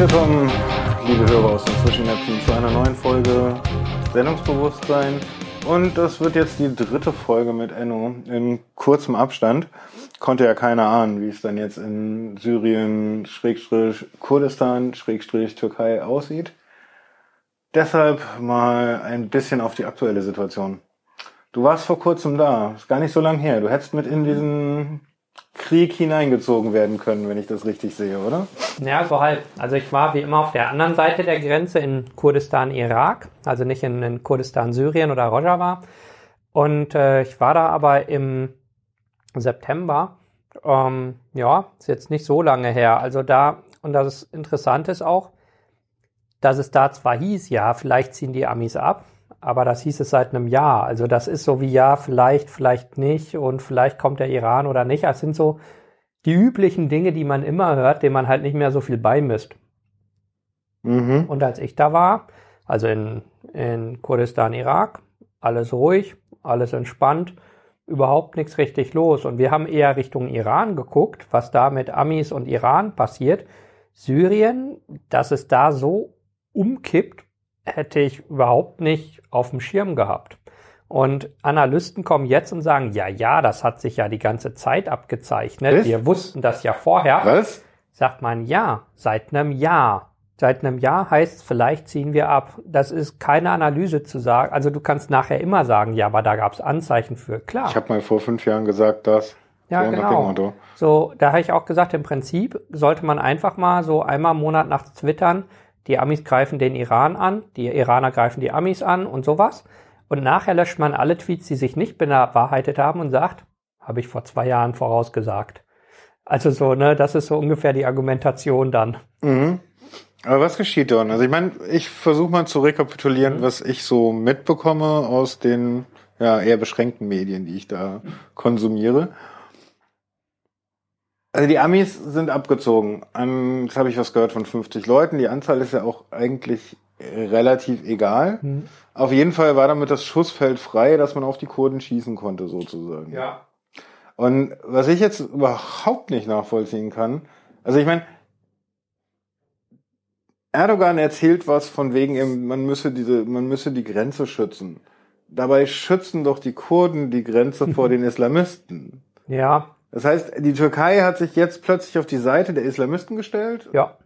Willkommen, liebe Hörer aus dem Zwischenäpfchen, zu einer neuen Folge Sendungsbewusstsein. Und das wird jetzt die dritte Folge mit Enno in kurzem Abstand. Konnte ja keiner ahnen, wie es dann jetzt in Syrien, Schrägstrich, Kurdistan, Schrägstrich, Türkei aussieht. Deshalb mal ein bisschen auf die aktuelle Situation. Du warst vor kurzem da, ist gar nicht so lang her. Du hättest mit in diesen Krieg hineingezogen werden können, wenn ich das richtig sehe, oder? Ja, so halb. Also ich war wie immer auf der anderen Seite der Grenze in Kurdistan, Irak, also nicht in, in Kurdistan, Syrien oder Rojava. Und äh, ich war da aber im September. Ähm, ja, ist jetzt nicht so lange her. Also da, und das Interessante ist auch, dass es da zwar hieß, ja, vielleicht ziehen die Amis ab, aber das hieß es seit einem Jahr. Also das ist so wie ja, vielleicht, vielleicht nicht und vielleicht kommt der Iran oder nicht. Das sind so die üblichen Dinge, die man immer hört, denen man halt nicht mehr so viel beimisst. Mhm. Und als ich da war, also in, in Kurdistan, Irak, alles ruhig, alles entspannt, überhaupt nichts richtig los. Und wir haben eher Richtung Iran geguckt, was da mit Amis und Iran passiert. Syrien, dass es da so umkippt, hätte ich überhaupt nicht auf dem Schirm gehabt. Und Analysten kommen jetzt und sagen, ja, ja, das hat sich ja die ganze Zeit abgezeichnet. Was? Wir wussten das ja vorher. Was? Sagt man, ja, seit einem Jahr. Seit einem Jahr heißt vielleicht ziehen wir ab. Das ist keine Analyse zu sagen. Also du kannst nachher immer sagen, ja, aber da gab es Anzeichen für. Klar. Ich habe mal vor fünf Jahren gesagt, dass. Ja, so genau. So, da habe ich auch gesagt, im Prinzip sollte man einfach mal so einmal im Monat nachts twittern, die Amis greifen den Iran an, die Iraner greifen die Amis an und sowas. Und nachher löscht man alle Tweets, die sich nicht bewahrheitet haben und sagt, habe ich vor zwei Jahren vorausgesagt. Also so, ne, das ist so ungefähr die Argumentation dann. Mhm. Aber was geschieht dann? Also ich meine, ich versuche mal zu rekapitulieren, mhm. was ich so mitbekomme aus den ja, eher beschränkten Medien, die ich da konsumiere. Also die Amis sind abgezogen. An, jetzt habe ich was gehört von 50 Leuten. Die Anzahl ist ja auch eigentlich relativ egal. Mhm. Auf jeden Fall war damit das Schussfeld frei, dass man auf die Kurden schießen konnte, sozusagen. Ja. Und was ich jetzt überhaupt nicht nachvollziehen kann, also ich meine, Erdogan erzählt was von wegen, man müsse diese, man müsse die Grenze schützen. Dabei schützen doch die Kurden die Grenze vor den Islamisten. Ja. Das heißt, die Türkei hat sich jetzt plötzlich auf die Seite der Islamisten gestellt? Ja.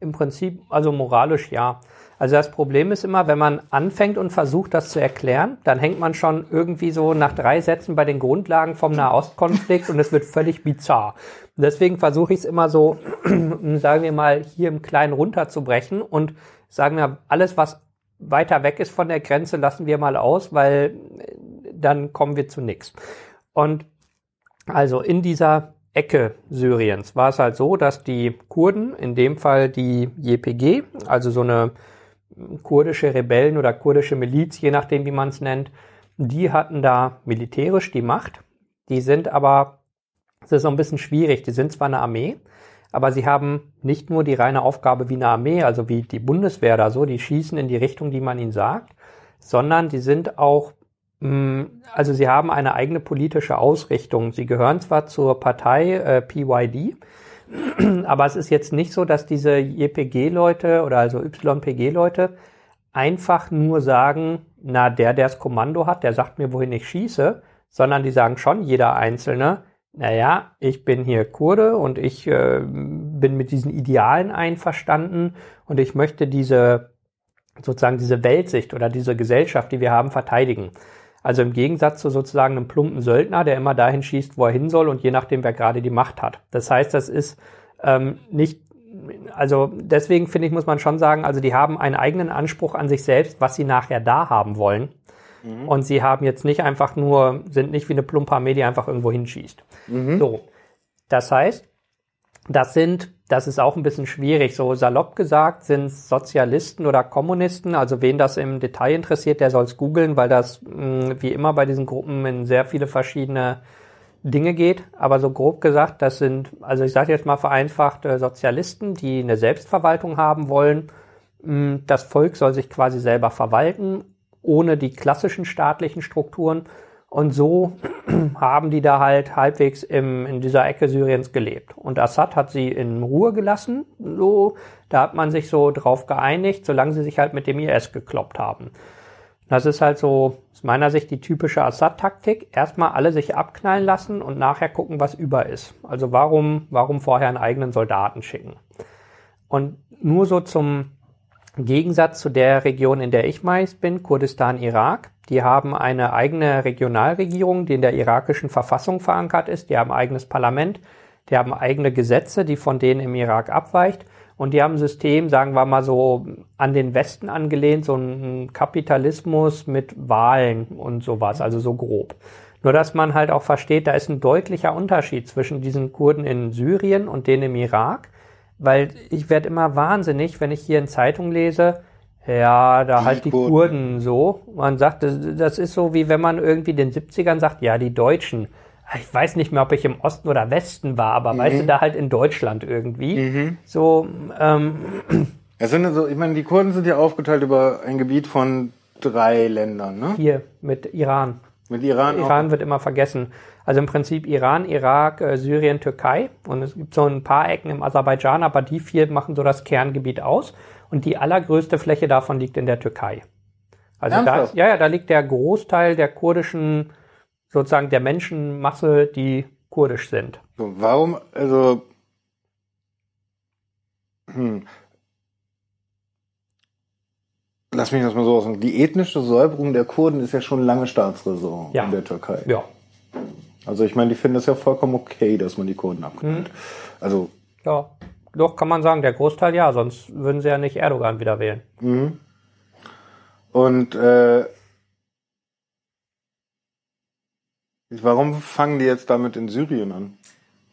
Im Prinzip, also moralisch ja. Also das Problem ist immer, wenn man anfängt und versucht, das zu erklären, dann hängt man schon irgendwie so nach drei Sätzen bei den Grundlagen vom Nahostkonflikt und es wird völlig bizarr. deswegen versuche ich es immer so, sagen wir mal, hier im Kleinen runterzubrechen und sagen wir, alles, was weiter weg ist von der Grenze, lassen wir mal aus, weil dann kommen wir zu nichts. Und also in dieser Ecke Syriens war es halt so, dass die Kurden, in dem Fall die JPG, also so eine kurdische Rebellen oder kurdische Miliz, je nachdem wie man es nennt, die hatten da militärisch die Macht. Die sind aber, das ist so ein bisschen schwierig, die sind zwar eine Armee, aber sie haben nicht nur die reine Aufgabe wie eine Armee, also wie die Bundeswehr da so, die schießen in die Richtung, die man ihnen sagt, sondern die sind auch also sie haben eine eigene politische Ausrichtung. Sie gehören zwar zur Partei äh, PYD, aber es ist jetzt nicht so, dass diese YPG-Leute oder also YPG-Leute einfach nur sagen, na, der, der das Kommando hat, der sagt mir, wohin ich schieße, sondern die sagen schon jeder Einzelne, naja, ich bin hier Kurde und ich äh, bin mit diesen Idealen einverstanden und ich möchte diese, sozusagen diese Weltsicht oder diese Gesellschaft, die wir haben, verteidigen. Also im Gegensatz zu sozusagen einem plumpen Söldner, der immer dahin schießt, wo er hin soll und je nachdem, wer gerade die Macht hat. Das heißt, das ist ähm, nicht, also deswegen finde ich, muss man schon sagen, also die haben einen eigenen Anspruch an sich selbst, was sie nachher da haben wollen. Mhm. Und sie haben jetzt nicht einfach nur, sind nicht wie eine plumpe Armee, die einfach irgendwo hinschießt. Mhm. So. Das heißt, das sind, das ist auch ein bisschen schwierig. So salopp gesagt sind Sozialisten oder Kommunisten. Also wen das im Detail interessiert, der soll es googeln, weil das mh, hm, wie immer bei diesen Gruppen in sehr viele verschiedene Dinge geht. Aber so grob gesagt, das sind, also ich sage jetzt mal vereinfacht, äh, Sozialisten, die eine Selbstverwaltung haben wollen. Mh, hm, das Volk soll sich quasi selber verwalten, ohne die klassischen staatlichen Strukturen. Und so haben die da halt halbwegs im, in dieser Ecke Syriens gelebt. Und Assad hat sie in Ruhe gelassen. So, da hat man sich so drauf geeinigt, solange sie sich halt mit dem IS gekloppt haben. Das ist halt so aus meiner Sicht die typische Assad-Taktik. Erstmal alle sich abknallen lassen und nachher gucken, was über ist. Also warum, warum vorher einen eigenen Soldaten schicken? Und nur so zum Gegensatz zu der Region, in der ich meist bin, Kurdistan, Irak. Die haben eine eigene Regionalregierung, die in der irakischen Verfassung verankert ist. Die haben ein eigenes Parlament. Die haben eigene Gesetze, die von denen im Irak abweicht. Und die haben ein System, sagen wir mal so, an den Westen angelehnt, so ein Kapitalismus mit Wahlen und sowas, also so grob. Nur dass man halt auch versteht, da ist ein deutlicher Unterschied zwischen diesen Kurden in Syrien und denen im Irak weil ich werde immer wahnsinnig, wenn ich hier in Zeitung lese, ja, da die halt die Kurden. Kurden so. Man sagt, das ist so wie wenn man irgendwie den 70ern sagt, ja, die Deutschen. Ich weiß nicht mehr, ob ich im Osten oder Westen war, aber mhm. weißt du, da halt in Deutschland irgendwie. Mhm. So, ähm. Es sind also, ich meine, die Kurden sind ja aufgeteilt über ein Gebiet von drei Ländern, ne? Hier, mit Iran. Mit Iran. Iran auch. wird immer vergessen. Also im Prinzip Iran, Irak, äh, Syrien, Türkei. Und es gibt so ein paar Ecken im Aserbaidschan, aber die vier machen so das Kerngebiet aus. Und die allergrößte Fläche davon liegt in der Türkei. Also da, ja, ja, da liegt der Großteil der kurdischen, sozusagen der Menschenmasse, die kurdisch sind. Warum, also, hm, lass mich das mal so aussagen. Die ethnische Säuberung der Kurden ist ja schon lange Staatsräson ja. in der Türkei. Ja. Also ich meine, die finden es ja vollkommen okay, dass man die Kurden abknallt. Mhm. Also ja, doch kann man sagen, der Großteil ja, sonst würden sie ja nicht Erdogan wieder wählen. Mhm. Und äh, warum fangen die jetzt damit in Syrien an?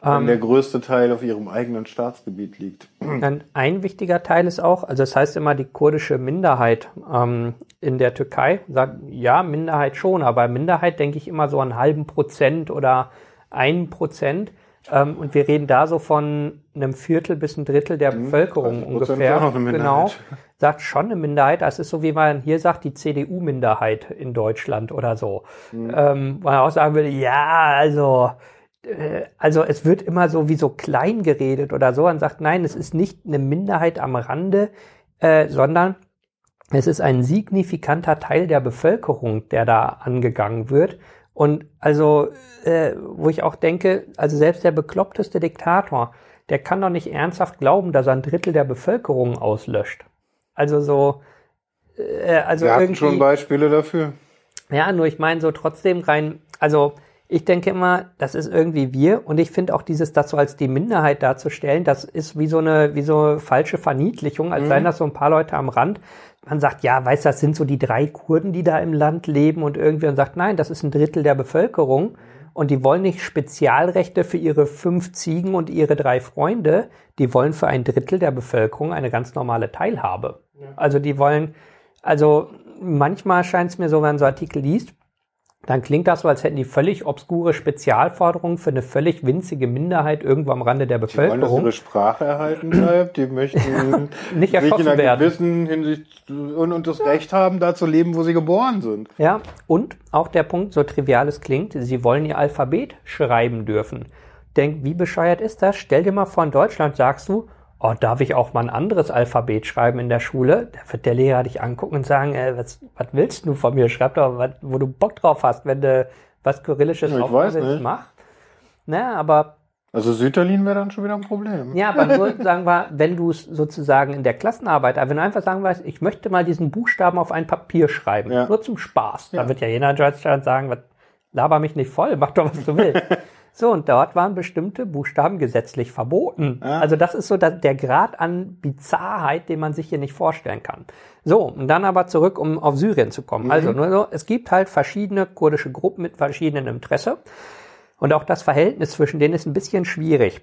Wenn ähm, der größte Teil auf ihrem eigenen Staatsgebiet liegt. Ein wichtiger Teil ist auch, also das heißt immer die kurdische Minderheit ähm, in der Türkei, sagt ja, Minderheit schon, aber Minderheit denke ich immer so an halben Prozent oder ein Prozent. Ähm, und wir reden da so von einem Viertel bis ein Drittel der mhm, Bevölkerung ungefähr. Genau. Sagt schon eine Minderheit. Das ist so, wie man hier sagt, die CDU-Minderheit in Deutschland oder so. Mhm. Ähm, man auch sagen würde, ja, also äh, also es wird immer so wie so klein geredet oder so. Man sagt, nein, es ist nicht eine Minderheit am Rande, äh, sondern es ist ein signifikanter Teil der Bevölkerung, der da angegangen wird. Und also, äh, wo ich auch denke, also selbst der bekloppteste Diktator, der kann doch nicht ernsthaft glauben, dass er ein Drittel der Bevölkerung auslöscht. Also so, äh, also Wir hatten schon Beispiele dafür. Ja, nur ich meine so trotzdem rein, also ich denke immer, das ist irgendwie wir und ich finde auch dieses, das so als die Minderheit darzustellen, das ist wie so eine, wie so eine falsche Verniedlichung, als mhm. seien das so ein paar Leute am Rand. Man sagt, ja, weißt du, das sind so die drei Kurden, die da im Land leben und irgendwie und sagt, nein, das ist ein Drittel der Bevölkerung und die wollen nicht Spezialrechte für ihre fünf Ziegen und ihre drei Freunde, die wollen für ein Drittel der Bevölkerung eine ganz normale Teilhabe. Ja. Also die wollen, also manchmal scheint es mir so, wenn man so Artikel liest, dann klingt das so, als hätten die völlig obskure Spezialforderungen für eine völlig winzige Minderheit irgendwo am Rande der Bevölkerung. Die wollen, dass ihre Sprache erhalten bleibt. Die möchten nicht sich in einer werden. gewissen Hinsicht und, und das Recht haben, da zu leben, wo sie geboren sind. Ja, und auch der Punkt, so trivial es klingt, sie wollen ihr Alphabet schreiben dürfen. Denk, wie bescheuert ist das? Stell dir mal vor, in Deutschland sagst du, oh, darf ich auch mal ein anderes Alphabet schreiben in der Schule? Da wird der Lehrer dich angucken und sagen, äh, was, was willst du von mir? Schreib doch, was, wo du Bock drauf hast, wenn du was Kyrillisches ja, aufsetzt, mach. Na, aber also Sütterlin wäre dann schon wieder ein Problem. Ja, aber nur sagen wir, wenn du es sozusagen in der Klassenarbeit, wenn du einfach sagen weißt, ich möchte mal diesen Buchstaben auf ein Papier schreiben, ja. nur zum Spaß, ja. dann wird ja jeder Deutschland sagen, was, laber mich nicht voll, mach doch was du willst. So, und dort waren bestimmte Buchstaben gesetzlich verboten. Ja. Also das ist so der, der Grad an Bizarrheit, den man sich hier nicht vorstellen kann. So, und dann aber zurück, um auf Syrien zu kommen. Mhm. Also nur so, es gibt halt verschiedene kurdische Gruppen mit verschiedenen Interesse. Und auch das Verhältnis zwischen denen ist ein bisschen schwierig.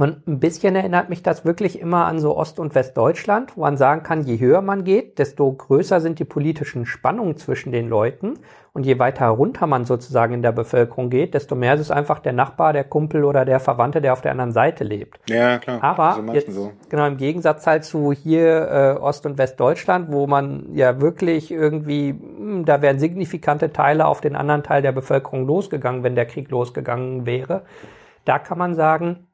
Und ein bisschen erinnert mich das wirklich immer an so Ost- und Westdeutschland, wo man sagen kann, je höher man geht, desto größer sind die politischen Spannungen zwischen den Leuten. Und je weiter runter man sozusagen in der Bevölkerung geht, desto mehr ist es einfach der Nachbar, der Kumpel oder der Verwandte, der auf der anderen Seite lebt. Ja, klar. Aber so jetzt, so. genau im Gegensatz halt zu hier äh, Ost- und Westdeutschland, wo man ja wirklich irgendwie, mh, hm, da wären signifikante Teile auf den anderen Teil der Bevölkerung losgegangen, wenn der Krieg losgegangen wäre. Da kann man sagen,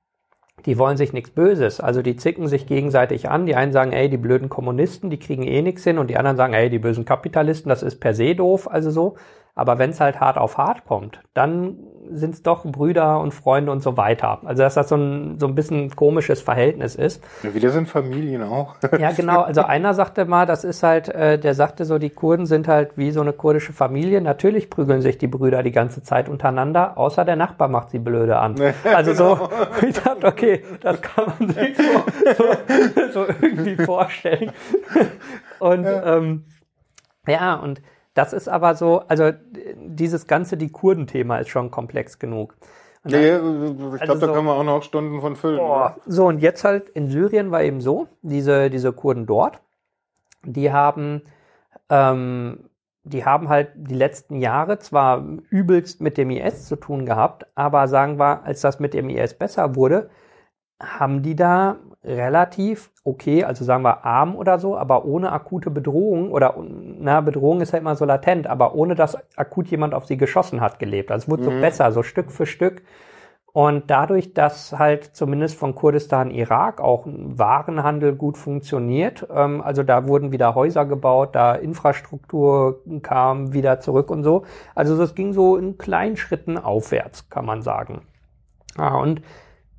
die wollen sich nichts Böses. Also die zicken sich gegenseitig an. Die einen sagen, ey, die blöden Kommunisten, die kriegen eh nichts hin. Und die anderen sagen, ey, die bösen Kapitalisten, das ist per se doof. Also so. Aber wenn es halt hart auf hart kommt, dann sind es doch Brüder und Freunde und so weiter. Also dass das so ein, so ein bisschen komisches Verhältnis ist. Ja, wir sind Familien auch. ja, genau. Also einer sagte mal, das ist halt, äh, der sagte so, die Kurden sind halt wie so eine kurdische Familie. Natürlich prügeln sich die Brüder die ganze Zeit untereinander, außer der Nachbar macht sie blöde an. Also so, genau. ich dachte, okay, das kann man sich so, so, so irgendwie vorstellen. Und ähm, ja und das ist aber so, also dieses ganze die Kurden-Thema ist schon komplex genug. Und ja, dann, ich glaube, also da können wir auch noch Stunden von füllen. Boah, so, und jetzt halt in Syrien war eben so, diese, diese Kurden dort, die haben, ähm, die haben halt die letzten Jahre zwar übelst mit dem IS zu tun gehabt, aber sagen wir, als das mit dem IS besser wurde, haben die da relativ okay, also sagen wir arm oder so, aber ohne akute Bedrohung oder na, Bedrohung ist ja immer so latent, aber ohne dass akut jemand auf sie geschossen hat gelebt. Also es wurde mhm. so besser, so Stück für Stück. Und dadurch, dass halt zumindest von Kurdistan Irak auch ein Warenhandel gut funktioniert, ähm, also da wurden wieder Häuser gebaut, da Infrastruktur kam wieder zurück und so. Also das ging so in kleinen Schritten aufwärts, kann man sagen. Ah, und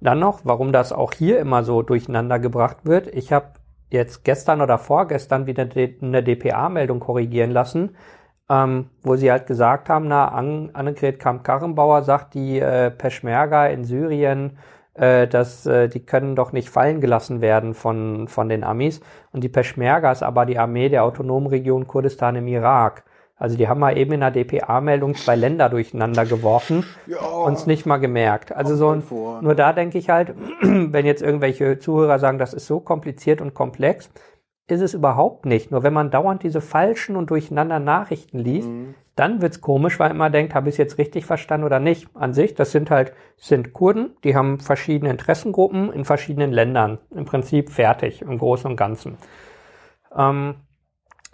dann noch, warum das auch hier immer so durcheinander gebracht wird. Ich habe jetzt gestern oder vorgestern wieder eine DPA-Meldung korrigieren lassen, ähm, wo sie halt gesagt haben, na, An Annegret Kamp-Karrenbauer sagt, die äh, Peschmerga in Syrien, äh, dass äh, die können doch nicht fallen gelassen werden von, von den Amis. Und die Peschmerga ist aber die Armee der autonomen Region Kurdistan im Irak. Also die haben mal eben in der DPA-Meldung zwei Länder durcheinander geworfen ja, und nicht mal gemerkt. Also so ein, nur da denke ich halt, wenn jetzt irgendwelche Zuhörer sagen, das ist so kompliziert und komplex, ist es überhaupt nicht. Nur wenn man dauernd diese falschen und durcheinander Nachrichten liest, mhm. dann wird's komisch, weil man denkt, habe ich es jetzt richtig verstanden oder nicht. An sich, das sind halt, sind Kurden, die haben verschiedene Interessengruppen in verschiedenen Ländern. Im Prinzip fertig, im Großen und Ganzen. Ähm,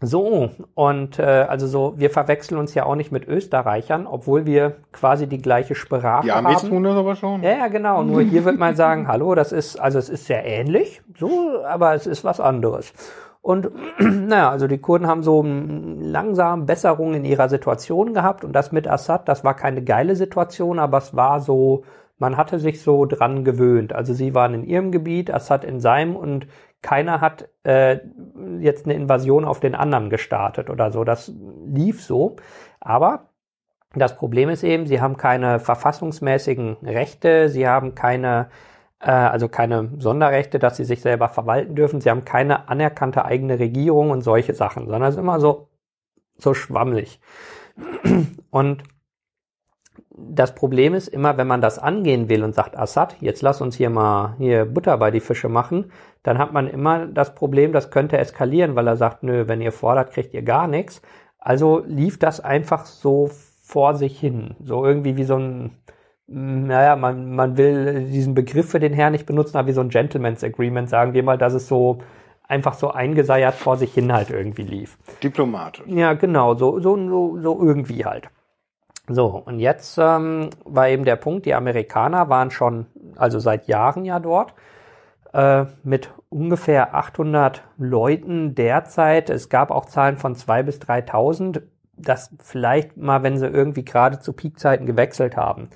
so, und äh, also so, wir verwechseln uns ja auch nicht mit Österreichern, obwohl wir quasi die gleiche Sprache ja, haben. Ja, tun das aber schon. Ja, ja, genau. Nur hier wird man sagen, hallo, das ist, also es ist sehr ähnlich, so, aber es ist was anderes. Und naja, also die Kurden haben so langsam Besserungen in ihrer Situation gehabt und das mit Assad, das war keine geile Situation, aber es war so, man hatte sich so dran gewöhnt. Also sie waren in ihrem Gebiet, Assad in seinem und keiner hat äh, jetzt eine Invasion auf den anderen gestartet oder so. Das lief so. Aber das Problem ist eben, sie haben keine verfassungsmäßigen Rechte, sie haben keine, äh, also keine Sonderrechte, dass sie sich selber verwalten dürfen, sie haben keine anerkannte eigene Regierung und solche Sachen, sondern es ist immer so, so schwammlich. Und das Problem ist immer, wenn man das angehen will und sagt, Assad, jetzt lass uns hier mal hier Butter bei die Fische machen, dann hat man immer das Problem, das könnte eskalieren, weil er sagt, nö, wenn ihr fordert, kriegt ihr gar nichts. Also lief das einfach so vor sich hin. So irgendwie wie so ein, naja, man, man will diesen Begriff für den Herrn nicht benutzen, aber wie so ein Gentleman's Agreement, sagen wir mal, dass es so einfach so eingeseiert vor sich hin halt irgendwie lief. Diplomatisch. Ja, genau, so, so, so, so irgendwie halt. So, und jetzt ähm, war eben der Punkt, die Amerikaner waren schon, also seit Jahren ja dort, mit ungefähr 800 Leuten derzeit. Es gab auch Zahlen von 2.000 bis 3.000, das vielleicht mal, wenn sie irgendwie gerade zu Peakzeiten gewechselt haben.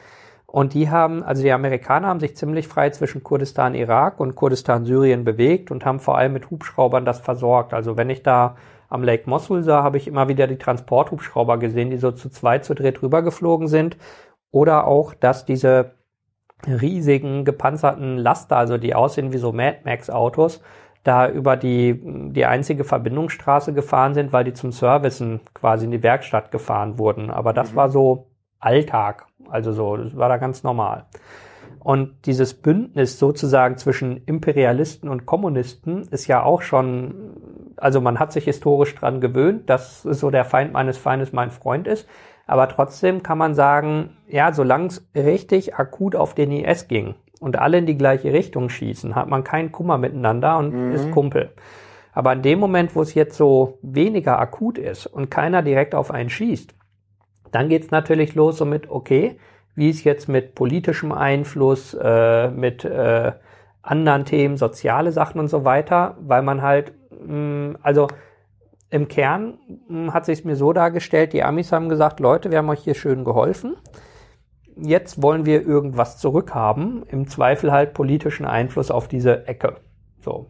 Und die haben, also die Amerikaner haben sich ziemlich frei zwischen Kurdistan, Irak und Kurdistan, Syrien bewegt und haben vor allem mit Hubschraubern das versorgt. Also wenn ich da am Lake Mosul sah, habe ich immer wieder die Transporthubschrauber gesehen, die so zu zweit, zu dritt rübergeflogen sind. Oder auch, dass diese riesigen gepanzerten Laster, also die aussehen wie so Mad Max Autos, da über die, die einzige Verbindungsstraße gefahren sind, weil die zum Servicen quasi in die Werkstatt gefahren wurden. Aber das mhm. war so Alltag. Also so, das war da ganz normal. Und dieses Bündnis sozusagen zwischen Imperialisten und Kommunisten ist ja auch schon, also man hat sich historisch dran gewöhnt, dass so der Feind meines Feindes mein Freund ist. Aber trotzdem kann man sagen, ja, solange es richtig akut auf den IS ging und alle in die gleiche Richtung schießen, hat man keinen Kummer miteinander und mhm. ist Kumpel. Aber in dem Moment, wo es jetzt so weniger akut ist und keiner direkt auf einen schießt, dann geht's natürlich los so mit, okay, wie ist jetzt mit politischem Einfluss, äh, mit äh, anderen Themen, soziale Sachen und so weiter, weil man halt, mh, mm, also im Kern mh, hat sich mir so dargestellt, die Amis haben gesagt, Leute, wir haben euch hier schön geholfen. Jetzt wollen wir irgendwas zurückhaben, im Zweifel halt politischen Einfluss auf diese Ecke. So.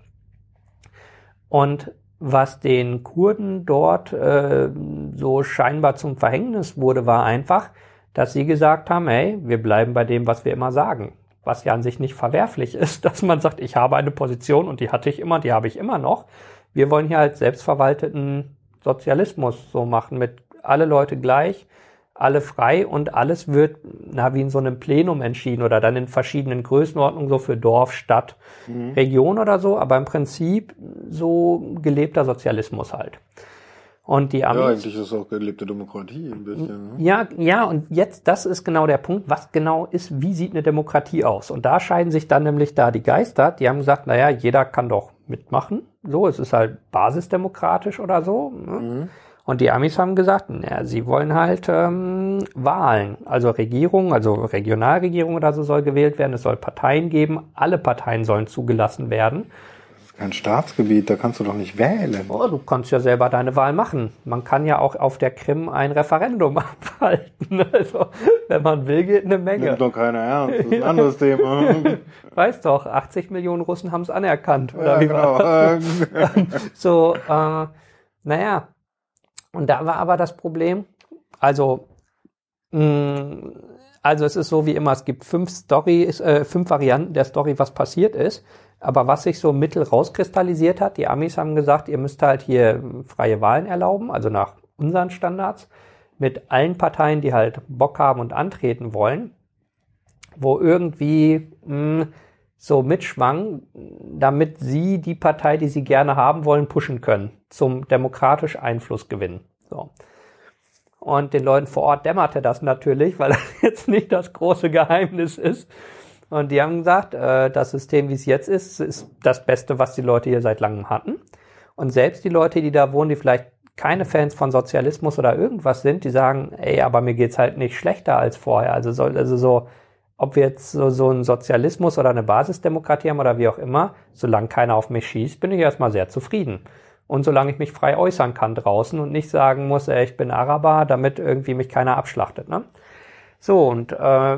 Und was den Kurden dort äh, so scheinbar zum Verhängnis wurde, war einfach, dass sie gesagt haben, hey, wir bleiben bei dem, was wir immer sagen. Was ja an sich nicht verwerflich ist, dass man sagt, ich habe eine Position und die hatte ich immer, die habe ich immer noch. Wir wollen hier halt selbstverwalteten Sozialismus so machen, mit alle Leute gleich, alle frei und alles wird, na, wie in so einem Plenum entschieden oder dann in verschiedenen Größenordnungen, so für Dorf, Stadt, mhm. Region oder so, aber im Prinzip so gelebter Sozialismus halt. Und die Amis. Ja, eigentlich ist es auch gelebte Demokratie ein bisschen. Ne? Ja, ja, und jetzt, das ist genau der Punkt, was genau ist, wie sieht eine Demokratie aus? Und da scheiden sich dann nämlich da die Geister, die haben gesagt, naja, jeder kann doch mitmachen. So, es ist halt basisdemokratisch oder so. Ne? Mhm. Und die Amis haben gesagt, naja, sie wollen halt ähm, Wahlen, also Regierung, also Regionalregierung oder so soll gewählt werden, es soll Parteien geben, alle Parteien sollen zugelassen werden kein Staatsgebiet, da kannst du doch nicht wählen. Oh, du kannst ja selber deine Wahl machen. Man kann ja auch auf der Krim ein Referendum abhalten. Also, wenn man will, geht eine Menge. Nimmt doch keiner ernst. Das ist ein anderes Thema. Weißt doch, 80 Millionen Russen haben es anerkannt. Oder ja, wie genau. so, äh, naja. Und da war aber das Problem, also, mh, mm, also es ist so wie immer, es gibt fünf Stories, äh, fünf Varianten der Story, was passiert ist. Aber was sich so mittel rauskristallisiert hat, die Amis haben gesagt, ihr müsst halt hier freie Wahlen erlauben, also nach unseren Standards, mit allen Parteien, die halt Bock haben und antreten wollen, wo irgendwie mh, hm, so mitschwang, damit sie die Partei, die sie gerne haben wollen, pushen können, zum demokratisch Einfluss gewinnen. So. Und den Leuten vor Ort dämmerte das natürlich, weil das jetzt nicht das große Geheimnis ist, und die haben gesagt, äh, das System, wie es jetzt ist, ist das Beste, was die Leute hier seit langem hatten. Und selbst die Leute, die da wohnen, die vielleicht keine Fans von Sozialismus oder irgendwas sind, die sagen, ey, aber mir geht's halt nicht schlechter als vorher. Also, soll, also so, ob wir jetzt so, so einen Sozialismus oder eine Basisdemokratie haben oder wie auch immer, solange keiner auf mich schießt, bin ich erstmal sehr zufrieden. Und solange ich mich frei äußern kann draußen und nicht sagen muss, ey, ich bin Araber, damit irgendwie mich keiner abschlachtet. Ne? So, und äh,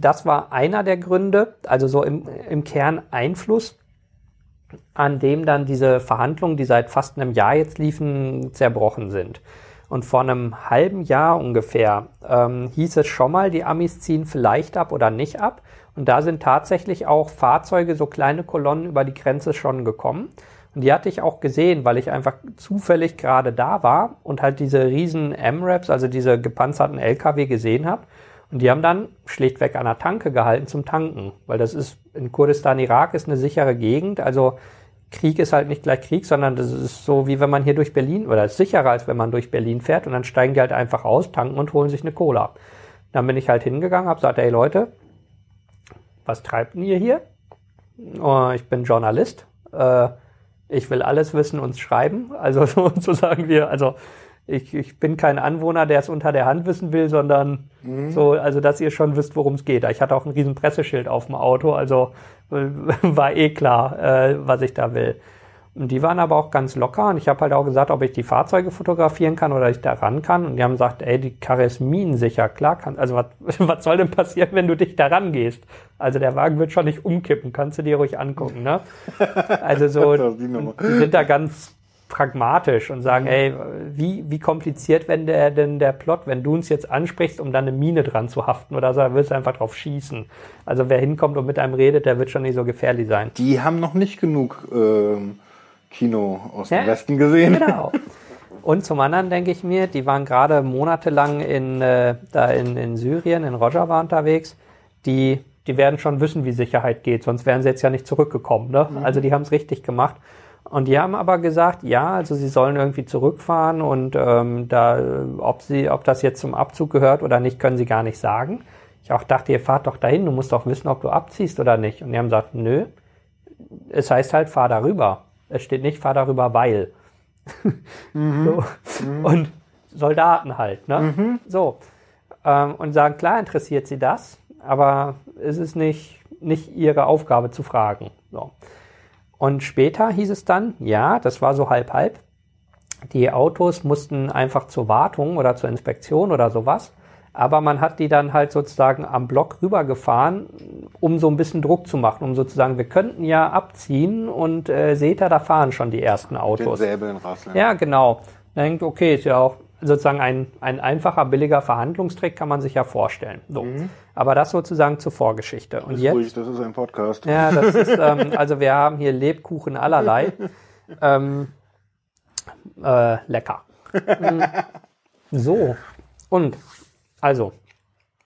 das war einer der Gründe, also so im, im Kern Einfluss, an dem dann diese Verhandlungen, die seit fast einem Jahr jetzt liefen, zerbrochen sind. Und vor einem halben Jahr ungefähr ähm, hieß es schon mal, die Amis ziehen vielleicht ab oder nicht ab. Und da sind tatsächlich auch Fahrzeuge, so kleine Kolonnen über die Grenze schon gekommen. Und die hatte ich auch gesehen, weil ich einfach zufällig gerade da war und halt diese riesen M-Raps, also diese gepanzerten LKW gesehen habe. Und die haben dann schlichtweg an der Tanke gehalten zum Tanken, weil das ist in Kurdistan, Irak ist eine sichere Gegend. Also Krieg ist halt nicht gleich Krieg, sondern das ist so wie wenn man hier durch Berlin oder ist sicherer als wenn man durch Berlin fährt und dann steigen die halt einfach aus, tanken und holen sich eine Cola. Dann bin ich halt hingegangen, hab gesagt, hey Leute, was treibt denn ihr hier? Oh, ich bin Journalist. Äh, ich will alles wissen und schreiben. Also sozusagen wir, also ich, ich bin kein Anwohner, der es unter der Hand wissen will, sondern mhm. so, also dass ihr schon wisst, worum es geht. Ich hatte auch ein riesen Presseschild auf dem Auto, also äh, war eh klar, äh, was ich da will. Und die waren aber auch ganz locker und ich habe halt auch gesagt, ob ich die Fahrzeuge fotografieren kann oder ich da ran kann. Und die haben gesagt, ey, die Karre ist minensicher, klar kann. Also was, was soll denn passieren, wenn du dich da rangehst? Also der Wagen wird schon nicht umkippen, kannst du dir ruhig angucken, ne? Also so, die sind da ganz pragmatisch und sagen, ey, wie, wie kompliziert wenn der denn der Plot, wenn du uns jetzt ansprichst, um dann eine Mine dran zu haften oder so, dann willst du einfach drauf schießen. Also wer hinkommt und mit einem redet, der wird schon nicht so gefährlich sein. Die haben noch nicht genug ähm, Kino aus dem ja, Westen gesehen. Genau. Und zum anderen denke ich mir, die waren gerade monatelang in, äh, da in, in Syrien, in Rojava unterwegs, die die werden schon wissen, wie Sicherheit geht, sonst wären sie jetzt ja nicht zurückgekommen. Ne? Mhm. Also die haben es richtig gemacht. Und die haben aber gesagt, ja, also sie sollen irgendwie zurückfahren und ähm, da, ob sie, ob das jetzt zum Abzug gehört oder nicht, können sie gar nicht sagen. Ich auch dachte, ihr fahrt doch dahin, du musst doch wissen, ob du abziehst oder nicht. Und die haben gesagt, nö, es heißt halt, fahr darüber. Es steht nicht, fahr darüber, weil. Mhm. so. Mhm. Und Soldaten halt, ne? Mhm. So. Ähm, und sagen, klar interessiert sie das, aber es ist nicht, nicht ihre Aufgabe zu fragen. So. Und später hieß es dann, ja, das war so halb halb. Die Autos mussten einfach zur Wartung oder zur Inspektion oder sowas. Aber man hat die dann halt sozusagen am Block rübergefahren, um so ein bisschen Druck zu machen, um sozusagen, wir könnten ja abziehen und äh, seht ihr, da fahren schon die ersten Autos. Den Säbeln rasseln. Ja, genau. Man denkt, okay, ist ja auch sozusagen ein, ein einfacher, billiger Verhandlungstrick, kann man sich ja vorstellen. So. Mhm. Aber das sozusagen zur Vorgeschichte. Und ist jetzt, ruhig, das ist ein Podcast. Ja, das ist, ähm, also wir haben hier Lebkuchen allerlei. ähm, äh, lecker. so. Und also,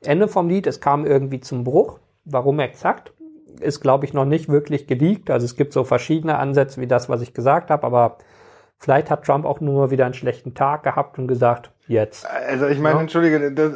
Ende vom Lied, es kam irgendwie zum Bruch. Warum exakt? Ist, glaube ich, noch nicht wirklich geleakt. Also es gibt so verschiedene Ansätze wie das, was ich gesagt habe, aber vielleicht hat Trump auch nur wieder einen schlechten Tag gehabt und gesagt, jetzt. Also ich meine, ja. entschuldige, das,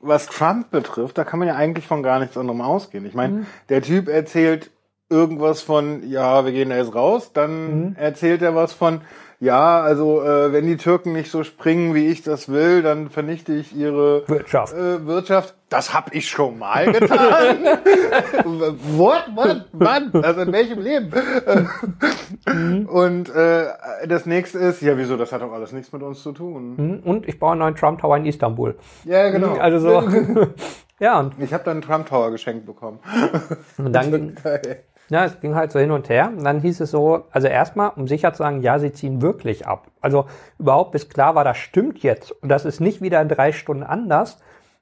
was Trump betrifft, da kann man ja eigentlich von gar nichts anderem ausgehen. Ich meine, mhm. der Typ erzählt irgendwas von, ja, wir gehen da jetzt raus, dann mhm. erzählt er was von, ja, also äh, wenn die Türken nicht so springen, wie ich das will, dann vernichte ich ihre Wirtschaft. Äh, Wirtschaft. Das hab ich schon mal getan. What? Wann? Wann? Also in welchem Leben? mhm. Und äh, das nächste ist, ja, wieso? Das hat doch alles nichts mit uns zu tun. Mhm. Und ich baue einen neuen Trump Tower in Istanbul. Ja, genau. Mhm, also so. ja. Und ich habe dann einen Trump Tower geschenkt bekommen. Und dann. Ja, es ging halt so hin und her. Und dann hieß es so, also erstmal, um sicher zu sagen, ja, sie ziehen wirklich ab. Also überhaupt bis klar war, das stimmt jetzt. Und das ist nicht wieder in drei Stunden anders.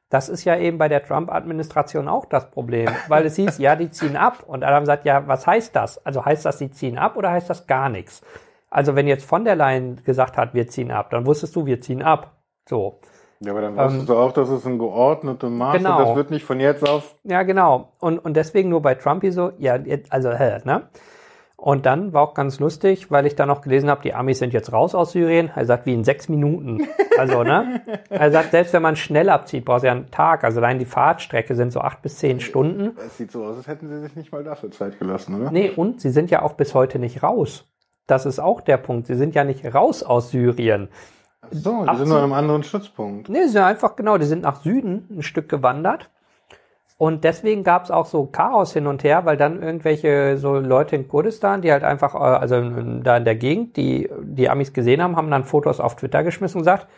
Das ist ja eben bei der Trump-Administration auch das Problem, weil es hieß, ja, die ziehen ab. Und haben gesagt, ja, was heißt das? Also heißt das, sie ziehen ab oder heißt das gar nichts? Also wenn jetzt von der Leyen gesagt hat, wir ziehen ab, dann wusstest du, wir ziehen ab. So. Ja, aber dann wusstest ähm, du auch, dass es ein geordnetes Maß genau. das wird nicht von jetzt auf. Ja, genau. Und, und deswegen nur bei Trumpy so, ja, also, hä, ne? Und dann war auch ganz lustig, weil ich dann noch gelesen habe, die Amis sind jetzt raus aus Syrien. Er sagt, wie in sechs Minuten. Also, ne? Er sagt, selbst wenn man schnell abzieht, braucht es ja einen Tag. Also allein die Fahrtstrecke sind so acht bis zehn Stunden. Es sieht so aus, als hätten sie sich nicht mal dafür Zeit gelassen, oder? Nee, und sie sind ja auch bis heute nicht raus. Das ist auch der Punkt. Sie sind ja nicht raus aus Syrien. So, die sind nur an einem anderen Stützpunkt. Nee, sie sind einfach, genau, die sind nach Süden ein Stück gewandert. Und deswegen gab es auch so Chaos hin und her, weil dann irgendwelche so Leute in Kurdistan, die halt einfach, äh, also da in der Gegend, die die Amis gesehen haben, haben dann Fotos auf Twitter geschmissen und gesagt,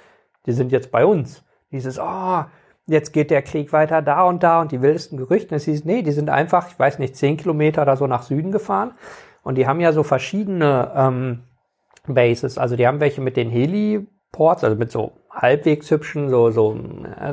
die sind jetzt bei uns. Dieses, oh, jetzt geht der Krieg weiter da und da und die wildesten Gerüchte. Es hieß, nee, die sind einfach, ich weiß nicht, zehn Kilometer oder so nach Süden gefahren. Und die haben ja so verschiedene ähm, Bases. Also die haben welche mit den Heli Ports, also mit so halbwegs hübschen, so, so,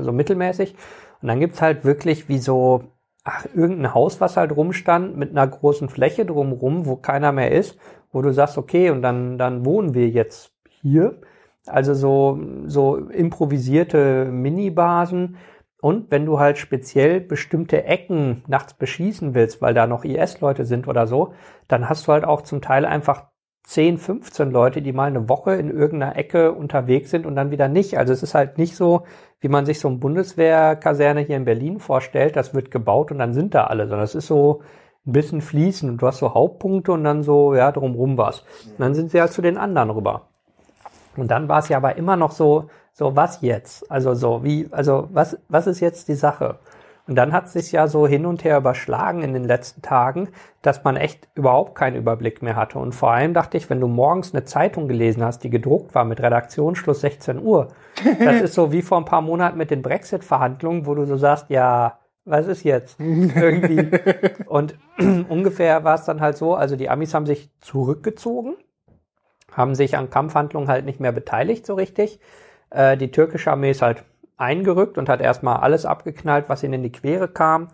so mittelmäßig. Und dann gibt's halt wirklich wie so, ach, irgendein Haus, was halt rumstand, mit einer großen Fläche drumrum, wo keiner mehr ist, wo du sagst, okay, und dann, dann wohnen wir jetzt hier. Also so, so improvisierte Minibasen. Und wenn du halt speziell bestimmte Ecken nachts beschießen willst, weil da noch IS-Leute sind oder so, dann hast du halt auch zum Teil einfach 10, 15 Leute, die mal eine Woche in irgendeiner Ecke unterwegs sind und dann wieder nicht. Also es ist halt nicht so, wie man sich so ein Bundeswehrkaserne hier in Berlin vorstellt, das wird gebaut und dann sind da alle, sondern es ist so ein bisschen fließend und du hast so Hauptpunkte und dann so, ja, drumrum was. Und dann sind sie halt zu den anderen rüber. Und dann war es ja aber immer noch so, so was jetzt? Also so, wie, also was, was ist jetzt die Sache? Und dann hat es sich ja so hin und her überschlagen in den letzten Tagen, dass man echt überhaupt keinen Überblick mehr hatte. Und vor allem dachte ich, wenn du morgens eine Zeitung gelesen hast, die gedruckt war mit Redaktionsschluss 16 Uhr, das ist so wie vor ein paar Monaten mit den Brexit-Verhandlungen, wo du so sagst, ja, was ist jetzt? Irgendwie. Und ungefähr war es dann halt so, also die Amis haben sich zurückgezogen, haben sich an Kampfhandlungen halt nicht mehr beteiligt so richtig. Äh, die türkische Armee ist halt eingerückt und hat erstmal alles abgeknallt, was ihnen in die Quere kam.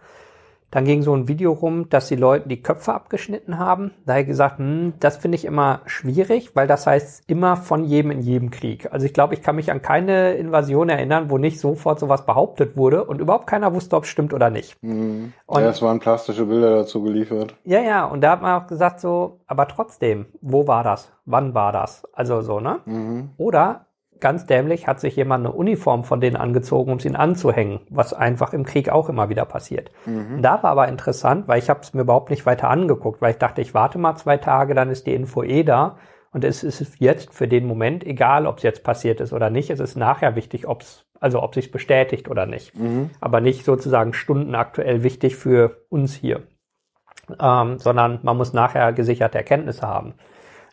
Dann ging so ein Video rum, dass die Leute die Köpfe abgeschnitten haben. Da habe ich gesagt, hm, das finde ich immer schwierig, weil das heißt immer von jedem in jedem Krieg. Also ich glaube, ich kann mich an keine Invasion erinnern, wo nicht sofort sowas behauptet wurde und überhaupt keiner wusste, ob es stimmt oder nicht. Mhm. Und ja, es waren plastische Bilder dazu geliefert. Ja, ja, und da hat man auch gesagt so, aber trotzdem, wo war das? Wann war das? Also so, ne? Mhm. Oder ganz dämlich hat sich jemand eine Uniform von denen angezogen, um sie anzuhängen, was einfach im Krieg auch immer wieder passiert. Mhm. Da war aber interessant, weil ich habe es mir überhaupt nicht weiter angeguckt, weil ich dachte, ich warte mal zwei Tage, dann ist die Info eh da. Und es ist jetzt für den Moment egal, ob es jetzt passiert ist oder nicht. Es ist nachher wichtig, ob es also ob sich bestätigt oder nicht. Mhm. Aber nicht sozusagen stundenaktuell wichtig für uns hier, ähm, sondern man muss nachher gesicherte Erkenntnisse haben.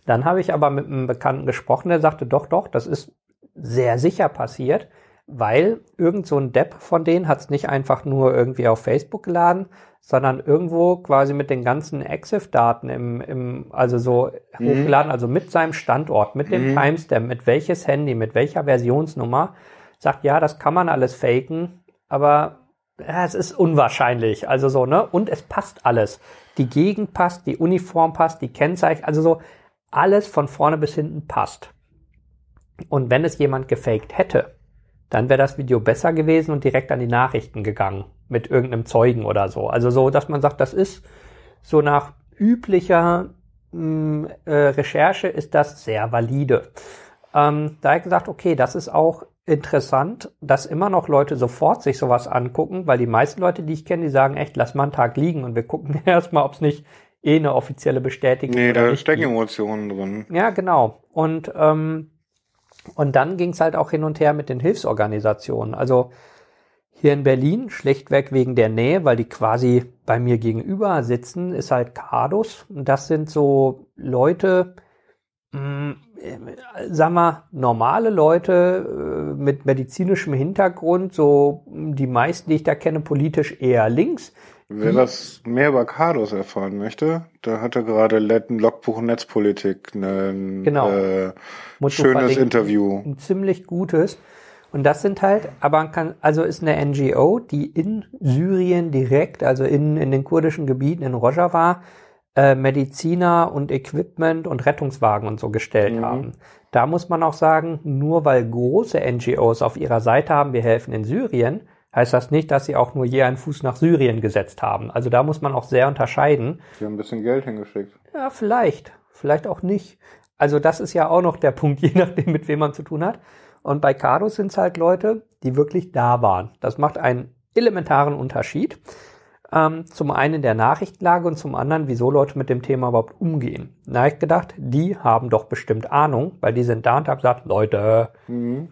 Dann habe ich aber mit einem Bekannten gesprochen, der sagte, doch, doch, das ist sehr sicher passiert, weil irgend so ein Depp von denen hat es nicht einfach nur irgendwie auf Facebook geladen, sondern irgendwo quasi mit den ganzen EXIF-Daten im, im, also so mhm. hochgeladen, also mit seinem Standort, mit dem mhm. Timestamp, mit welches Handy, mit welcher Versionsnummer, sagt, ja, das kann man alles faken, aber ja, es ist unwahrscheinlich, also so, ne? Und es passt alles. Die Gegend passt, die Uniform passt, die Kennzeichen, also so, alles von vorne bis hinten passt. Und wenn es jemand gefaked hätte, dann wäre das Video besser gewesen und direkt an die Nachrichten gegangen mit irgendeinem Zeugen oder so. Also so, dass man sagt, das ist so nach üblicher mh, hm, äh, Recherche ist das sehr valide. Ähm, da habe ich gesagt, okay, das ist auch interessant, dass immer noch Leute sofort sich sowas angucken, weil die meisten Leute, die ich kenne, die sagen echt, lass mal einen Tag liegen und wir gucken erstmal, ob es nicht eh eine offizielle Bestätigung ist. Nee, da stecken Emotionen drin. Ja, genau. Und ähm, und dann ging es halt auch hin und her mit den Hilfsorganisationen. Also hier in Berlin, schlechtweg wegen der Nähe, weil die quasi bei mir gegenüber sitzen, ist halt CADUS. Und das sind so Leute, mh, mm, sag mal, normale Leute äh, mit medizinischem Hintergrund, so die meisten, die ich da kenne, politisch eher links, Wer hm. was mehr über Cardos erfahren möchte, da hat er gerade ein Logbuch Netzpolitik ein genau. äh, schönes Interview. Ein ziemlich gutes. Und das sind halt, aber man kann, also ist eine NGO, die in Syrien direkt, also in, in den kurdischen Gebieten in Rojava, äh, Mediziner und Equipment und Rettungswagen und so gestellt mhm. haben. Da muss man auch sagen, nur weil große NGOs auf ihrer Seite haben, wir helfen in Syrien, heißt das nicht, dass sie auch nur je einen Fuß nach Syrien gesetzt haben. Also da muss man auch sehr unterscheiden. Sie haben ein bisschen Geld hingeschickt. Ja, vielleicht. Vielleicht auch nicht. Also das ist ja auch noch der Punkt, je nachdem, mit wem man zu tun hat. Und bei Cardo sind es halt Leute, die wirklich da waren. Das macht einen elementaren Unterschied. Ähm, zum einen der Nachrichtenlage und zum anderen, wieso Leute mit dem Thema überhaupt umgehen. Da habe ich gedacht, die haben doch bestimmt Ahnung, weil die sind da und haben gesagt, Leute, mhm.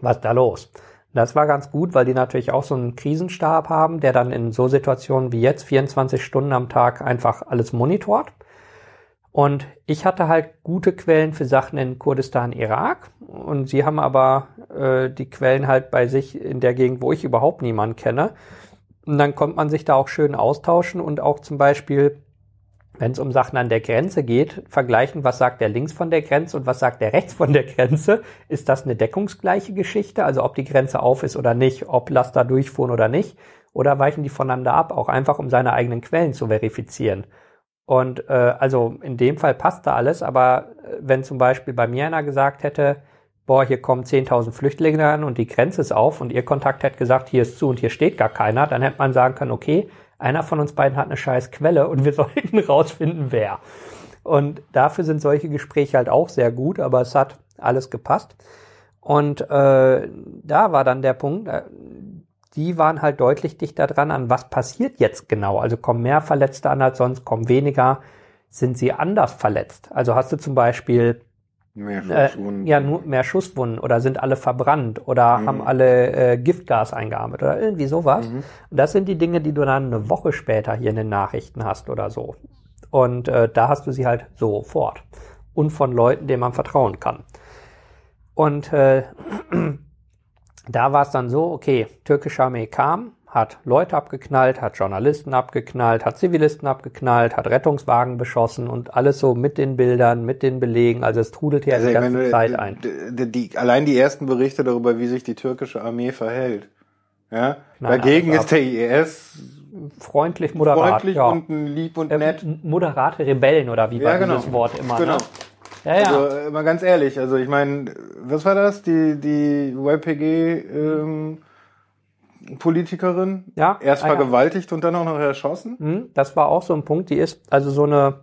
was ist da los? Das war ganz gut, weil die natürlich auch so einen Krisenstab haben, der dann in so Situationen wie jetzt 24 Stunden am Tag einfach alles monitort. Und ich hatte halt gute Quellen für Sachen in Kurdistan, Irak. Und sie haben aber äh, die Quellen halt bei sich in der Gegend, wo ich überhaupt niemanden kenne. Und dann kommt man sich da auch schön austauschen und auch zum Beispiel wenn es um Sachen an der Grenze geht, vergleichen, was sagt der links von der Grenze und was sagt der rechts von der Grenze. Ist das eine deckungsgleiche Geschichte? Also ob die Grenze auf ist oder nicht, ob Laster durchfuhren oder nicht? Oder weichen die voneinander ab, auch einfach um seine eigenen Quellen zu verifizieren? Und äh, also in dem Fall passt da alles, aber äh, wenn zum Beispiel bei mir einer gesagt hätte, boah, hier kommen 10.000 Flüchtlinge an und die Grenze ist auf und ihr Kontakt hätte gesagt, hier ist zu und hier steht gar keiner, dann hätte man sagen können, okay, einer von uns beiden hat eine scheiß Quelle und wir sollten rausfinden, wer. Und dafür sind solche Gespräche halt auch sehr gut, aber es hat alles gepasst. Und äh, da war dann der Punkt, äh, die waren halt deutlich dichter dran an, was passiert jetzt genau. Also kommen mehr Verletzte an als sonst, kommen weniger, sind sie anders verletzt. Also hast du zum Beispiel Mehr äh, Schusswunden. Äh, ja, nur mehr Schusswunden oder sind alle verbrannt oder mhm. haben alle äh, Giftgas eingeatmet oder irgendwie sowas. Mhm. Und das sind die Dinge, die du dann eine Woche später hier in den Nachrichten hast oder so. Und äh, da hast du sie halt sofort. Und von Leuten, denen man vertrauen kann. Und äh, da war es dann so, okay, türkische Armee kam, hat Leute abgeknallt, hat Journalisten abgeknallt, hat Zivilisten abgeknallt, hat Rettungswagen beschossen und alles so mit den Bildern, mit den Belegen. Also es trudelt ja also die ganze meine, Zeit ein. Die, die, allein die ersten Berichte darüber, wie sich die türkische Armee verhält. Ja? Nein, Dagegen ist der IS freundlich, moderat. freundlich ja. und lieb und Äh, nett. m- Moderate Rebellen oder wie war Ja, genau. dieses Wort immer. Genau. Ne? Ja, ja. Also, äh, mal ganz ehrlich, also ich meine, was war das? Die, die YPG ähm, Politikerin? Ja, Erst ah, ja. vergewaltigt und dann auch noch erschossen? Hm, Das war auch so ein Punkt, die ist also so eine,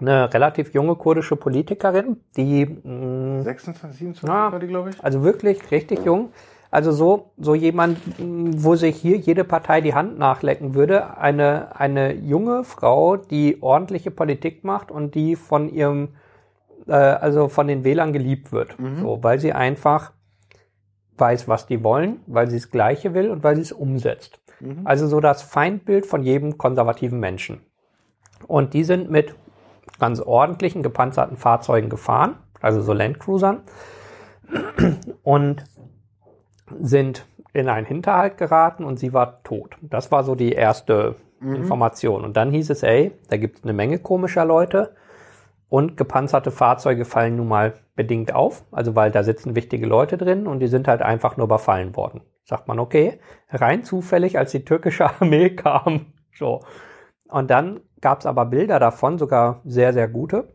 eine relativ junge kurdische Politikerin, die mh, 26, 27 Ja. war die, glaube ich. also wirklich richtig jung. Also so, so jemand, mh, wo sich hier jede Partei die Hand nachlecken würde. Eine, eine junge Frau, die ordentliche Politik macht und die von ihrem, äh, also von den Wählern geliebt wird. So, weil sie einfach weiß, was die wollen, weil sie das Gleiche will und weil sie es umsetzt. Also so das Feindbild von jedem konservativen Menschen. Und die sind mit ganz ordentlichen gepanzerten Fahrzeugen gefahren, also so Landcruisern, und sind in einen Hinterhalt geraten und sie war tot. Das war so die erste Information. Und dann hieß es, ey, da gibt es eine Menge komischer Leute und gepanzerte Fahrzeuge fallen nun mal bedingt auf, also weil da sitzen wichtige Leute drin und die sind halt einfach nur überfallen worden. Sagt man, okay, rein zufällig, als die türkische Armee kam. So. Und dann gab es aber Bilder davon, sogar sehr, sehr gute.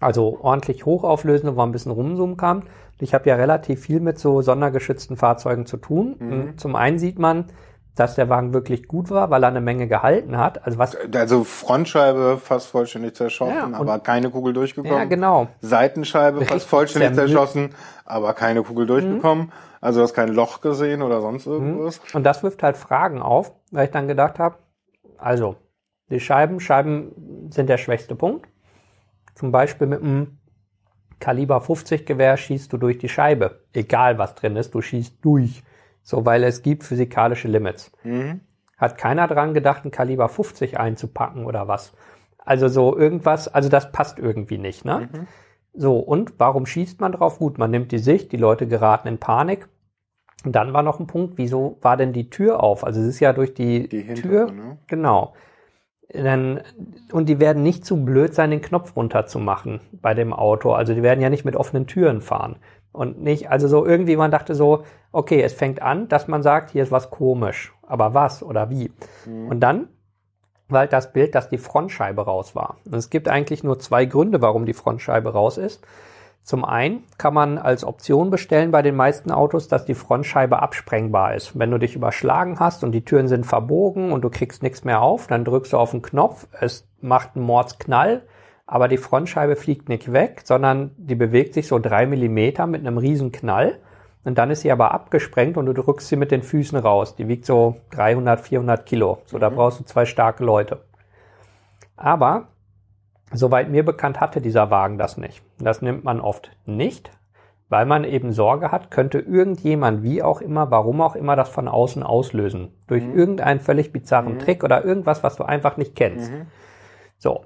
Also ordentlich hochauflösende, wo man ein bisschen rumzoomen kann. Ich habe ja relativ viel mit so sondergeschützten Fahrzeugen zu tun. Und Zum einen sieht man, dass der Wagen wirklich gut war, weil er eine Menge gehalten hat. Also was Also Frontscheibe fast vollständig zerschossen, Ja, aber keine Kugel durchgekommen. Ja, genau. Seitenscheibe fast vollständig zerschossen, aber keine Kugel durchgekommen. Also du hast kein Loch gesehen oder sonst Mhm. irgendwas. Und das wirft halt Fragen auf, weil ich dann gedacht habe, also, die Scheiben, Scheiben sind der schwächste Punkt. Zum Beispiel mit einem Kaliber 50 Gewehr schießt du durch die Scheibe. Egal was drin ist, du schießt durch. So, weil es gibt physikalische Limits. Mhm. Hat keiner dran gedacht, ein Kaliber 50 einzupacken oder was? Also so irgendwas, also das passt irgendwie nicht, ne? So, und warum schießt man drauf? Gut, man nimmt die Sicht, die Leute geraten in Panik. Und dann war noch ein Punkt, wieso war denn die Tür auf? Also es ist ja durch die, Die hintere, Tür, ne? genau. Dann, und die werden nicht zu blöd sein, den Knopf runterzumachen bei dem Auto. Also die werden ja nicht mit offenen Türen fahren. Und nicht, also so irgendwie, man dachte so, okay, es fängt an, dass man sagt, hier ist was komisch. Aber was oder wie? Und dann war halt das Bild, dass die Frontscheibe raus war. Und es gibt eigentlich nur zwei Gründe, warum die Frontscheibe raus ist. Zum einen kann man als Option bestellen bei den meisten Autos, dass die Frontscheibe absprengbar ist. Wenn du dich überschlagen hast und die Türen sind verbogen und du kriegst nichts mehr auf, dann drückst du auf den Knopf, es macht einen Mordsknall, aber die Frontscheibe fliegt nicht weg, sondern die bewegt sich so drei Millimeter mit einem riesen Knall. Und dann ist sie aber abgesprengt und du drückst sie mit den Füßen raus. Die wiegt so 300, 400 Kilo. So, da brauchst du zwei starke Leute. Aber Soweit mir bekannt hatte dieser Wagen das nicht. Das nimmt man oft nicht, weil man eben Sorge hat, könnte irgendjemand, wie auch immer, warum auch immer, das von außen auslösen. Durch irgendeinen völlig bizarren Trick oder irgendwas, was du einfach nicht kennst. So.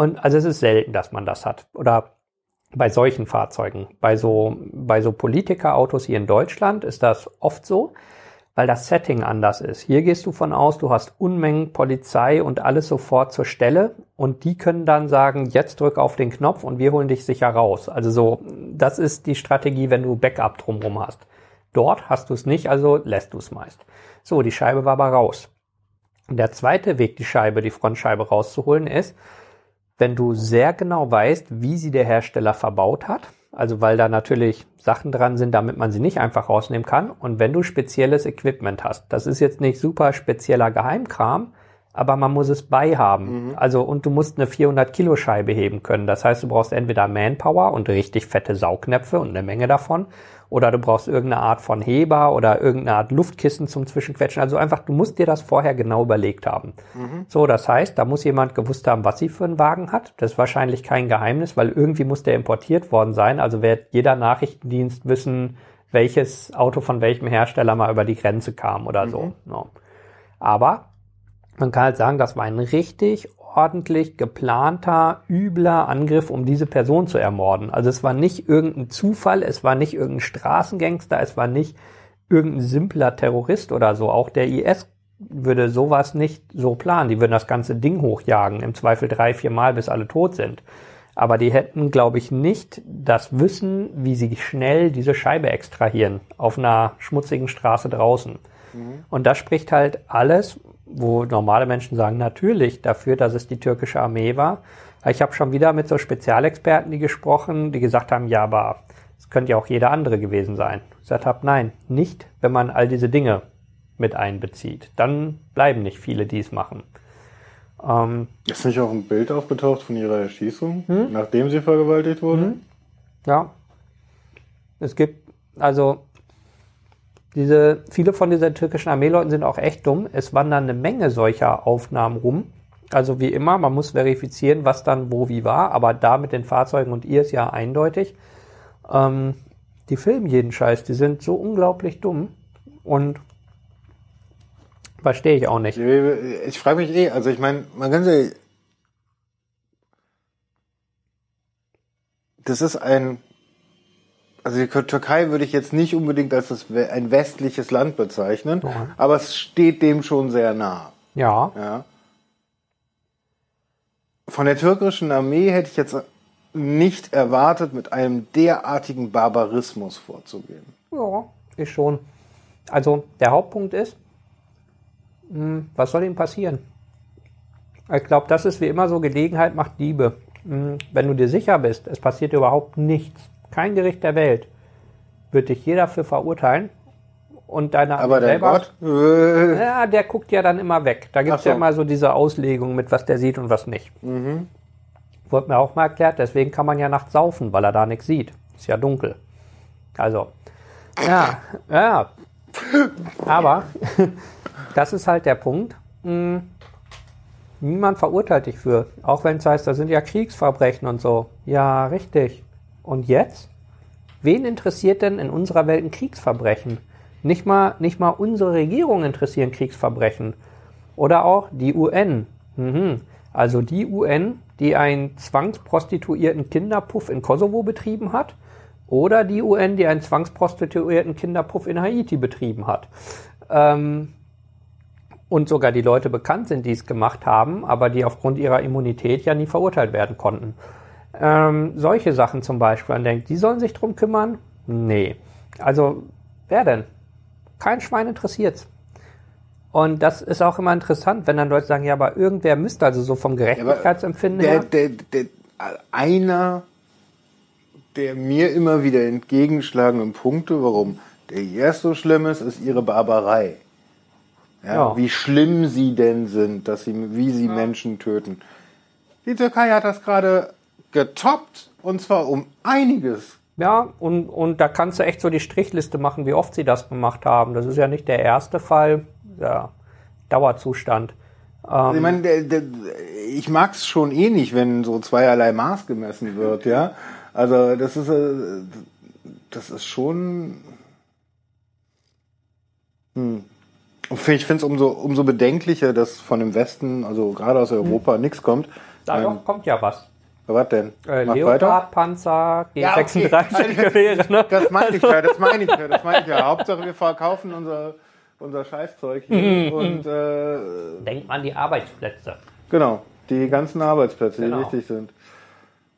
Und also es ist selten, dass man das hat. Oder bei solchen Fahrzeugen. Bei so, bei so Politikerautos hier in Deutschland ist das oft so, weil das Setting anders ist. Hier gehst du von aus, du hast Unmengen Polizei und alles sofort zur Stelle und die können dann sagen, jetzt drück auf den Knopf und wir holen dich sicher raus. Also so, das ist die Strategie, wenn du Backup drumherum hast. Dort hast du es nicht, also lässt du es meist. So, die Scheibe war aber raus. Der zweite Weg, die Scheibe, die Frontscheibe rauszuholen, ist, wenn du sehr genau weißt, wie sie der Hersteller verbaut hat, also weil da natürlich Sachen dran sind, damit man sie nicht einfach rausnehmen kann. Und wenn du spezielles Equipment hast, das ist jetzt nicht super spezieller Geheimkram, aber man muss es beihaben. Also und du musst eine 400 Kilo Scheibe heben können. Das heißt, du brauchst entweder Manpower und richtig fette Saugnäpfe und eine Menge davon, oder du brauchst irgendeine Art von Heber oder irgendeine Art Luftkissen zum Zwischenquetschen. Also einfach, du musst dir das vorher genau überlegt haben. So, das heißt, da muss jemand gewusst haben, was sie für einen Wagen hat. Das ist wahrscheinlich kein Geheimnis, weil irgendwie muss der importiert worden sein. Also wird jeder Nachrichtendienst wissen, welches Auto von welchem Hersteller mal über die Grenze kam oder so. Ja. Aber man kann halt sagen, das war ein richtig ordentlich geplanter, übler Angriff, um diese Person zu ermorden. Also es war nicht irgendein Zufall, es war nicht irgendein Straßengangster, es war nicht irgendein simpler Terrorist oder so. Auch der IS würde sowas nicht so planen. Die würden das ganze Ding hochjagen, im Zweifel drei, vier Mal, bis alle tot sind. Aber die hätten, glaube ich, nicht das Wissen, wie sie schnell diese Scheibe extrahieren auf einer schmutzigen Straße draußen. Und das spricht halt alles wo normale Menschen sagen, natürlich dafür, dass es die türkische Armee war. Ich habe schon wieder mit so Spezialexperten, die gesprochen, die gesagt haben, ja, aber es könnte ja auch jeder andere gewesen sein. Ich gesagt habe, nein, nicht, wenn man all diese Dinge mit einbezieht. Dann bleiben nicht viele, die es machen. Ähm, ist nicht auch ein Bild aufgetaucht von ihrer Erschießung, hm? nachdem sie vergewaltigt wurde? Hm? Ja. Es gibt, also diese, viele von diesen türkischen Armeeleuten sind auch echt dumm. Es wandern eine Menge solcher Aufnahmen rum. Also wie immer, man muss verifizieren, was dann wo wie war, aber da mit den Fahrzeugen und ihr ist ja eindeutig. Ähm, die filmen jeden Scheiß, die sind so unglaublich dumm und verstehe ich auch nicht. Ich frage mich eh, also ich meine, man kann sich. Das ist ein also die Türkei würde ich jetzt nicht unbedingt als das, ein westliches Land bezeichnen, ja. aber es steht dem schon sehr nah. Ja. ja. Von der türkischen Armee hätte ich jetzt nicht erwartet, mit einem derartigen Barbarismus vorzugehen. Ja, ich schon. Also der Hauptpunkt ist, hm, was soll ihm passieren? Ich glaube, das ist wie immer so, Gelegenheit macht Diebe. Hm, wenn du dir sicher bist, es passiert überhaupt nichts, kein Gericht der Welt wird dich jeder für verurteilen. Und deine Aber der Gott? Ja, der guckt ja dann immer weg. Da gibt es so. ja immer so diese Auslegung mit, was der sieht und was nicht. Mhm. Wurde mir auch mal erklärt, deswegen kann man ja nachts saufen, weil er da nichts sieht. Ist ja dunkel. Also, ja, ja. Aber das ist halt der Punkt. Hm, niemand verurteilt dich für. Auch wenn es heißt, da sind ja Kriegsverbrechen und so. Ja, richtig. Und jetzt? Wen interessiert denn in unserer Welt ein Kriegsverbrechen? Nicht mal, nicht mal unsere Regierung interessieren Kriegsverbrechen. Oder auch die UN. Mhm. Also die UN, die einen zwangsprostituierten Kinderpuff in Kosovo betrieben hat. Oder die UN, die einen zwangsprostituierten Kinderpuff in Haiti betrieben hat. Ähm, und sogar die Leute bekannt sind, die es gemacht haben, aber die aufgrund ihrer Immunität ja nie verurteilt werden konnten. Ähm, solche Sachen zum Beispiel. Man denkt, die sollen sich drum kümmern? Nee. Also, wer denn? Kein Schwein interessiert's. Und das ist auch immer interessant, wenn dann Leute sagen, ja, aber irgendwer müsste also so vom Gerechtigkeitsempfinden ja, der, her. Der, der, einer der mir immer wieder entgegenschlagenden Punkte, warum der erst so schlimm ist, ist ihre Barbarei. Ja, ja. Wie schlimm sie denn sind, dass sie, wie sie. Menschen töten. Die Türkei hat das gerade getoppt und zwar um einiges. Ja, und, und da kannst du echt so die Strichliste machen, wie oft sie das gemacht haben. Das ist ja nicht der erste Fall, ja, Dauerzustand. Ähm, ich meine, der, der, ich mag es schon eh nicht, wenn so zweierlei Maß gemessen wird, ja. Also das ist, äh, das ist schon. Hm. Ich finde es umso, umso bedenklicher, dass von dem Westen, also gerade aus Europa, hm. nichts kommt. Da ähm, kommt ja was. Was denn? Äh, Leopardpanzer, G36 ja, okay. Gewehre, ne? Das meine ich ja, das meine ich ja, das meine ich ja. Hauptsache wir verkaufen unser, unser Scheißzeug hier und äh, Denkt man an die Arbeitsplätze. Genau, die ganzen Arbeitsplätze, genau. die wichtig sind.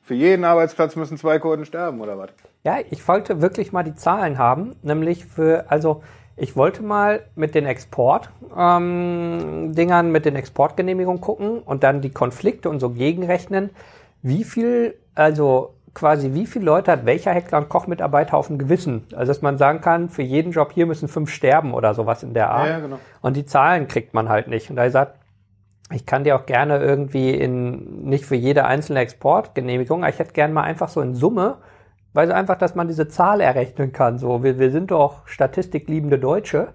Für jeden Arbeitsplatz müssen zwei Kurden sterben, oder was? Ja, ich wollte wirklich mal die Zahlen haben, nämlich für, also ich wollte mal mit den Export-Dingern, ähm, mit den Exportgenehmigungen gucken und dann die Konflikte und so gegenrechnen wie viel, also quasi wie viele Leute hat welcher Heckler- und Kochmitarbeiter auf dem Gewissen? Also dass man sagen kann, für jeden Job hier müssen fünf sterben oder sowas in der Art. Ja, ja, genau. Und die Zahlen kriegt man halt nicht. Und da sagt, ich kann dir auch gerne irgendwie in, nicht für jede einzelne Exportgenehmigung, aber ich hätte gerne mal einfach so in Summe, weil so einfach, dass man diese Zahl errechnen kann. So, wir, wir sind doch statistikliebende Deutsche.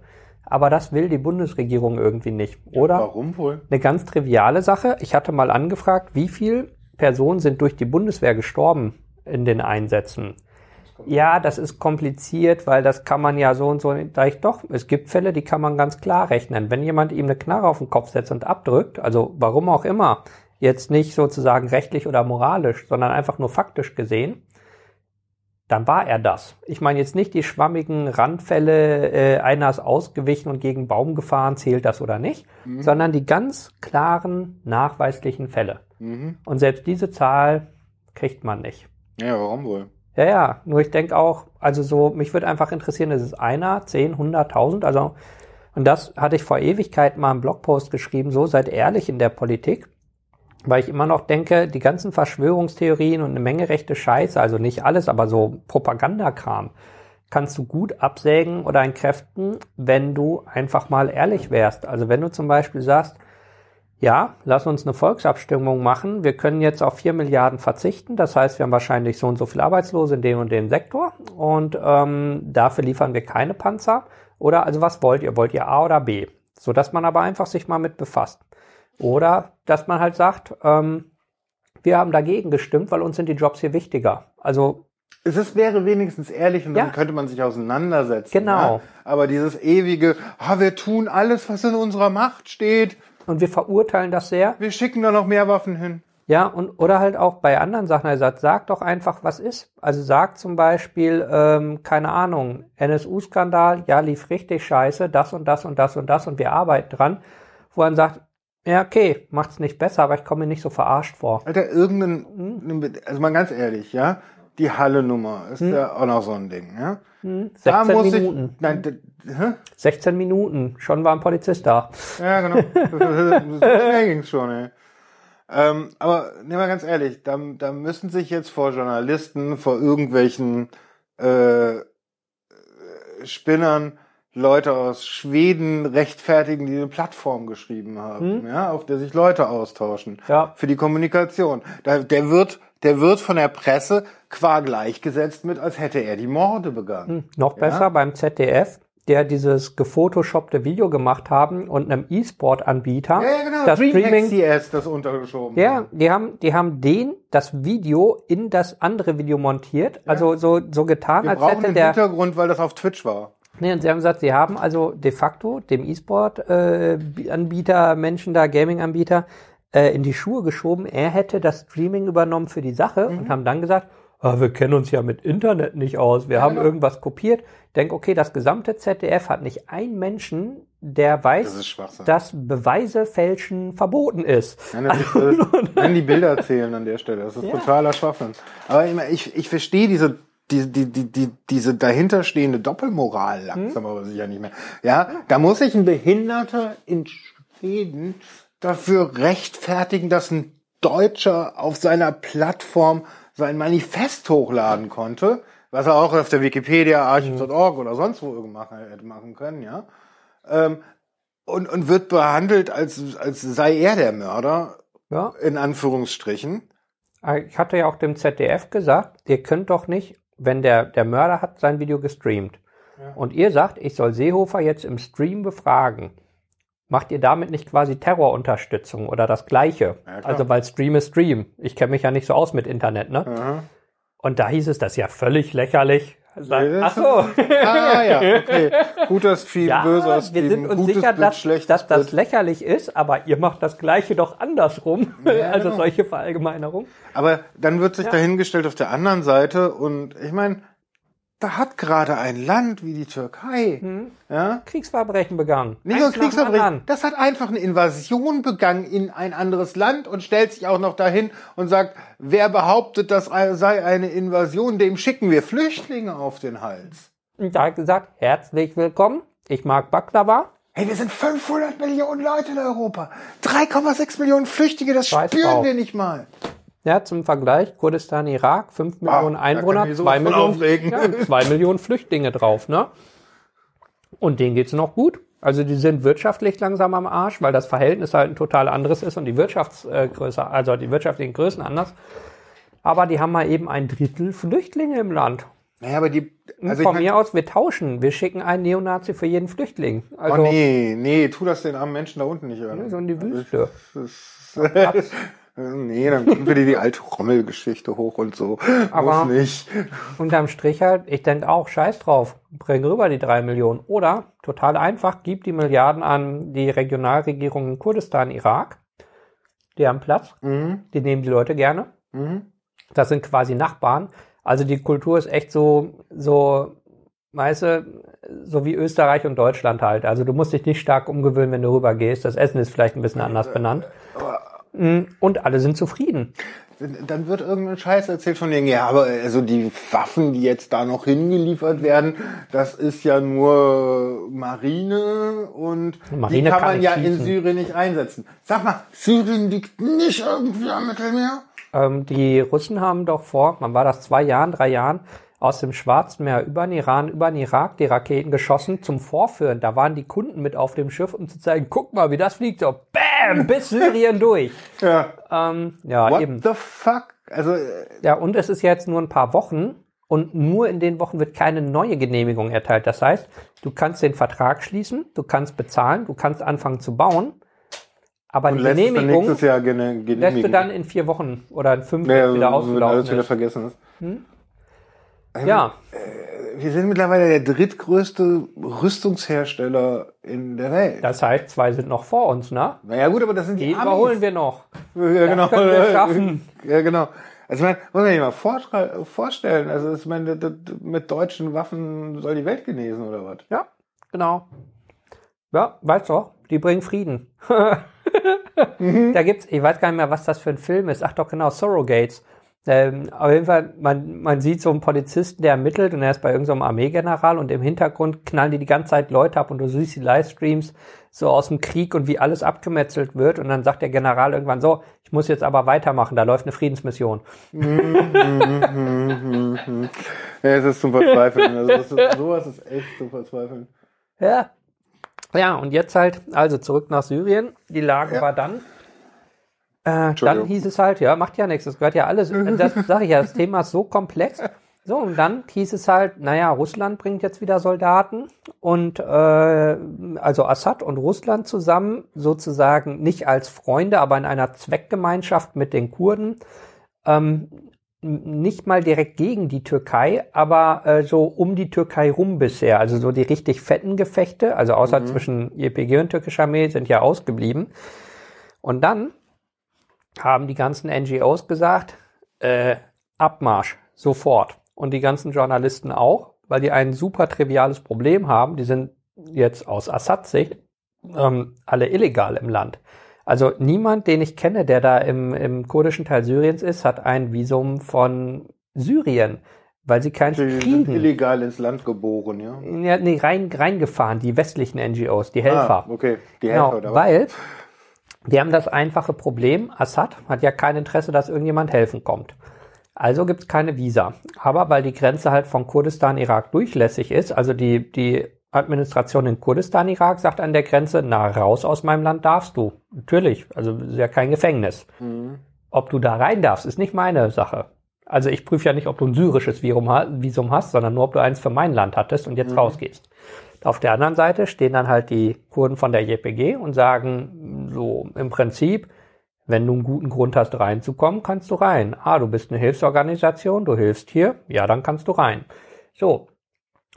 Aber das will die Bundesregierung irgendwie nicht, oder? Ja, warum wohl? Eine ganz triviale Sache. Ich hatte mal angefragt, wie viel Personen sind durch die Bundeswehr gestorben in den Einsätzen. Ja, das ist kompliziert, weil das kann man ja so und so, da ich doch, es gibt Fälle, die kann man ganz klar rechnen. Wenn jemand ihm eine Knarre auf den Kopf setzt und abdrückt, also warum auch immer, jetzt nicht sozusagen rechtlich oder moralisch, sondern einfach nur faktisch gesehen, dann war er das. Ich meine jetzt nicht die schwammigen Randfälle, äh, einer ist ausgewichen und gegen Baum gefahren, zählt das oder nicht, mhm. sondern die ganz klaren, nachweislichen Fälle. Mhm. Und selbst diese Zahl kriegt man nicht. Ja, warum wohl? Ja, ja, nur ich denke auch, also so, mich würde einfach interessieren, ist es einer, zehn, hunderttausend, also Und das hatte ich vor Ewigkeit mal im Blogpost geschrieben, so seid ehrlich in der Politik. Weil ich immer noch denke, die ganzen Verschwörungstheorien und eine Menge rechte Scheiße, also nicht alles, aber so Propagandakram, kannst du gut absägen oder entkräften, wenn du einfach mal ehrlich wärst. Also wenn du zum Beispiel sagst, ja, lass uns eine Volksabstimmung machen. Wir können jetzt auf vier Milliarden verzichten. Das heißt, wir haben wahrscheinlich so und so viele Arbeitslose in dem und dem Sektor und ähm, dafür liefern wir keine Panzer. Oder also was wollt ihr? Wollt ihr A oder B? So dass man aber einfach sich mal mit befasst. Oder dass man halt sagt, ähm, wir haben dagegen gestimmt, weil uns sind die Jobs hier wichtiger. Also es wäre wenigstens ehrlich und Ja. dann könnte man sich auseinandersetzen. Genau. Ja? Aber dieses ewige, ah, wir tun alles, was in unserer Macht steht. und wir verurteilen das sehr. Wir schicken da noch mehr Waffen hin. Ja, und oder halt auch bei anderen Sachen, er sagt, sag doch einfach, was ist. Also sag zum Beispiel, ähm, keine Ahnung, NSU-Skandal, ja, lief richtig scheiße, das und das und das und das und wir arbeiten dran, wo er sagt, ja, okay, macht's nicht besser, aber ich komme mir nicht so verarscht vor. Alter, irgendein, also mal ganz ehrlich, ja, die Halle-Nummer ist ja auch noch so ein Ding, ja. Hm, Da 16 muss Minuten. ich, nein, hä? 16 Minuten, schon war ein Polizist da. Ja, genau. so schnell ging's schon, ey. Ähm, aber nehmen wir ganz ehrlich, da, da müssen sich jetzt vor Journalisten, vor irgendwelchen äh, äh, Spinnern Leute aus Schweden rechtfertigen, die eine Plattform geschrieben haben, ja, auf der sich Leute austauschen. Ja. Für die Kommunikation. Da, der wird, der wird von der Presse qua gleichgesetzt mit, als hätte er die Morde begangen. Noch besser beim ZDF, der dieses gefotoshoppte Video gemacht haben und einem E-Sport-Anbieter Ja, ja, genau. das Dreamhack Streaming CS das untergeschoben. Ja, die haben, die haben den, das Video in das andere Video montiert. Also so, so getan, Wir als hätte den der. Hintergrund, weil das auf Twitch war. Nee, und sie haben gesagt, sie haben also de facto dem E-Sport-Anbieter, Menschen da, Gaming-Anbieter, äh, in die Schuhe geschoben. Er hätte das Streaming übernommen für die Sache Mhm. und haben dann gesagt, ah, wir kennen uns ja mit Internet nicht aus. Wir haben genau. irgendwas kopiert. Denk, okay, das gesamte ZDF hat nicht einen Menschen, der weiß, Das dass Beweise fälschen verboten ist. Nein, das ist, das, nein, die Bilder zählen an der Stelle. Das ist totaler Schwachsinn. Aber ich, ich verstehe diese, die, die, die, die, diese dahinterstehende Doppelmoral langsam aber sicher nicht mehr. Ja, da muss sich ein Behinderter in Schweden dafür rechtfertigen, dass ein Deutscher auf seiner Plattform sein Manifest hochladen konnte, was er auch auf der Wikipedia, archiv.org oder sonst wo gemacht hätte machen können, ja. Ähm, und, und wird behandelt, als, als sei er der Mörder, Ja. in Anführungsstrichen. Ich hatte ja auch dem ZDF gesagt, ihr könnt doch nicht, wenn der, der Mörder hat sein Video gestreamt und ihr sagt, ich soll Seehofer jetzt im Stream befragen, macht ihr damit nicht quasi Terrorunterstützung oder das Gleiche? Ja, also weil Stream ist Stream. Ich kenne mich ja nicht so aus mit Internet, ne? Aha. Und da hieß es das ja völlig lächerlich. Sag, ach so. Ah ja, okay. Guter Stream, Ja, böser wir Stream, sind uns gutes sicher, Bild, dass, dass das lächerlich ist, aber ihr macht das Gleiche doch andersrum. Ja, also genau. solche Verallgemeinerungen. Aber dann wird sich Ja. dahingestellt auf der anderen Seite und ich meine, da hat gerade ein Land wie die Türkei, ja, Kriegsverbrechen begangen. nicht nur Kriegsverbrechen, das hat einfach eine Invasion begangen in ein anderes Land und stellt sich auch noch dahin und sagt, wer behauptet, das sei eine Invasion, dem schicken wir Flüchtlinge auf den Hals. Und da hat gesagt, herzlich willkommen. Ich mag Baklava. Hey, wir sind 500 Millionen Leute in Europa. 3,6 Millionen Flüchtlinge, das Scheiß spüren drauf. wir nicht mal. Ja, zum Vergleich, Kurdistan, Irak, 5 Millionen da Einwohner, kann ich mich 2 sowas von Millionen, ja, 2 Millionen Flüchtlinge drauf, ne? Und denen geht's noch gut. Also die sind wirtschaftlich langsam am Arsch, weil das Verhältnis halt ein total anderes ist und die Wirtschaftsgröße, also die wirtschaftlichen Größen anders. Aber die haben mal eben ein Drittel Flüchtlinge im Land. Naja, aber die, also ich Von mir aus, wir tauschen. Wir schicken einen Neonazi für jeden Flüchtling. oh Also nee, nee, tu das den armen Menschen da unten nicht an. so in die Wüste. Das- nee, dann kommt wieder die alte Rommelgeschichte hoch und so. Aber- Muss nicht. Unterm Strich halt, ich denke auch, scheiß drauf, bring rüber die drei Millionen. Oder, total einfach, gib die Milliarden an die Regionalregierung in Kurdistan, Irak. Die haben Platz, Mhm. die nehmen die Leute gerne. Mhm. Das sind quasi Nachbarn. Also die Kultur ist echt so, so, weißt du, so wie Österreich und Deutschland halt. Also du musst dich nicht stark umgewöhnen, wenn du rüber gehst. Das Essen ist vielleicht ein bisschen anders benannt. Mm, Und alle sind zufrieden. Dann wird irgendein Scheiß erzählt von denen, ja, aber also die Waffen, die jetzt da noch hingeliefert werden, das ist ja nur Marine und Marine die kann, kann man ja in schießen. Syrien nicht einsetzen. Sag mal, Syrien liegt nicht irgendwie am Mittelmeer? Ähm, die Russen haben doch vor, man war das zwei Jahren, drei Jahren, aus dem Schwarzen Meer über den Iran, über den Irak die Raketen geschossen zum Vorführen. Da waren die Kunden mit auf dem Schiff, um zu zeigen, guck mal, wie das fliegt. So, bam, bis Syrien durch. Ja. Ähm, ja, What eben. the fuck? Also, äh, Ja, und es ist jetzt nur ein paar Wochen und nur in den Wochen wird keine neue Genehmigung erteilt. Das heißt, du kannst den Vertrag schließen, du kannst bezahlen, du kannst anfangen zu bauen, aber die Genehmigung lässt du dann in vier Wochen oder in fünf ja, wenn wieder wenn ausgelaufen alles wieder vergessen ist. Ja, Wir sind mittlerweile der drittgrößte Rüstungshersteller in der Welt. das heißt, zwei sind noch vor uns, ne? Naja gut, aber das sind die, Die Amis. überholen wir noch. Ja, genau. können wir schaffen. Ja, genau. Also ich meine, muss man sich mal vorstellen, also ich meine, mit deutschen Waffen soll die Welt genesen oder was? Ja, genau. Ja, weißt du, die bringen Frieden. Da gibt's, ich weiß gar nicht mehr, was das für ein Film ist. Ach doch, genau, Surrogates. Ähm, auf jeden Fall, man, man sieht so einen Polizisten, der ermittelt und er ist bei irgendeinem Armeegeneral und im Hintergrund knallen die die ganze Zeit Leute ab und du siehst die Livestreams so aus dem Krieg und wie alles abgemetzelt wird und dann sagt der General irgendwann so, ich muss jetzt aber weitermachen, da läuft eine Friedensmission. Ja, es ist zum Verzweifeln. Also das ist, sowas ist echt zum Verzweifeln. Ja. Ja, und jetzt halt, also zurück nach Syrien. Die Lage Ja. war dann. Äh, dann hieß es halt, ja, macht ja nichts, das gehört ja alles. Das sage ich ja, das Thema ist so komplex. So, und dann hieß es halt, naja, Russland bringt jetzt wieder Soldaten und äh, also Assad und Russland zusammen sozusagen nicht als Freunde, aber in einer Zweckgemeinschaft mit den Kurden. Ähm, nicht mal direkt gegen die Türkei, aber äh, so um die Türkei rum bisher. Also so die richtig fetten Gefechte, also außer zwischen YPG und türkischer Armee sind ja ausgeblieben. Und dann haben die ganzen NGOs gesagt, äh, Abmarsch, sofort. Und die ganzen Journalisten auch, weil die ein super triviales Problem haben. Die sind jetzt aus Assad-Sicht ähm, alle illegal im Land. Also niemand, den ich kenne, der da im, im kurdischen Teil Syriens ist, hat ein Visum von Syrien, weil sie keins Die sind kriegen. illegal ins Land geboren, ja? Ja, nee, rein, reingefahren, die westlichen NGOs, die Helfer. Ah, okay. Die Helfer, Genau, oder was? weil die haben das einfache Problem, Assad hat ja kein Interesse, dass irgendjemand helfen kommt. Also gibt's keine Visa. Aber weil die Grenze halt von Kurdistan, Irak durchlässig ist, also die, die Administration in Kurdistan, Irak sagt an der Grenze, na, raus aus meinem Land darfst du. Natürlich, also ist ja kein Gefängnis. Mhm. Ob du da rein darfst, ist nicht meine Sache. Also ich prüfe ja nicht, ob du ein syrisches Visum ha- Visum hast, sondern nur, ob du eins für mein Land hattest und jetzt rausgehst. Auf der anderen Seite stehen dann halt die Kurden von der JPG und sagen so im Prinzip, wenn du einen guten Grund hast, reinzukommen, kannst du rein. Ah, du bist eine Hilfsorganisation, du hilfst hier, ja, dann kannst du rein. So.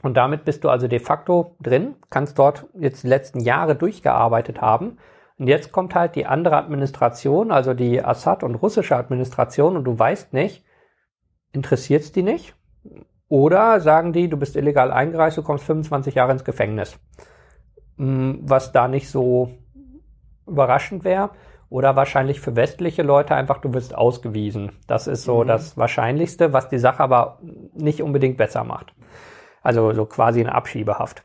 Und damit bist du also de facto drin, kannst dort jetzt die letzten Jahre durchgearbeitet haben. Und jetzt kommt halt die andere Administration, also die Assad und russische Administration, und du weißt nicht, interessiert's die nicht? Oder sagen die, du bist illegal eingereist, du kommst 25 Jahre ins Gefängnis. Mm, Was da nicht so überraschend wäre. Oder wahrscheinlich für westliche Leute einfach, du wirst ausgewiesen. Das ist so das Wahrscheinlichste, was die Sache aber nicht unbedingt besser macht. Also so quasi eine Abschiebehaft.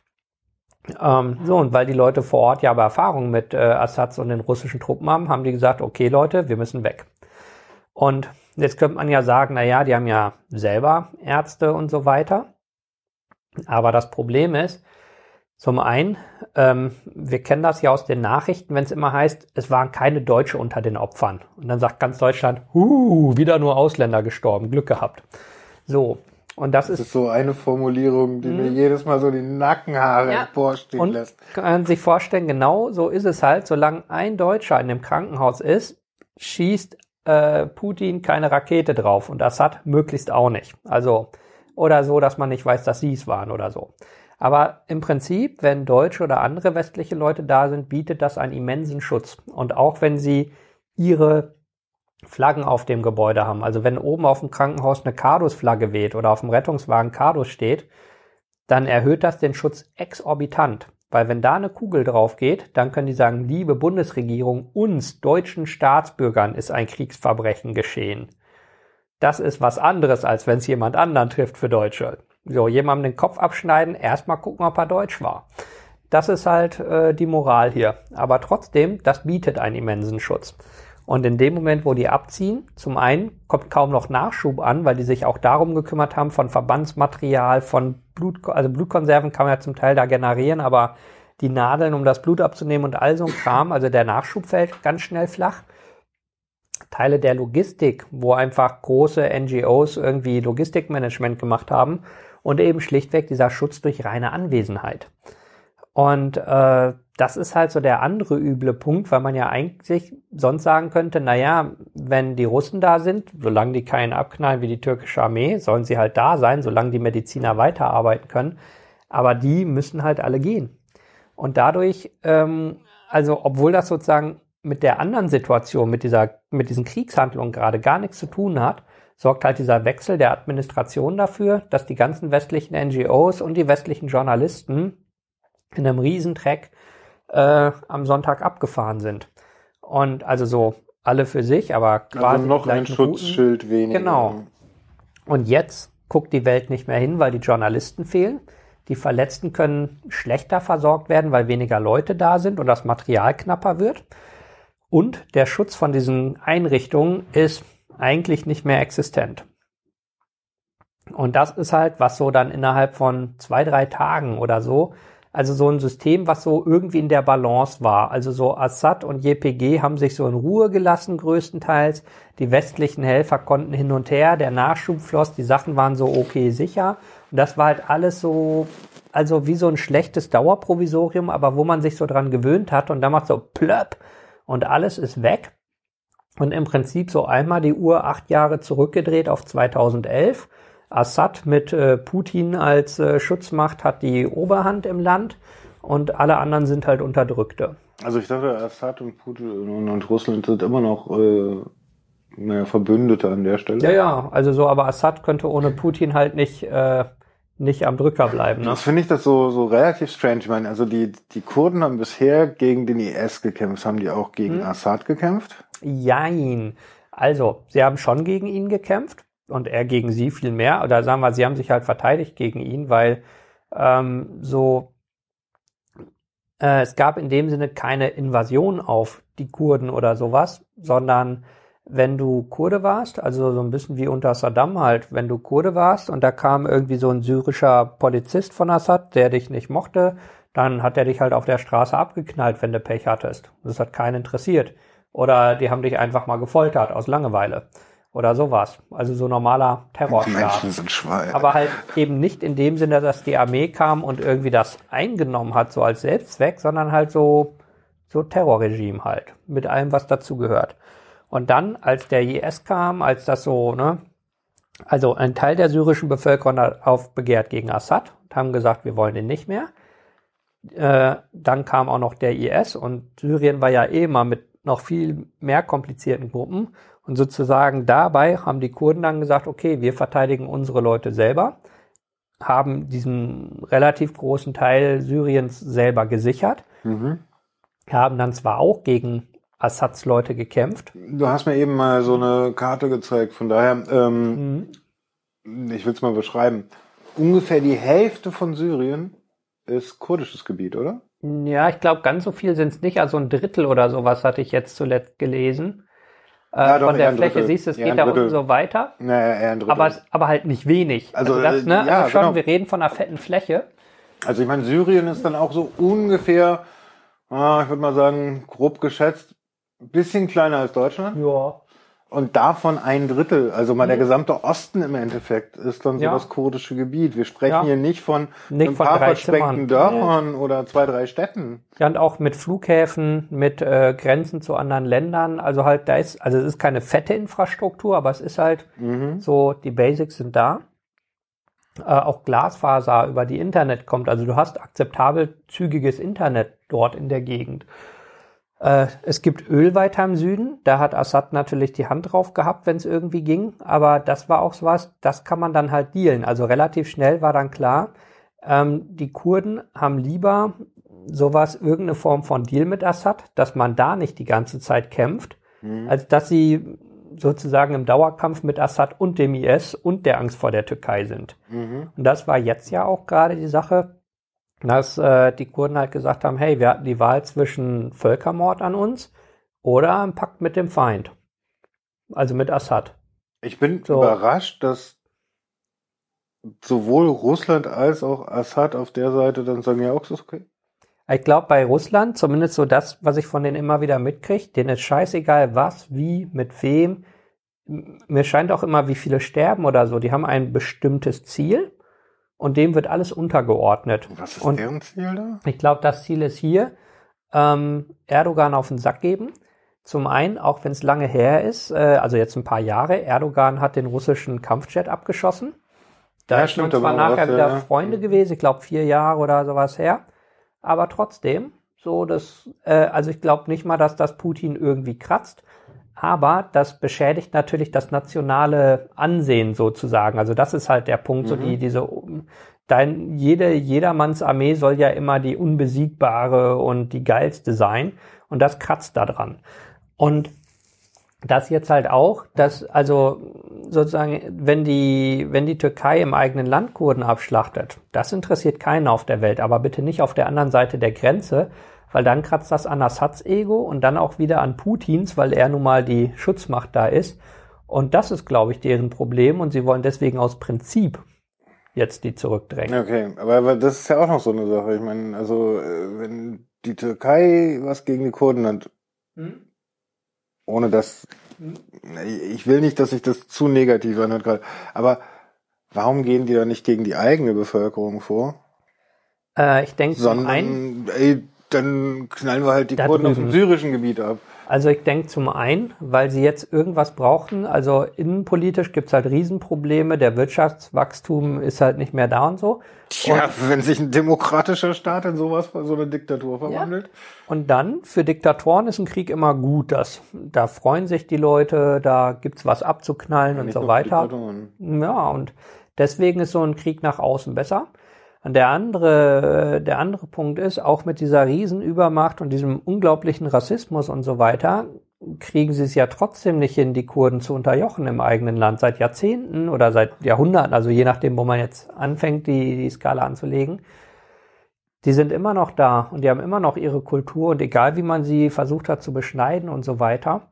Ähm, so, und weil die Leute vor Ort ja aber Erfahrung mit äh, Assads und den russischen Truppen haben, haben die gesagt, okay Leute, wir müssen weg. Und jetzt könnte man ja sagen, na ja, die haben ja selber Ärzte und so weiter. Aber das Problem ist, zum einen, ähm, wir kennen das ja aus den Nachrichten, wenn es immer heißt, es waren keine Deutsche unter den Opfern. Und dann sagt ganz Deutschland, huh, wieder nur Ausländer gestorben, Glück gehabt. So, und das Das ist ist so eine Formulierung, die mir jedes Mal so die Nackenhaare Mhm. Ja. emporstehen Und lässt. kann man sich vorstellen, genau so ist es halt, solange ein Deutscher in dem Krankenhaus ist, schießt äh, Putin keine Rakete drauf und Assad möglichst auch nicht. Also, oder so, dass man nicht weiß, dass sie es waren oder so. Aber im Prinzip, wenn Deutsche oder andere westliche Leute da sind, bietet das einen immensen Schutz. Und auch wenn sie ihre Flaggen auf dem Gebäude haben, also wenn oben auf dem Krankenhaus eine Cardus-Flagge weht oder auf dem Rettungswagen Cardus steht, dann erhöht das den Schutz exorbitant. Weil wenn da eine Kugel drauf geht, dann können die sagen, liebe Bundesregierung, uns deutschen Staatsbürgern ist ein Kriegsverbrechen geschehen. Das ist was anderes, als wenn es jemand anderen trifft für Deutsche. So, jemandem den Kopf abschneiden, erstmal gucken, ob er deutsch war. Das ist halt äh, die Moral hier. Aber trotzdem, das bietet einen immensen Schutz. Und in dem Moment, wo die abziehen, zum einen kommt kaum noch Nachschub an, weil die sich auch darum gekümmert haben, von Verbandsmaterial, von Blut, also Blutkonserven kann man ja zum Teil da generieren, aber die Nadeln, um das Blut abzunehmen und all so ein Kram, also der Nachschub fällt ganz schnell flach. Teile der Logistik, wo einfach große NGOs irgendwie Logistikmanagement gemacht haben und eben schlichtweg dieser Schutz durch reine Anwesenheit. Und äh, das ist halt so der andere üble Punkt, weil man ja eigentlich sonst sagen könnte, naja, wenn die Russen da sind, solange die keinen abknallen wie die türkische Armee, sollen sie halt da sein, solange die Mediziner weiterarbeiten können. Aber die müssen halt alle gehen. Und dadurch, ähm, also obwohl das sozusagen mit der anderen Situation, mit dieser, mit diesen Kriegshandlungen gerade gar nichts zu tun hat, sorgt halt dieser Wechsel der Administration dafür, dass die ganzen westlichen NGOs und die westlichen Journalisten in einem Riesentreck äh, am Sonntag abgefahren sind. Und also so alle für sich, aber also quasi. Also noch ein Schutzschild Routen. weniger. Genau. Und jetzt guckt die Welt nicht mehr hin, weil die Journalisten fehlen. Die Verletzten können schlechter versorgt werden, weil weniger Leute da sind und das Material knapper wird. Und der Schutz von diesen Einrichtungen ist eigentlich nicht mehr existent. Und das ist halt, was so dann innerhalb von zwei, drei Tagen oder so also so ein System, was so irgendwie in der Balance war. Also so Assad und JPG haben sich so in Ruhe gelassen größtenteils. Die westlichen Helfer konnten hin und her, der Nachschub floss, die Sachen waren so okay sicher. Und das war halt alles so, also wie so ein schlechtes Dauerprovisorium, aber wo man sich so dran gewöhnt hat und dann macht so plöpp und alles ist weg. Und im Prinzip so einmal die Uhr acht Jahre zurückgedreht auf 2011 Assad mit äh, Putin als äh, Schutzmacht hat die Oberhand im Land und alle anderen sind halt Unterdrückte. Also ich dachte, Assad und Putin und, und Russland sind immer noch äh, naja, Verbündete an der Stelle. Ja, ja, also so, aber Assad könnte ohne Putin halt nicht äh, nicht am Drücker bleiben. Ne? Das finde ich das so so relativ strange. Ich meine, also die die Kurden haben bisher gegen den IS gekämpft, haben die auch gegen hm. Assad gekämpft? Jein. Also, sie haben schon gegen ihn gekämpft und er gegen sie viel mehr. Oder sagen wir, sie haben sich halt verteidigt gegen ihn, weil ähm, so äh, es gab in dem Sinne keine Invasion auf die Kurden oder sowas, sondern wenn du Kurde warst, also so ein bisschen wie unter Saddam halt, wenn du Kurde warst und da kam irgendwie so ein syrischer Polizist von Assad, der dich nicht mochte, dann hat er dich halt auf der Straße abgeknallt, wenn du Pech hattest. Das hat keinen interessiert. Oder die haben dich einfach mal gefoltert aus Langeweile oder sowas. Also so normaler Terrorstaat. Menschen sind Schweine. Aber halt eben nicht in dem Sinne, dass die Armee kam und irgendwie das eingenommen hat, so als Selbstzweck, sondern halt so, so Terrorregime halt. Mit allem, was dazugehört. Und dann, als der IS kam, als das so, ne, also ein Teil der syrischen Bevölkerung hat aufbegehrt gegen Assad und haben gesagt, wir wollen den nicht mehr. Äh, dann kam auch noch der IS und Syrien war ja eh immer mit noch viel mehr komplizierten Gruppen und sozusagen dabei haben die Kurden dann gesagt, okay, wir verteidigen unsere Leute selber, haben diesen relativ großen Teil Syriens selber gesichert, mhm. haben dann zwar auch gegen Assads Leute gekämpft. Du hast mir eben mal so eine Karte gezeigt, von daher, ähm, mhm. ich will es mal beschreiben. Ungefähr die Hälfte von Syrien ist kurdisches Gebiet, oder? Ja, ich glaube, ganz so viel sind es nicht. Also ein Drittel oder sowas hatte ich jetzt zuletzt gelesen. Äh, ja, doch, von der Fläche siehst du, es geht da unten so weiter. Naja, eher ein Drittel. Aber, aber halt nicht wenig. Also, also das, ne? Ja, also schon, genau. wir reden von einer fetten Fläche. Also ich meine, Syrien ist dann auch so ungefähr, ah, ich würde mal sagen, grob geschätzt, ein bisschen kleiner als Deutschland. Ja. Und davon ein Drittel, also mal mhm. der gesamte Osten im Endeffekt, ist dann so ja. das kurdische Gebiet. Wir sprechen ja. hier nicht von nicht ein von paar versprengten Dörfern nee. oder zwei, drei Städten. Ja, und auch mit Flughäfen, mit äh, Grenzen zu anderen Ländern. Also halt, da ist, also es ist keine fette Infrastruktur, aber es ist halt mhm. so, die Basics sind da. Äh, auch Glasfaser über die Internet kommt. Also du hast akzeptabel zügiges Internet dort in der Gegend. Äh, es gibt Öl weiter im Süden. Da hat Assad natürlich die Hand drauf gehabt, wenn es irgendwie ging. Aber das war auch sowas, das kann man dann halt dealen. Also relativ schnell war dann klar, ähm, die Kurden haben lieber sowas, irgendeine Form von Deal mit Assad, dass man da nicht die ganze Zeit kämpft, mhm. als dass sie sozusagen im Dauerkampf mit Assad und dem IS und der Angst vor der Türkei sind. Mhm. Und das war jetzt ja auch gerade die Sache, dass äh, die Kurden halt gesagt haben, hey, wir hatten die Wahl zwischen Völkermord an uns oder einem Pakt mit dem Feind. Also mit Assad. Ich bin so. überrascht, dass sowohl Russland als auch Assad auf der Seite dann sagen, ja, auch ist okay. Ich glaube, bei Russland, zumindest so das, was ich von denen immer wieder mitkriege, denen ist scheißegal, was, wie, mit wem. Mir scheint auch immer, wie viele sterben oder so. Die haben ein bestimmtes Ziel und dem wird alles untergeordnet. Was ist und deren Ziel da? Ich glaube, das Ziel ist hier, ähm, Erdogan auf den Sack geben. Zum einen, auch wenn es lange her ist, äh, also jetzt ein paar Jahre, Erdogan hat den russischen Kampfjet abgeschossen. Da ja, stimmt, zwar nachher wieder ja. Freunde gewesen, ich glaube vier Jahre oder sowas her. Aber trotzdem, so das, äh, also ich glaube nicht mal, dass das Putin irgendwie kratzt. Aber das beschädigt natürlich das nationale Ansehen sozusagen. Also das ist halt der Punkt, mhm. so die, diese, dein, jede, jedermanns Armee soll ja immer die unbesiegbare und die geilste sein. Und das kratzt da dran. Und das jetzt halt auch, dass, also sozusagen, wenn die, wenn die Türkei im eigenen Land Kurden abschlachtet, das interessiert keinen auf der Welt, aber bitte nicht auf der anderen Seite der Grenze, weil dann kratzt das an Assads Ego und dann auch wieder an Putins, weil er nun mal die Schutzmacht da ist. Und das ist, glaube ich, deren Problem und sie wollen deswegen aus Prinzip jetzt die zurückdrängen. Okay, aber, aber das ist ja auch noch so eine Sache. Ich meine, also äh, wenn die Türkei was gegen die Kurden hat, hm? ohne dass hm? ich will nicht, dass sich das zu negativ anhört gerade, aber warum gehen die da nicht gegen die eigene Bevölkerung vor? Äh, ich denke, sondern ey, dann knallen wir halt die Kurden aus dem syrischen Gebiet ab. Also ich denke zum einen, weil sie jetzt irgendwas brauchten, also innenpolitisch gibt's halt Riesenprobleme, der Wirtschaftswachstum ist halt nicht mehr da und so. Tja, und, wenn sich ein demokratischer Staat in sowas, so eine Diktatur verwandelt. Ja. Und dann, für Diktatoren ist ein Krieg immer gut, das, da freuen sich die Leute, da gibt's was abzuknallen ja, und so weiter. Ja, und deswegen ist so ein Krieg nach außen besser. Und der andere, der andere Punkt ist, auch mit dieser Riesenübermacht und diesem unglaublichen Rassismus und so weiter, kriegen sie es ja trotzdem nicht hin, die Kurden zu unterjochen im eigenen Land seit Jahrzehnten oder seit Jahrhunderten, also je nachdem, wo man jetzt anfängt, die, die Skala anzulegen. Die sind immer noch da und die haben immer noch ihre Kultur und egal wie man sie versucht hat zu beschneiden und so weiter.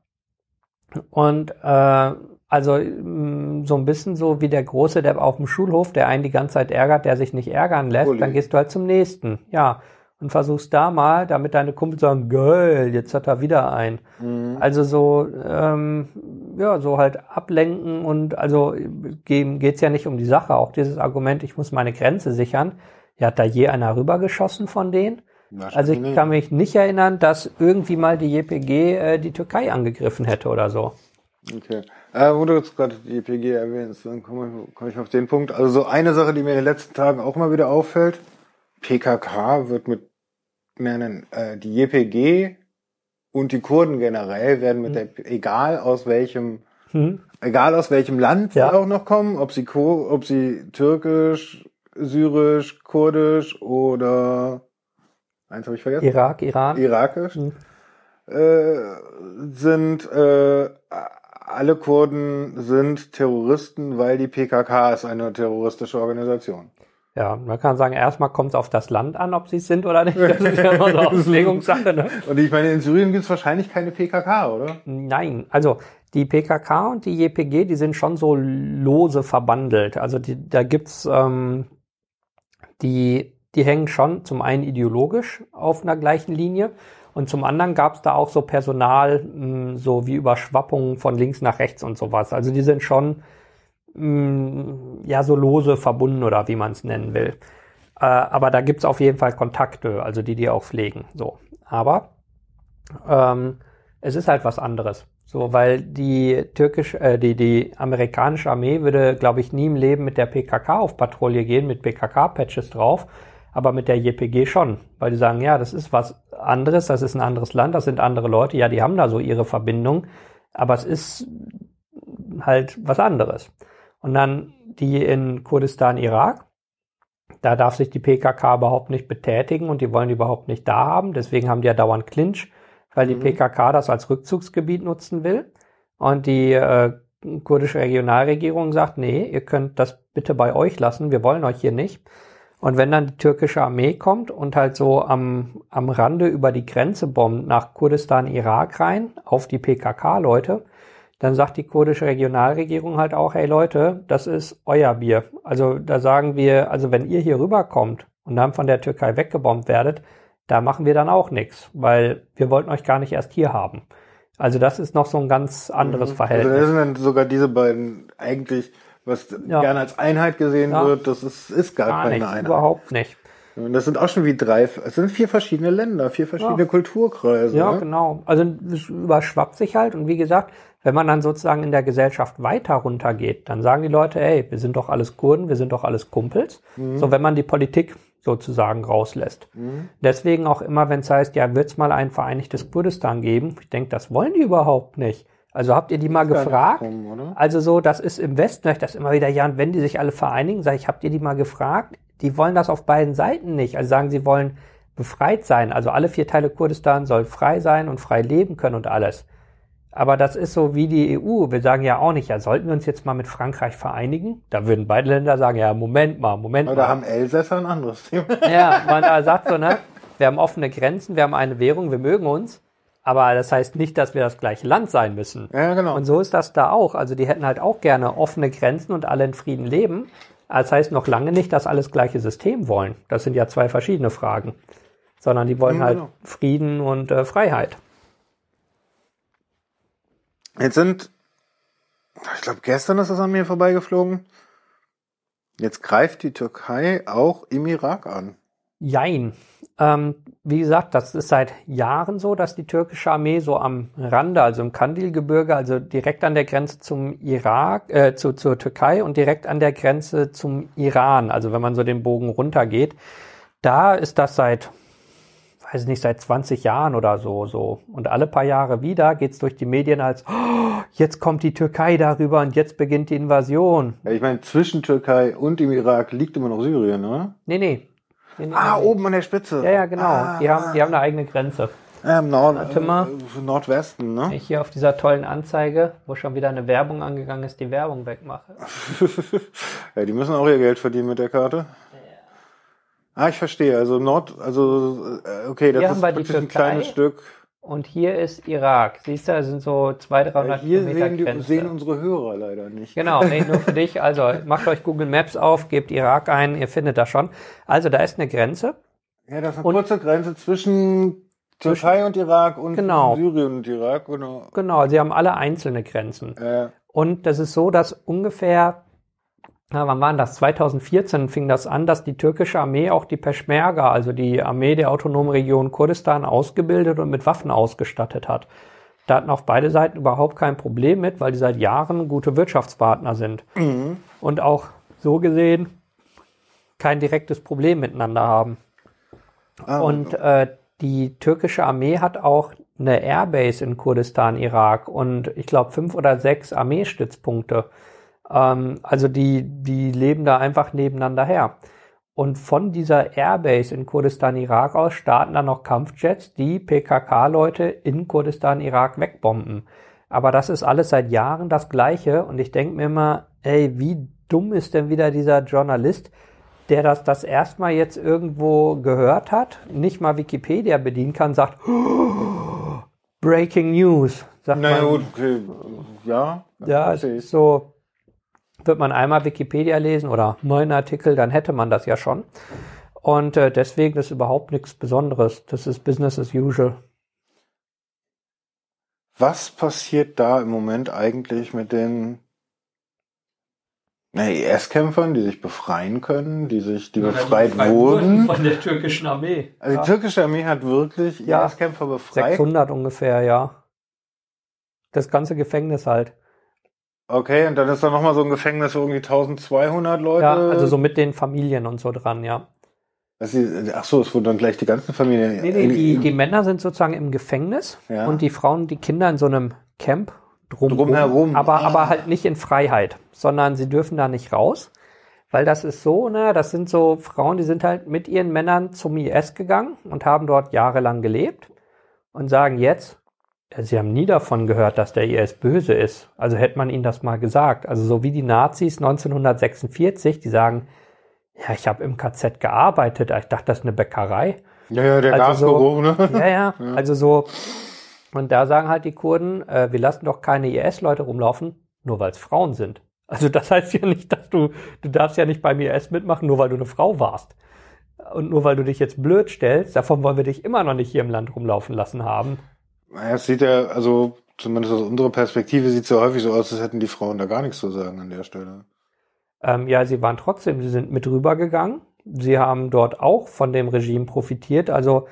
Und äh, also mm, so ein bisschen so wie der Große, der auf dem Schulhof, der einen die ganze Zeit ärgert, der sich nicht ärgern lässt, Uli. dann gehst du halt zum nächsten. Ja. Und versuchst da mal, damit deine Kumpel sagen, geil, jetzt hat er wieder ein. Mhm. Also so, ähm, ja, so halt ablenken und also geht's ja nicht um die Sache. Auch dieses Argument, ich muss meine Grenze sichern. Ja, hat da je einer rübergeschossen von denen? Also ich kann mich nicht erinnern, dass irgendwie mal die JPG äh, die Türkei angegriffen hätte oder so. Okay. Äh, wo du jetzt gerade die EPG erwähnst, dann komme ich, komm ich auf den Punkt. Also so eine Sache, die mir in den letzten Tagen auch mal wieder auffällt, PKK wird mit mehreren, äh, die JPG und die Kurden generell werden mit hm. der, egal aus welchem, hm. egal aus welchem Land ja. sie auch noch kommen, ob sie, ob sie türkisch, syrisch, kurdisch oder eins habe ich vergessen. Irak, Iran. Irakisch. Hm. Äh, sind äh, alle Kurden sind Terroristen, weil die PKK ist eine terroristische Organisation. Ja, man kann sagen, erstmal kommt es auf das Land an, ob sie es sind oder nicht. Das ist ja immer so Auslegungssache. Ne? Und ich meine, in Syrien gibt es wahrscheinlich keine PKK, oder? Nein, also die PKK und die JPG, die sind schon so lose verbandelt. Also die, da gibt's ähm, die, die hängen schon zum einen ideologisch auf einer gleichen Linie und zum anderen gab es da auch so Personal, mh, hm, so wie Überschwappungen von links nach rechts und sowas. Also die sind schon mh, hm, ja so lose verbunden oder wie man es nennen will. Äh, aber da gibt's auf jeden Fall Kontakte, also die die auch pflegen. So, aber ähm, es ist halt was anderes. So, weil die türkisch, äh, die die amerikanische Armee würde, glaube ich, nie im Leben mit der PKK auf Patrouille gehen mit PKK-Patches drauf aber mit der JPG schon, weil die sagen, ja, das ist was anderes, das ist ein anderes Land, das sind andere Leute, ja, die haben da so ihre Verbindung, aber es ist halt was anderes. Und dann die in Kurdistan, Irak, Da darf sich die PKK überhaupt nicht betätigen und die wollen die überhaupt nicht da haben. Deswegen haben die ja dauernd Clinch, weil die Mhm. PKK das als Rückzugsgebiet nutzen will. Und die äh, kurdische Regionalregierung sagt, nee, ihr könnt das bitte bei euch lassen, wir wollen euch hier nicht. Und wenn dann die türkische Armee kommt und halt so am, am Rande über die Grenze bombt nach Kurdistan, Irak rein, auf die PKK-Leute, dann sagt die kurdische Regionalregierung halt auch, hey Leute, das ist euer Bier. Also da sagen wir, also wenn ihr hier rüberkommt und dann von der Türkei weggebombt werdet, da machen wir dann auch nichts, weil wir wollten euch gar nicht erst hier haben. Also das ist noch so ein ganz anderes Also Verhältnis. das sind dann sogar diese beiden eigentlich, was Ja. gerne als Einheit gesehen Ja. wird, das ist, ist gar, Gar keine nicht, Einheit. überhaupt nicht. Und das sind auch schon wie drei, es sind vier verschiedene Länder, vier verschiedene Ja. Kulturkreise. Ja, ne? genau. Also es überschwappt sich halt und wie gesagt, wenn man dann sozusagen in der Gesellschaft weiter runtergeht, dann sagen die Leute, ey, wir sind doch alles Kurden, wir sind doch alles Kumpels. So, wenn man die Politik sozusagen rauslässt. Deswegen auch immer, wenn es heißt, ja, wird es mal ein vereinigtes Kurdistan geben? Ich denke, das wollen die überhaupt nicht. Also habt ihr die mal gefragt? kommen, oder? Also so, das ist im Westen, ich das immer wieder, ja, und wenn die sich alle vereinigen, sage ich, habt ihr die mal gefragt? Die wollen das auf beiden Seiten nicht. Also sagen, sie wollen befreit sein. Also alle vier Teile Kurdistan sollen frei sein und frei leben können und alles. Aber das ist so wie die EU. Wir sagen ja auch nicht, ja, sollten wir uns jetzt mal mit Frankreich vereinigen? Da würden beide Länder sagen, ja, Moment mal, Moment Aber mal. da haben Elsässer ein anderes Thema. Ja, man sagt so, ne? Wir haben offene Grenzen, wir haben eine Währung, wir mögen uns. Aber das heißt nicht, dass wir das gleiche Land sein müssen. Ja, genau. Und so ist das da auch. Also die hätten halt auch gerne offene Grenzen und alle in Frieden leben. Das heißt noch lange nicht, dass alles gleiche System wollen. Das sind ja zwei verschiedene Fragen. Sondern die wollen Ja, halt genau. Frieden und äh, Freiheit. Jetzt sind, ich glaube, gestern ist es an mir vorbeigeflogen. Jetzt greift die Türkei auch im Irak an. Jein. Ähm, wie gesagt, das ist seit Jahren so, dass die türkische Armee so am Rande, also im Kandilgebirge, also direkt an der Grenze zum Irak, äh, zu, zur Türkei und direkt an der Grenze zum Iran, also wenn man so den Bogen runtergeht, da ist das seit, weiß ich nicht, seit 20 Jahren oder so, so. Und alle paar Jahre wieder geht's durch die Medien als, oh, jetzt kommt die Türkei darüber und jetzt beginnt die Invasion. Ja, ich meine, zwischen Türkei und dem Irak liegt immer noch Syrien, oder? Nee, nee. Nee, nee Ah, nee. oben an der Spitze. Ja, ja, genau. Ah, die, haben, die haben eine eigene Grenze. Ja, im Nord Warte mal. äh, Nordwesten, ne? Ich hier auf dieser tollen Anzeige, wo schon wieder eine Werbung angegangen ist, die Werbung wegmache. ja, die müssen auch ihr Geld verdienen mit der Karte. Ah, ich verstehe. Also Nord, also äh, okay, das ist wirklich ein kleines Stück. Und hier ist Irak. Siehst du, das sind so 200, Ja, 300 hier Kilometer sehen, die, Grenze. sehen unsere Hörer leider nicht. Genau, nee, nur für dich. Also macht euch Google Maps auf, gebt Irak ein, ihr findet das schon. Also da ist eine Grenze. Ja, das ist eine Und- kurze Grenze zwischen Türkei und Irak und Genau. Syrien und Irak. Genau. Genau, sie haben alle einzelne Grenzen. Äh, Und das ist so, dass ungefähr, na, wann waren das? 2014 fing das an, dass die türkische Armee auch die Peschmerga, also die Armee der autonomen Region Kurdistan, ausgebildet und mit Waffen ausgestattet hat. Da hatten auch beide Seiten überhaupt kein Problem mit, weil die seit Jahren gute Wirtschaftspartner sind. Und auch so gesehen kein direktes Problem miteinander haben. ah, Und äh, die türkische Armee hat auch eine Airbase in Kurdistan, Irak und ich glaube fünf oder sechs Armeestützpunkte. Ähm, also die, die leben da einfach nebeneinander her. Und von dieser Airbase in Kurdistan, Irak aus starten dann noch Kampfjets, die PKK-Leute in Kurdistan, Irak wegbomben. Aber das ist alles seit Jahren das Gleiche. Und ich denke mir immer, ey, wie dumm ist denn wieder dieser Journalist, der das das erstmal jetzt irgendwo gehört hat, nicht mal Wikipedia bedienen kann, sagt, "Oh, Breaking News. Sagt na ja, man, gut, okay. Ja. ja, ist so, wird man einmal Wikipedia lesen oder meinen Artikel, dann hätte man das ja schon. Und äh, deswegen ist überhaupt nichts Besonderes. Das ist Business as usual. Was passiert da im Moment eigentlich mit den na, IS-Kämpfern, die sich befreien können, die sich, die befreit wurden? Von der türkischen Armee. Also die türkische Armee hat wirklich Ja. IS-Kämpfer befreit. 600 ungefähr, ja. Das ganze Gefängnis halt. Okay, und dann ist da nochmal so ein Gefängnis, wo irgendwie 1200 Leute. Ja, also so mit den Familien und so dran, ja. Ach so, es wurden dann gleich die ganzen Familien. Nee, nee, die, die Männer sind sozusagen im Gefängnis Ja. und die Frauen, die Kinder in so einem Camp drumherum. Drumherum. Aber, Ah. aber halt nicht in Freiheit, sondern sie dürfen da nicht raus, weil das ist so, ne, das sind so Frauen, die sind halt mit ihren Männern zum IS gegangen und haben dort jahrelang gelebt und sagen jetzt, sie haben nie davon gehört, dass der IS böse ist. Also hätte man ihnen das mal gesagt. Also so wie die Nazis 1946, die sagen, ja, ich habe im KZ gearbeitet, ich dachte, das ist eine Bäckerei. Ja, ja, der Also Gasgeruch, ne? Ja, ja, also so, und da sagen halt die Kurden, äh, wir lassen doch keine IS-Leute rumlaufen, nur weil es Frauen sind. Also das heißt ja nicht, dass du, du darfst ja nicht beim IS mitmachen, nur weil du eine Frau warst. Und nur weil du dich jetzt blöd stellst, davon wollen wir dich immer noch nicht hier im Land rumlaufen lassen haben. Naja, es sieht ja, also zumindest aus unserer Perspektive sieht es ja häufig so aus, als hätten die Frauen da gar nichts zu sagen an der Stelle. Ähm, ja, sie waren trotzdem, sie sind mit rübergegangen. Sie haben dort auch von dem Regime profitiert. Also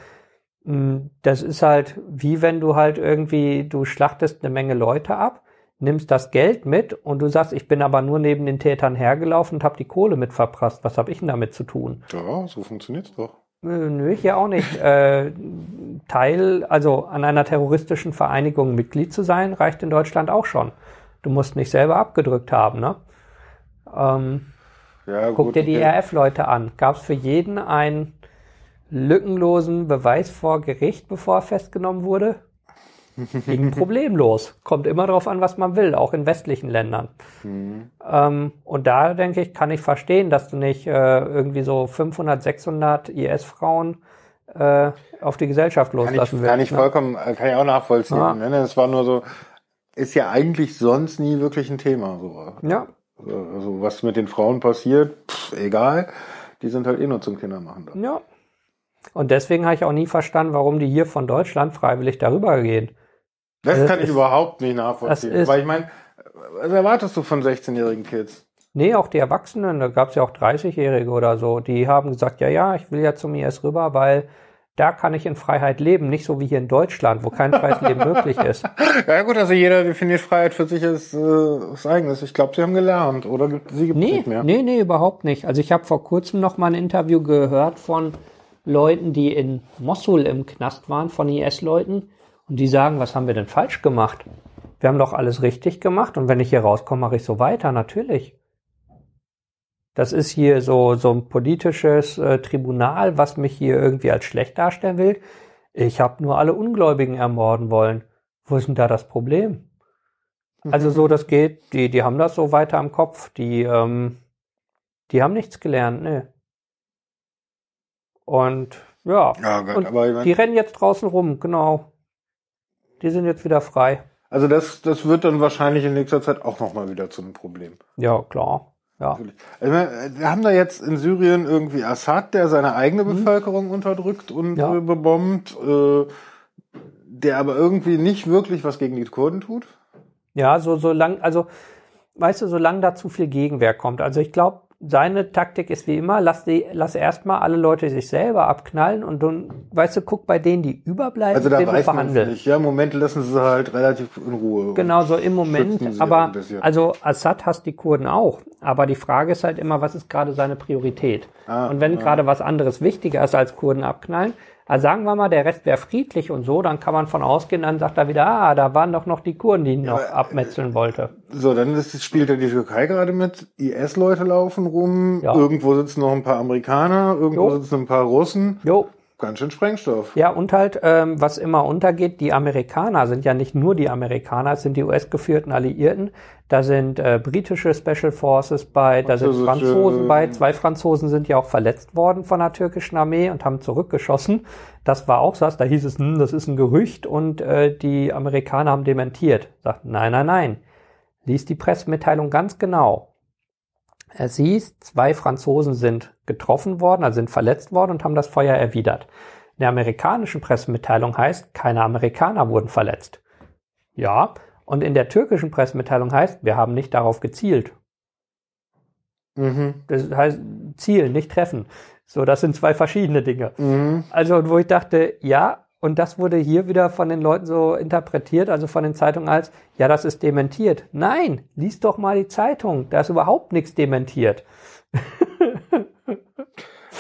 mh, das ist halt wie wenn du halt irgendwie, du schlachtest eine Menge Leute ab, nimmst das Geld mit und du sagst, ich bin aber nur neben den Tätern hergelaufen und habe die Kohle mit verprasst. Was habe ich denn damit zu tun? Ja, so funktioniert's doch. Nö, hier auch nicht. Äh, Teil, also an einer terroristischen Vereinigung Mitglied zu sein, reicht in Deutschland auch schon. Du musst nicht selber abgedrückt haben, ne? Ähm, Ja, Guck gut, dir die okay. RF-Leute an. Gab es für jeden einen lückenlosen Beweis vor Gericht, bevor er festgenommen wurde? Ging problemlos. Kommt immer darauf an, was man will, auch in westlichen Ländern. Mhm. Ähm, und da denke ich, kann ich verstehen, dass du nicht äh, irgendwie so 500, 600 IS-Frauen äh, auf die Gesellschaft Kann loslassen ich, willst. kann ich ne? vollkommen, äh, kann ich auch nachvollziehen. Ja. Ne? Es war nur so, ist ja eigentlich sonst nie wirklich ein Thema. So. Ja, Also was mit den Frauen passiert, pff, egal. Die sind halt eh nur zum Kindermachen da. ja. Und deswegen habe ich auch nie verstanden, warum die hier von Deutschland freiwillig darüber gehen. Das Das kann ich überhaupt nicht nachvollziehen. Weil ich meine, was erwartest du von 16-jährigen Kids? Nee, auch die Erwachsenen, da gab es ja auch 30-Jährige oder so, die haben gesagt, ja, ja, ich will ja zum IS rüber, weil da kann ich in Freiheit leben, nicht so wie hier in Deutschland, wo kein freies Leben möglich ist. Ja gut, also jeder definiert Freiheit für sich als äh, was eigenes. Ich glaube, sie haben gelernt oder sie gibt es Nee, nicht mehr. nee, nee, überhaupt nicht. Also ich habe vor kurzem noch mal ein Interview gehört von Leuten, die in Mossul im Knast waren, von IS-Leuten, und die sagen, was haben wir denn falsch gemacht? Wir haben doch alles richtig gemacht und wenn ich hier rauskomme, mache ich so weiter, natürlich. Das ist hier so, so ein politisches äh, Tribunal, was mich hier irgendwie als schlecht darstellen will. Ich habe nur alle Ungläubigen ermorden wollen. Wo ist denn da das Problem? Also so, das geht, die, die haben das so weiter im Kopf, die, ähm, die haben nichts gelernt, ne. Und ja, Ja, Gott, Und die rennen jetzt draußen rum, genau. Die sind jetzt wieder frei. also das, das wird dann wahrscheinlich in nächster Zeit auch nochmal wieder zu einem Problem. Ja, klar. Ja. Also, wir haben da jetzt in Syrien irgendwie Assad, der seine eigene Bevölkerung unterdrückt und Mhm. Ja. äh, bebombt, äh, der aber irgendwie nicht wirklich was gegen die Kurden tut. Ja, so, so lang, also, weißt du, solange da zu viel Gegenwehr kommt. Also ich glaube, seine Taktik ist wie immer, lass, die, lass erstmal alle Leute sich selber abknallen und dann, weißt du, guck bei denen, die überbleiben, Also da den weiß verhandeln. nicht. Ja, im Moment lassen sie halt relativ in Ruhe. Genau, so im Moment. Aber also Assad hasst die Kurden auch. Aber die Frage ist halt immer, was ist gerade seine Priorität? Ah, und wenn ah. gerade was anderes wichtiger ist als Kurden abknallen, also sagen wir mal, der Rest wäre friedlich und so, dann kann man von ausgehen, dann sagt er wieder, ah, da waren doch noch die Kurden, die ihn noch aber, äh, abmetzeln wollte. So, dann ist, spielt ja die Türkei gerade mit. IS-Leute laufen rum. Ja. Irgendwo sitzen noch ein paar Amerikaner. Irgendwo Jo. sitzen ein paar Russen. Jo, Ganz schön Sprengstoff. Ja, und halt, ähm, was immer untergeht, die Amerikaner sind ja nicht nur die Amerikaner, es sind die US-geführten Alliierten. Da sind äh, britische Special Forces bei, da sind Franzosen bei. ähm, Zwei Franzosen sind ja auch verletzt worden von der türkischen Armee und haben zurückgeschossen. Das war auch was, da hieß es, hm, das ist ein Gerücht und äh, die Amerikaner haben dementiert. Sagt, nein, nein, nein. Lies die Pressemitteilung ganz genau. Es hieß, zwei Franzosen sind getroffen worden, also sind verletzt worden und haben das Feuer erwidert. In der amerikanischen Pressemitteilung heißt, keine Amerikaner wurden verletzt. Ja, und in der türkischen Pressemitteilung heißt, wir haben nicht darauf gezielt. Mhm. Das heißt, Ziel, nicht treffen. So, das sind zwei verschiedene Dinge. Mhm. Also, wo ich dachte, ja, und das wurde hier wieder von den Leuten so interpretiert, also von den Zeitungen als, ja, das ist dementiert. Nein, lies doch mal die Zeitung, da ist überhaupt nichts dementiert.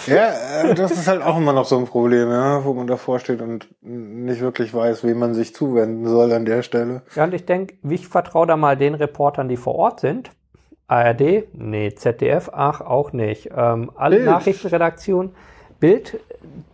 Ja, äh, das ist halt auch immer noch so ein Problem, ja, wo man davor steht und nicht wirklich weiß, wem man sich zuwenden soll an der Stelle. Ja, und ich denke, ich vertraue da mal den Reportern, die vor Ort sind. ARD? Nee. ZDF? Ach, auch nicht. Ähm, alle. Nachrichtenredaktionen. Bild,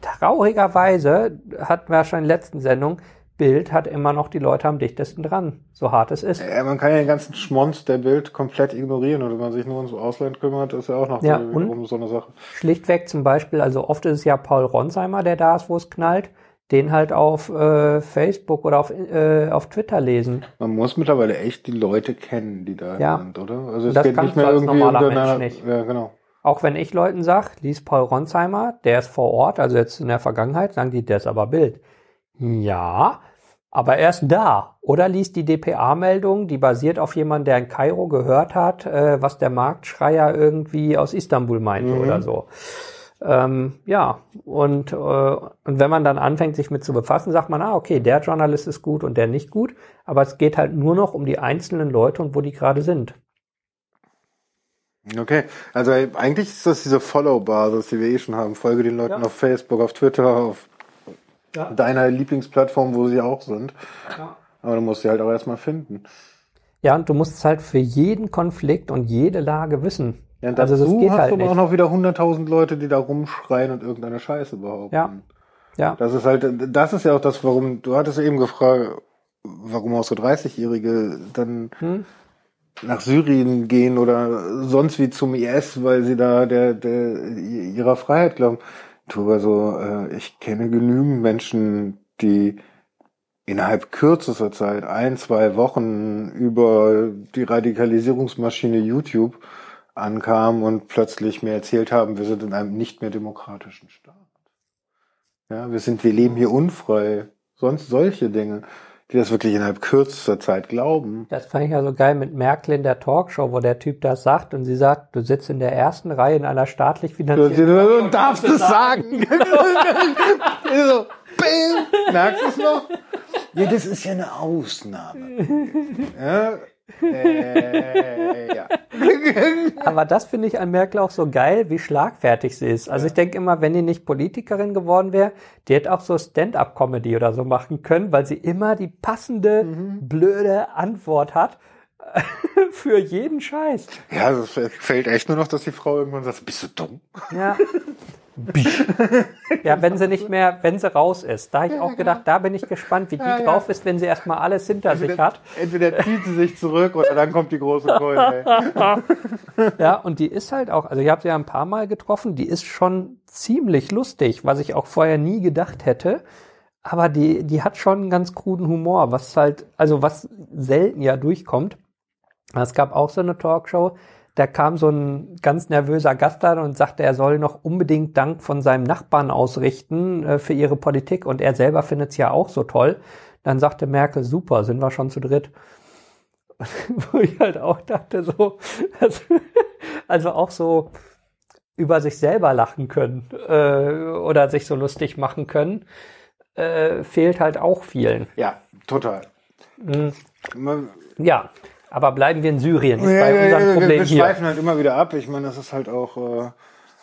traurigerweise, hatten wir schon in der letzten Sendung, Bild hat immer noch die Leute am dichtesten dran, so hart es ist. Ja, man kann ja den ganzen Schmonz der Bild komplett ignorieren und wenn man sich nur ums Ausland kümmert, ist ja auch noch Ja, wiederum so eine Sache. Schlichtweg zum Beispiel, also oft ist es ja Paul Ronsheimer, der da ist, wo es knallt, den halt auf äh, Facebook oder auf, äh, auf Twitter lesen. Man muss mittlerweile echt die Leute kennen, die da Ja. sind, oder? Also es Das geht nicht mehr irgendwie normaler untereinander- Mensch nicht. Ja, genau. Auch wenn ich Leuten sag, lies Paul Ronsheimer, der ist vor Ort, also jetzt in der Vergangenheit, sagen die, der ist aber Bild. Ja, aber er ist da. Oder liest die DPA-Meldung, die basiert auf jemandem, der in Kairo gehört hat, äh, was der Marktschreier irgendwie aus Istanbul meinte Mhm. oder so. Ähm, ja, und, äh, und wenn man dann anfängt, sich mit zu befassen, sagt man, ah, okay, der Journalist ist gut und der nicht gut, aber es geht halt nur noch um die einzelnen Leute und wo die gerade sind. Okay, also eigentlich ist das diese Follow-Basis, die wir eh schon haben. Folge den Leuten Ja. auf Facebook, auf Twitter, auf Ja. deiner Lieblingsplattform, wo sie auch sind. Ja. Aber du musst sie halt auch erstmal finden. Ja, und du musst es halt für jeden Konflikt und jede Lage wissen. Ja, und also dazu das geht hast halt du aber auch noch wieder 100.000 Leute, die da rumschreien und irgendeine Scheiße behaupten. Ja. Ja, Das ist halt, das ist ja auch das, warum, du hattest eben gefragt, warum auch so 30-Jährige dann Hm? Nach Syrien gehen oder sonst wie zum IS, weil sie da der, der ihrer Freiheit glauben. Du, also, äh, ich kenne genügend Menschen, die innerhalb kürzester Zeit, ein, zwei Wochen über die Radikalisierungsmaschine YouTube ankamen und plötzlich mir erzählt haben, wir sind in einem nicht mehr demokratischen Staat. Ja, wir sind, wir leben hier unfrei. Sonst solche Dinge, die das wirklich innerhalb kürzester Zeit glauben. das fand ich ja so geil mit Merkel in der Talkshow, wo der Typ das sagt und sie sagt, du sitzt in der ersten Reihe in einer staatlich finanzierten Du darfst es sagen. so, bing. Merkst du es noch? Ja, das ist ja eine Ausnahme. Ja, äh, ja. Aber das finde ich an Merkel auch so geil, wie schlagfertig sie ist. Also ich denke immer, wenn die nicht Politikerin geworden wäre, die hätte auch so Stand-up-Comedy oder so machen können, weil sie immer die passende, blöde Antwort hat für jeden Scheiß. ja, es fällt echt nur noch, dass die Frau irgendwann sagt, bist du dumm? Ja. ja, wenn sie nicht mehr, wenn sie raus ist. Da habe ich auch gedacht, da bin ich gespannt, wie die Ja, ja. drauf ist, wenn sie erstmal alles hinter sich hat. Entweder zieht sie sich zurück oder dann kommt die große Keule. ey. Ja, und die ist halt auch, also ich habe sie ja ein paar Mal getroffen, die ist schon ziemlich lustig, was ich auch vorher nie gedacht hätte. Aber die, die hat schon einen ganz kruden Humor, was halt, also was selten ja durchkommt. Es gab auch so eine Talkshow, da kam so ein ganz nervöser Gast an und sagte, er soll noch unbedingt Dank von seinem Nachbarn ausrichten äh, für ihre Politik und er selber findet es ja auch so toll. Dann sagte Merkel, super, sind wir schon zu dritt. Wo ich halt auch dachte, so, also, also auch so über sich selber lachen können äh, oder sich so lustig machen können, äh, fehlt halt auch vielen. Ja, total. Mhm. Ja, aber bleiben wir in Syrien, ist Ja, bei ja, unserem ja, Problem wir hier. schweifen halt immer wieder ab. Ich meine, das ist halt auch.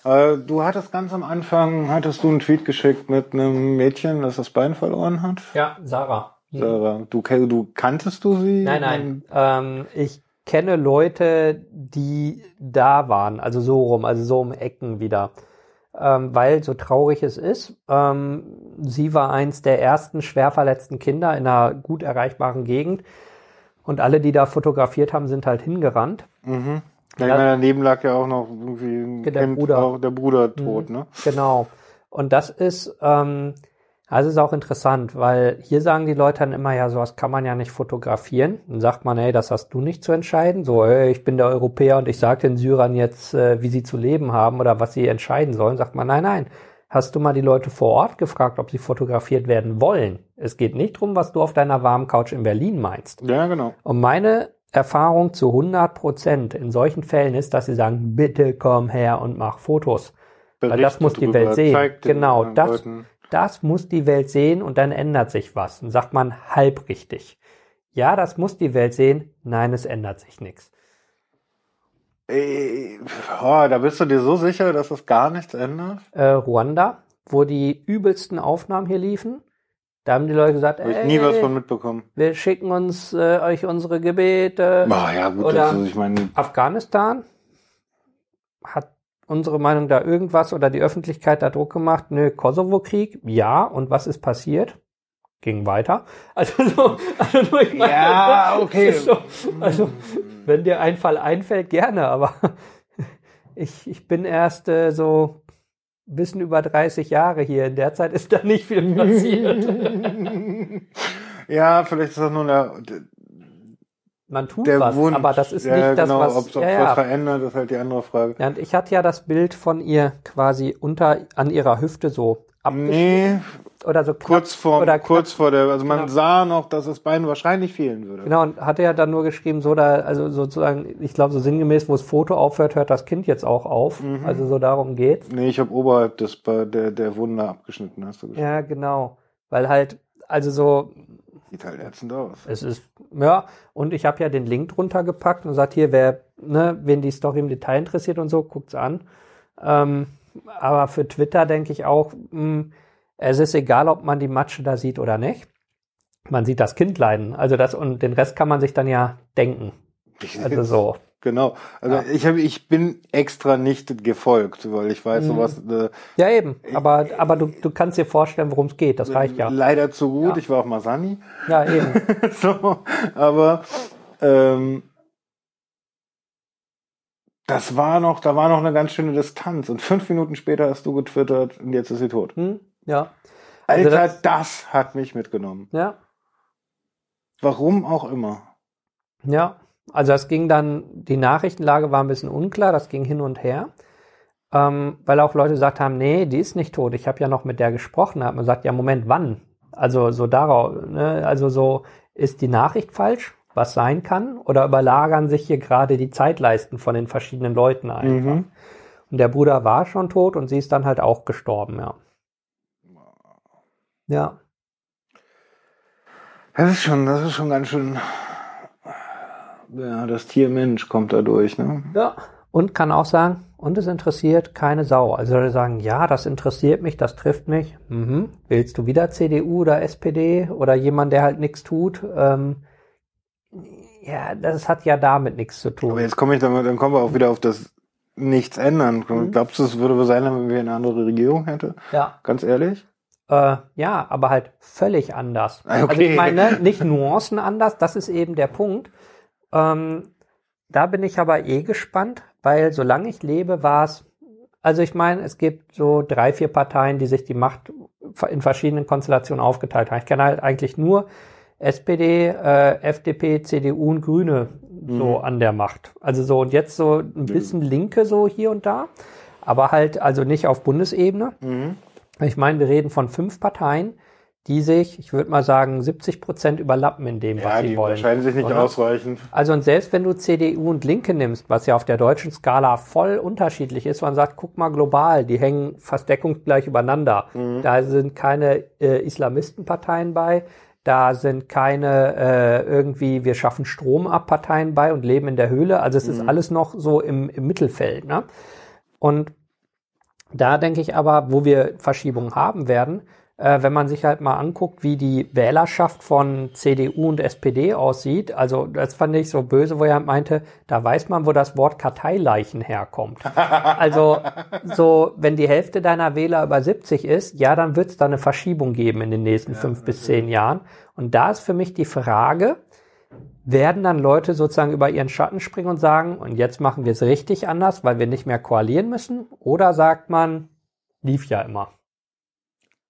Äh, äh, du hattest ganz am Anfang hattest du einen Tweet geschickt mit einem Mädchen, das das Bein verloren hat. Ja, Sarah. Sarah, du, du kanntest du sie? Nein, nein. Ähm, ich kenne Leute, die da waren, also so rum, also so um Ecken wieder. Ähm, weil so traurig es ist, ähm, sie war eins der ersten schwer verletzten Kinder in einer gut erreichbaren Gegend. Und alle, die da fotografiert haben, sind halt hingerannt. Mhm. Ja, Ja. ich meine, daneben lag ja auch noch irgendwie ein Der Kind, Bruder. Auch der Bruder tot, ne? Genau. Und das ist, ähm, das ist auch interessant, weil hier sagen die Leute dann immer, ja, sowas kann man ja nicht fotografieren. Dann sagt man, hey, das hast du nicht zu entscheiden. So, hey, ich bin der Europäer und ich sage den Syrern jetzt, äh, wie sie zu leben haben oder was sie entscheiden sollen. Sagt man, nein, nein. Hast du mal die Leute vor Ort gefragt, ob sie fotografiert werden wollen? Es geht nicht drum, was du auf deiner warmen Couch in Berlin meinst. Ja, genau. Und meine Erfahrung zu 100 Prozent in solchen Fällen ist, dass sie sagen, bitte komm her und mach Fotos. Weil das muss die Welt sehen. Genau, das, Leuten. das muss die Welt sehen und dann ändert sich was. Und sagt man halb richtig. Ja, das muss die Welt sehen. Nein, es ändert sich nichts. Ey, oh, da bist du dir so sicher, dass es gar nichts ändert? Äh, Ruanda, wo die übelsten Aufnahmen hier liefen, Da haben die Leute gesagt, Habe ich ey, nie was von mitbekommen. wir schicken uns äh, euch unsere Gebete. Ah, ja, gut, Oder- das ist, ich meine, Afghanistan hat unsere Meinung da irgendwas oder die Öffentlichkeit da Druck gemacht? Nö, Kosovo-Krieg, ja. Und was ist passiert? Ging weiter. Also, so, also nur, ich meine, Ja, okay. So, also, wenn dir ein Fall einfällt, gerne, aber ich, ich bin erst äh, so bisschen über 30 Jahre hier. In der Zeit ist da nicht viel passiert. ja, vielleicht ist das nur der, Man tut der was, Wunsch. aber das ist ja, nicht das, genau, was... Ob es ja, was ja. verändert, ist halt die andere Frage. Ja, und ich hatte ja das Bild von ihr quasi unter an ihrer Hüfte so abgeschnitten Nee, oder so knapp, kurz vor, oder kurz vor der, also man Genau. sah noch, dass das Bein wahrscheinlich fehlen würde. Genau, und hatte ja dann nur geschrieben, so da, also sozusagen, ich glaube so sinngemäß, wo das Foto aufhört, hört das Kind jetzt auch auf. Mhm. Also so darum geht's. Nee, ich habe oberhalb des, der, der Wunde abgeschnitten, hast du gesagt. Ja, genau. Weil halt, also so, Sieht halt ätzend aus. es ist, ja, und ich habe ja den Link drunter gepackt und gesagt, hier, wer, ne, wen die Story im Detail interessiert und so, guckt's an. Ähm, aber für Twitter denke ich auch, mh, es ist egal, ob man die Matsche da sieht oder nicht. Man sieht das Kind leiden. Also das, und den Rest kann man sich dann ja denken. Also so. Genau. Also Ja. ich habe, ich bin extra nicht gefolgt, weil ich weiß, Mhm. sowas äh, Ja, eben. Aber, aber du, du kannst dir vorstellen, worum es geht. Das reicht ja. leider zu gut. Ja. Ich war auch Masani. Ja, eben. so, aber ähm, das war noch, da war noch eine ganz schöne Distanz. Und fünf Minuten später hast du getwittert und jetzt ist sie tot. Hm? Ja. Also Alter, das- das, hat mich mitgenommen. Ja. Warum auch immer. Ja. Also das ging dann, die Nachrichtenlage war ein bisschen unklar, das ging hin und her. Ähm, weil auch Leute gesagt haben, nee, die ist nicht tot. Ich habe ja noch mit der gesprochen. Da hat man gesagt, ja, Moment, wann? Also so darauf, ne? also so, ist die Nachricht falsch, was sein kann, oder überlagern sich hier gerade die Zeitleisten von den verschiedenen Leuten einfach? Mhm. Und der Bruder war schon tot und sie ist dann halt auch gestorben, ja. Ja. Das ist schon, das ist schon ganz schön. Ja, das Tier Mensch kommt da durch, ne? Ja. Und kann auch sagen, und es interessiert keine Sau. Also soll er sagen, ja, das interessiert mich, das trifft mich. Mhm. Willst du wieder CDU oder SPD oder jemand, der halt nichts tut? Ähm, ja, das hat ja damit nichts zu Aber tun. jetzt komme ich damit, dann kommen wir auch wieder auf das Nichts ändern. Mhm. Glaubst du, es würde sein, wenn wir eine andere Regierung hätte? Ja. Ganz ehrlich? Äh, ja, aber halt völlig anders. Ah, Also okay. ich meine, nicht Nuancen anders, das ist eben der Punkt. Ähm, da bin ich aber eh gespannt, weil solange ich lebe, war es, also ich meine, es gibt so drei, vier Parteien, die sich die Macht in verschiedenen Konstellationen aufgeteilt haben. Ich kenne halt eigentlich nur SPD, äh, FDP, CDU und Grüne so Mhm. an der Macht. Also so und jetzt so ein bisschen Linke so hier und da, aber halt also nicht auf Bundesebene. Mhm. Ich meine, wir reden von fünf Parteien, die sich, ich würde mal sagen, 70 Prozent überlappen in dem, was Ja, sie die wollen. sich nicht oder? ausreichend. Also und selbst wenn du CDU und Linke nimmst, was ja auf der deutschen Skala voll unterschiedlich ist, man sagt, guck mal global, die hängen fast deckungsgleich übereinander. Mhm. Da sind keine äh, Islamistenparteien bei, da sind keine äh, irgendwie, wir schaffen Strom ab Parteien bei und leben in der Höhle. Also es ist Mhm. alles noch so im, im Mittelfeld. Ne? Und da denke ich aber, wo wir Verschiebungen haben werden, äh, wenn man sich halt mal anguckt, wie die Wählerschaft von CDU und SPD aussieht, also das fand ich so böse, wo er meinte, da weiß man, wo das Wort Karteileichen herkommt. also so, wenn die Hälfte deiner Wähler über 70 ist, ja, dann wird es da eine Verschiebung geben in den nächsten fünf bis zehn Jahren. Und da ist für mich die Frage, werden dann Leute sozusagen über ihren Schatten springen und sagen, und jetzt machen wir es richtig anders, weil wir nicht mehr koalieren müssen? Oder sagt man, lief ja immer.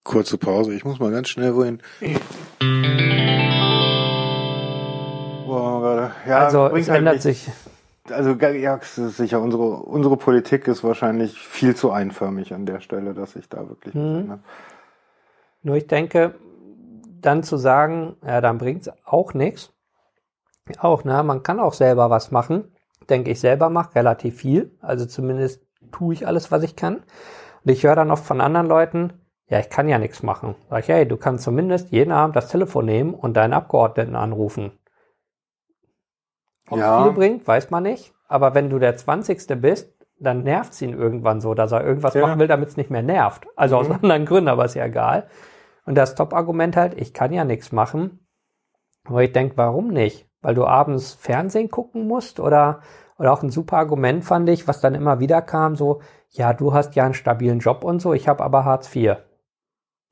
Kurze Pause, ich muss mal ganz schnell wohin. Boah. Ja, also bringt es halt ändert sich. Also ja, es ist sicher, unsere, unsere Politik ist wahrscheinlich viel zu einförmig an der Stelle, dass sich da wirklich Mhm. Nur ich denke, dann zu sagen, ja, dann bringt's auch nichts. Auch, ne, man kann auch selber was machen. Denke ich selber mache relativ viel. Also zumindest tue ich alles, was ich kann. Und ich höre dann oft von anderen Leuten, ja, ich kann ja nichts machen. Sag ich, hey, du kannst zumindest jeden Abend das Telefon nehmen und deinen Abgeordneten anrufen. Ob Ja. viel bringt, weiß man nicht. Aber wenn du der 20. bist, dann nervt's ihn irgendwann so, dass er irgendwas Ja. machen will, damit es nicht mehr nervt. Also aus Mhm. anderen Gründen, aber ist ja egal. Und das Top-Argument halt, ich kann ja nichts machen. Wo ich denke, warum nicht? Weil du abends Fernsehen gucken musst oder, oder auch ein super Argument fand ich, was dann immer wieder kam, so, ja, du hast ja einen stabilen Job und so, ich habe aber Hartz IV.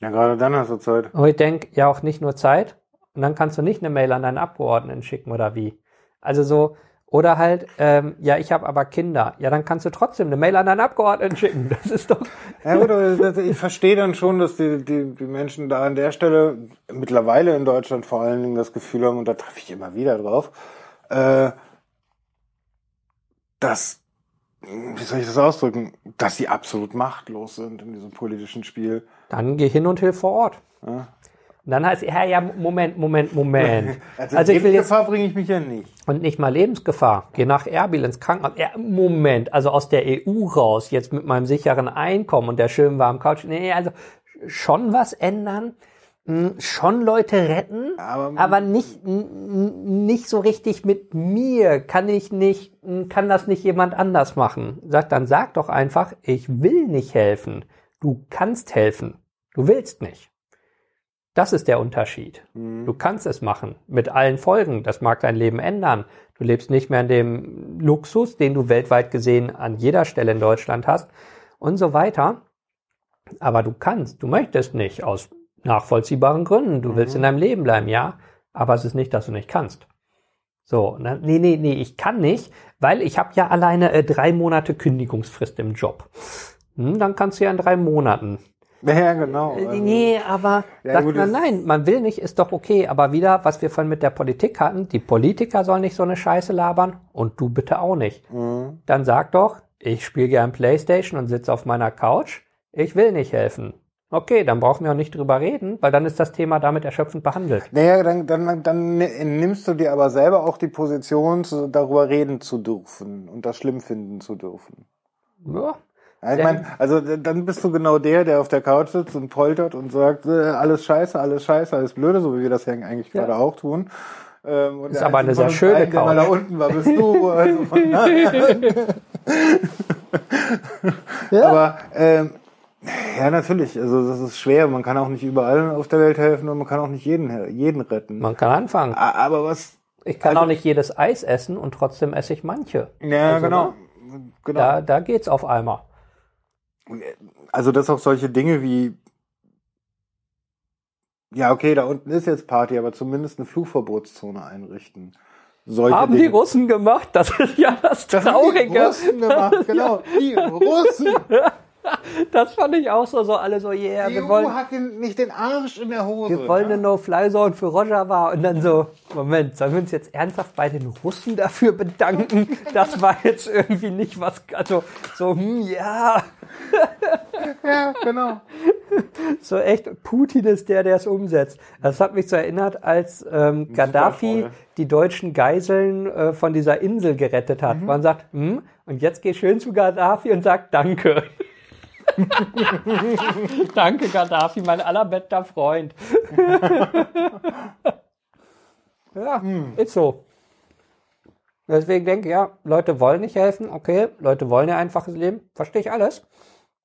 Ja, gerade dann hast du Zeit. Und ich denke, ja, auch nicht nur Zeit. Und dann kannst du nicht eine Mail an deinen Abgeordneten schicken oder wie. Also so, oder halt, ähm, ja, ich habe aber Kinder. Ja, dann kannst du trotzdem eine Mail an deinen Abgeordneten schicken. Das ist doch. Ja gut, aber ich verstehe dann schon, dass die, die, die Menschen da an der Stelle mittlerweile in Deutschland vor allen Dingen das Gefühl haben, und da treffe ich immer wieder drauf, äh, dass, wie soll ich das ausdrücken, dass sie absolut machtlos sind in diesem politischen Spiel. Dann geh hin und hilf vor Ort. Ja. Und dann heißt, ja, ja, Moment, Moment, Moment. Also, Also ich will jetzt Lebensgefahr bringe ich mich ja nicht. und nicht mal Lebensgefahr. Geh nach Erbil ins Krankenhaus. Ja, Moment, also aus der EU raus, jetzt mit meinem sicheren Einkommen und der schönen warmen Couch. Nee, also schon was ändern, hm, schon Leute retten, Aber- aber, nicht nicht so richtig mit mir. Kann ich nicht, hm, kann das nicht jemand anders machen? Sag dann sag doch einfach, ich will nicht helfen. Du kannst helfen. Du willst nicht. Das ist der Unterschied. Du kannst es machen mit allen Folgen. Das mag dein Leben ändern. Du lebst nicht mehr in dem Luxus, den du weltweit gesehen an jeder Stelle in Deutschland hast und so weiter. Aber du kannst, du möchtest nicht aus nachvollziehbaren Gründen. Du willst in deinem Leben bleiben, ja. Aber es ist nicht, dass du nicht kannst. So, ne? nee, nee, nee, ich kann nicht, weil ich habe ja alleine äh, drei Monate Kündigungsfrist im Job. Hm, dann kannst du ja in drei Monaten Ja, genau. äh, Also, Nee, aber Ja, sagt gut, man, nein, man will nicht, ist doch okay. Aber wieder, was wir vorhin mit der Politik hatten, die Politiker sollen nicht so eine Scheiße labern und du bitte auch nicht. Mhm. Dann sag doch, ich spiele gern Playstation und sitze auf meiner Couch. Ich will nicht helfen. Okay, dann brauchen wir auch nicht drüber reden, weil dann ist das Thema damit erschöpfend behandelt. Naja, dann, dann, dann nimmst du dir aber selber auch die Position, darüber reden zu dürfen und das schlimm finden zu dürfen. Ja, Ja, ich Denn- mein, also dann bist du genau der, der auf der Couch sitzt und poltert und sagt, äh, alles scheiße, alles scheiße, alles blöde, so wie wir das ja eigentlich Ja. gerade auch tun. Ähm, und Ist der aber eine sehr schöne beiden, Der mal da Couch. unten war, bist du. Also von. Ja. Aber ähm, ja, natürlich. Also das ist schwer. Man kann auch nicht überall auf der Welt helfen und man kann auch nicht jeden, jeden retten. man kann anfangen. Aber was? Ich kann Also- auch nicht jedes Eis essen und trotzdem esse ich manche. Ja, Also, genau. Genau. Da, da geht's auf einmal. Also dass auch solche Dinge wie ja, okay, da unten ist jetzt Party, aber zumindest eine Flugverbotszone einrichten. Solche Haben die Dinge. Russen gemacht? Das ist ja das Das haben die. Russen gemacht, genau. Die Russen. Das fand ich auch so, so alle so, yeah, Die wir EU wollen, hat den, nicht den Arsch in der Hose. wir wollen ne? eine No-Fly-Zone für Rojava und dann so, Moment, sollen wir uns jetzt ernsthaft bei den Russen dafür bedanken? Das war jetzt irgendwie nicht was, also so, hm, ja, Ja, genau. so echt, Putin ist der, der es umsetzt. Das hat mich so erinnert, als ähm, Gaddafi die deutschen Geiseln äh, von dieser Insel gerettet hat. Man sagt, hm, und jetzt geh schön zu Gaddafi und sag Danke. Danke, Gaddafi, mein allerbester Freund. ja, ist so. Deswegen denke ich, ja, Leute wollen nicht helfen, okay, Leute wollen ja einfaches Leben, verstehe ich alles.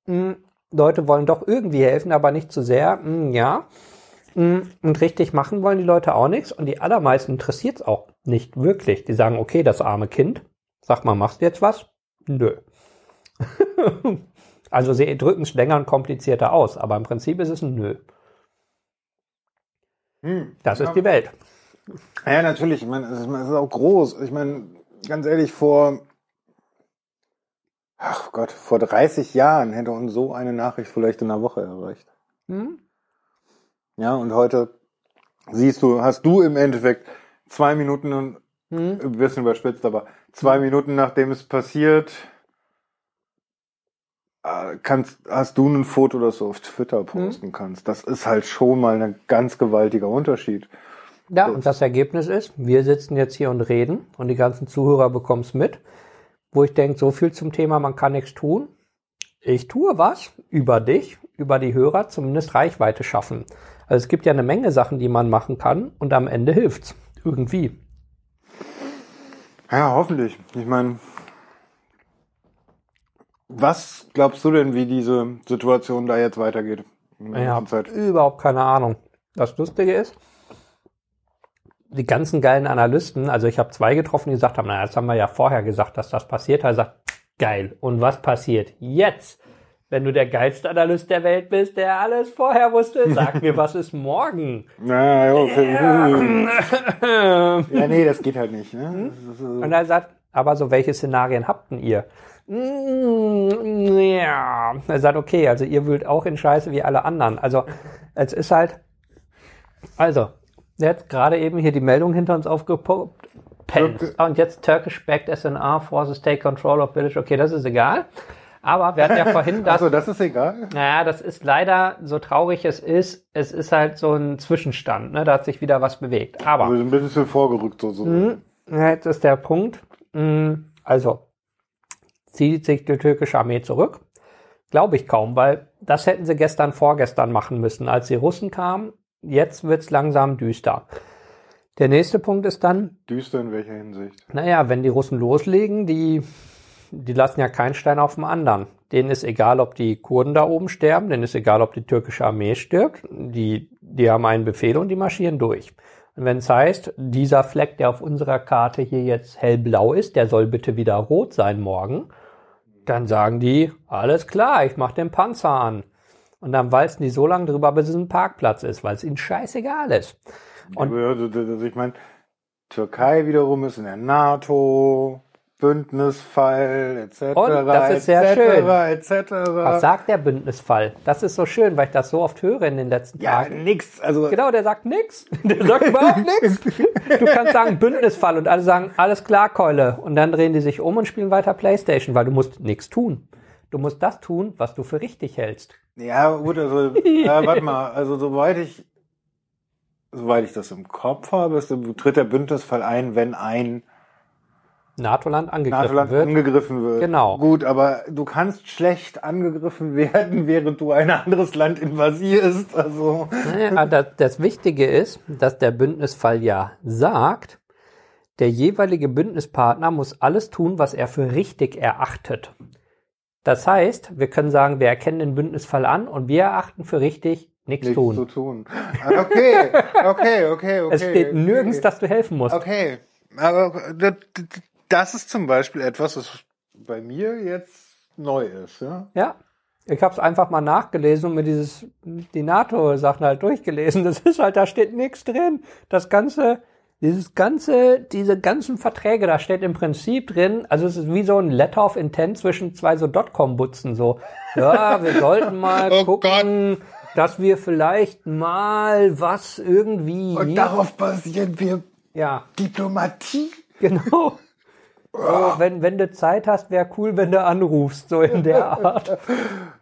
Hm, Leute wollen doch irgendwie helfen, aber nicht zu sehr, hm, ja. Hm, Und richtig machen wollen die Leute auch nichts und die allermeisten interessiert es auch nicht wirklich. Die sagen, okay, das arme Kind, sag mal, machst du jetzt was? Nö. also sie drücken es länger und komplizierter aus, aber im Prinzip ist es ein Nö. Hm. Das ist die Welt. Ja, natürlich. Ich meine, es ist es ist auch groß. Ich meine, ganz ehrlich, vor, ach Gott, vor 30 Jahren hätte uns so eine Nachricht vielleicht in einer Woche erreicht. Hm? Ja, und heute siehst du, hast du im Endeffekt zwei Minuten, und- Hm? ein bisschen überspitzt, aber zwei Minuten nachdem es passiert, kannst, hast du ein Foto, das du auf Twitter posten kannst. Das ist halt schon mal ein ganz gewaltiger Unterschied. Ja, und das Ergebnis ist, wir sitzen jetzt hier und reden und die ganzen Zuhörer bekommen es mit, wo ich denke, so viel zum Thema, man kann nichts tun. Ich tue was über dich, über die Hörer, zumindest Reichweite schaffen. Also es gibt ja eine Menge Sachen, die man machen kann und am Ende hilft's. Irgendwie. Ja, hoffentlich. Ich meine, was glaubst du denn, wie diese Situation da jetzt weitergeht? Ich habe überhaupt keine Ahnung. Das Lustige ist, die ganzen geilen Analysten, also ich habe zwei getroffen, die gesagt haben, naja, das haben wir ja vorher gesagt, dass das passiert. Er sagt, geil. Und was passiert jetzt? Wenn du der geilste Analyst der Welt bist, der alles vorher wusste, sag mir, was ist morgen? Ja, ja, okay. ja, nee, das geht halt nicht. Ne? Ist, Und er sagt, aber so welche Szenarien habt denn ihr? Mm, Ja, er sagt, okay, also ihr wühlt auch in Scheiße wie alle anderen. Also es ist halt, also jetzt gerade eben hier die Meldung hinter uns aufgepoppt. Pence. Und jetzt Turkish backed SNR forces take control of village. Okay, das ist egal. Aber wir hatten ja vorhin das. also, das ist egal. Naja, das ist leider, so traurig es ist, es ist halt so ein Zwischenstand. Ne? Da hat sich wieder was bewegt. Aber Also ein bisschen vorgerückt so. so. Mhm. Ja, Jetzt ist der Punkt. Mhm. Also, zieht sich die türkische Armee zurück? Glaube ich kaum, weil das hätten sie gestern, vorgestern machen müssen, als die Russen kamen. Jetzt wird's langsam düster. Der nächste Punkt ist dann, Düster in welcher Hinsicht? naja, wenn die Russen loslegen, die, die lassen ja keinen Stein auf dem anderen. Denen ist egal, ob die Kurden da oben sterben, denen ist egal, ob die türkische Armee stirbt. Die, die haben einen Befehl und die marschieren durch. Und wenn es heißt, dieser Fleck, der auf unserer Karte hier jetzt hellblau ist, der soll bitte wieder rot sein morgen, dann sagen die, alles klar, ich mach den Panzer an. Und dann walzen die so lange drüber, bis es ein Parkplatz ist, weil es ihnen scheißegal ist. Und- ich meine, Türkei wiederum ist in der NATO, Bündnisfall, etc. Und das ist sehr etc., schön. etc. Was sagt der Bündnisfall? Das ist so schön, weil ich das so oft höre in den letzten Ja, Tagen. nix. Also, Genau, der sagt nix. Der sagt überhaupt nix. Du kannst sagen Bündnisfall und alle sagen, alles klar, Keule. Und dann drehen die sich um und spielen weiter Playstation, weil du musst nichts tun. Du musst das tun, was du für richtig hältst. ja, gut, also, ja, warte mal, also soweit ich, soweit ich das im Kopf habe, ist, tritt der Bündnisfall ein, wenn ein NATO-Land angegriffen NATO-Land wird. angegriffen wird. Genau. Gut, aber du kannst schlecht angegriffen werden, während du ein anderes Land invasierst. Also Naja, das, das Wichtige ist, dass der Bündnisfall ja sagt, der jeweilige Bündnispartner muss alles tun, was er für richtig erachtet. Das heißt, wir können sagen, wir erkennen den Bündnisfall an und wir erachten für richtig nichts nichts tun. zu tun. Ah, Okay, okay, okay, okay. es steht nirgends, okay. dass du helfen musst. Okay, aber das, das ist zum Beispiel etwas, was bei mir jetzt neu ist. Ja? Ja. Ich habe es einfach mal nachgelesen und mir dieses die NATO-Sachen halt durchgelesen. Das ist halt, da steht nichts drin. Das ganze, dieses ganze, diese ganzen Verträge, da steht im Prinzip drin, also es ist wie so ein Letter of Intent zwischen zwei so Dotcom-Butzen so. Ja, wir sollten mal Oh gucken, dass wir vielleicht mal was irgendwie. Und darauf basieren wir ja, Diplomatie. genau. So, wenn, wenn du Zeit hast, wäre cool, wenn du anrufst, so in der Art.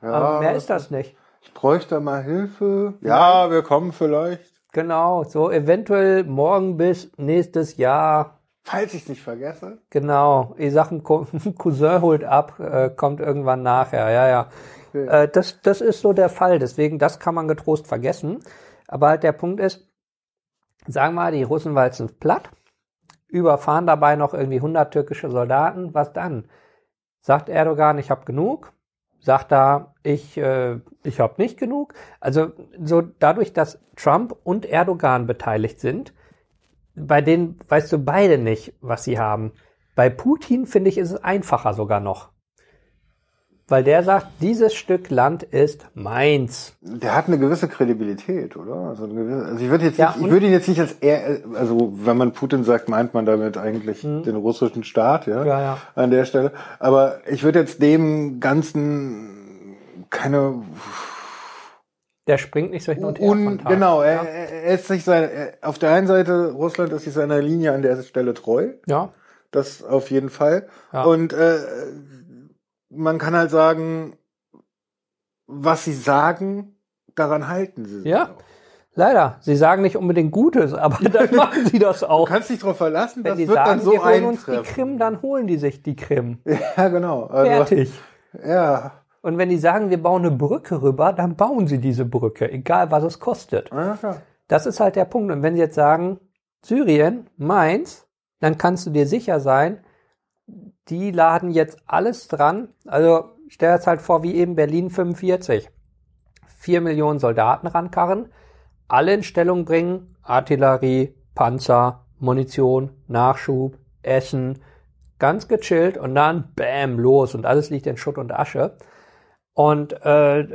Aber mehr ist das nicht. Ich bräuchte mal Hilfe. Ja, wir kommen vielleicht. Genau, so eventuell morgen bis nächstes Jahr. Falls ich es nicht vergesse. Genau, ich sag, ein Co- Cousin holt ab, äh, kommt irgendwann nachher. Ja, ja. Äh, das, das ist so der Fall. Deswegen, das kann man getrost vergessen. Aber halt der Punkt ist, sagen wir mal, die Russen walzen platt, überfahren dabei noch irgendwie 100 türkische Soldaten. Was dann? Sagt Erdogan, ich habe genug? Sagt er, ich, äh, ich habe nicht genug? Also so dadurch, dass Trump und Erdogan beteiligt sind, bei denen weißt du beide nicht, was sie haben. Bei Putin finde ich, ist es einfacher sogar noch. Weil der sagt, dieses Stück Land ist meins. Der hat eine gewisse Kredibilität, oder? Also, gewisse, also ich würde jetzt Ja, nicht, ich würde ihn jetzt nicht als er, also wenn man Putin sagt, meint man damit eigentlich den russischen Staat, ja, Mhm. Ja, ja. an der Stelle. Aber ich würde jetzt dem Ganzen keine Der springt nicht so hin und her. un, genau, er, Ja. er ist sich seine, er, auf der einen Seite Russland ist sich seiner Linie an der Stelle treu, ja. das auf jeden Fall. Ja. Und äh, man kann halt sagen, was sie sagen, daran halten sie sich. Ja. auch. Leider. Sie sagen nicht unbedingt Gutes, aber dann machen sie das Du auch. kannst dich darauf verlassen, Wenn das wird sagen, dann so wir holen uns die. Krim, dann holen die sich die Krim. Ja, genau. Also, Fertig. Ja. Und wenn die sagen, wir bauen eine Brücke rüber, dann bauen sie diese Brücke, egal was es kostet. ja, klar. Das ist halt der Punkt. Und wenn sie jetzt sagen, Syrien, Mainz, dann kannst du dir sicher sein, die laden jetzt alles dran. Also stell dir das halt vor, wie eben Berlin 45. vier Millionen Soldaten rankarren, alle in Stellung bringen, Artillerie, Panzer, Munition, Nachschub, Essen, ganz gechillt und dann bam, los und alles liegt in Schutt und Asche. Und äh,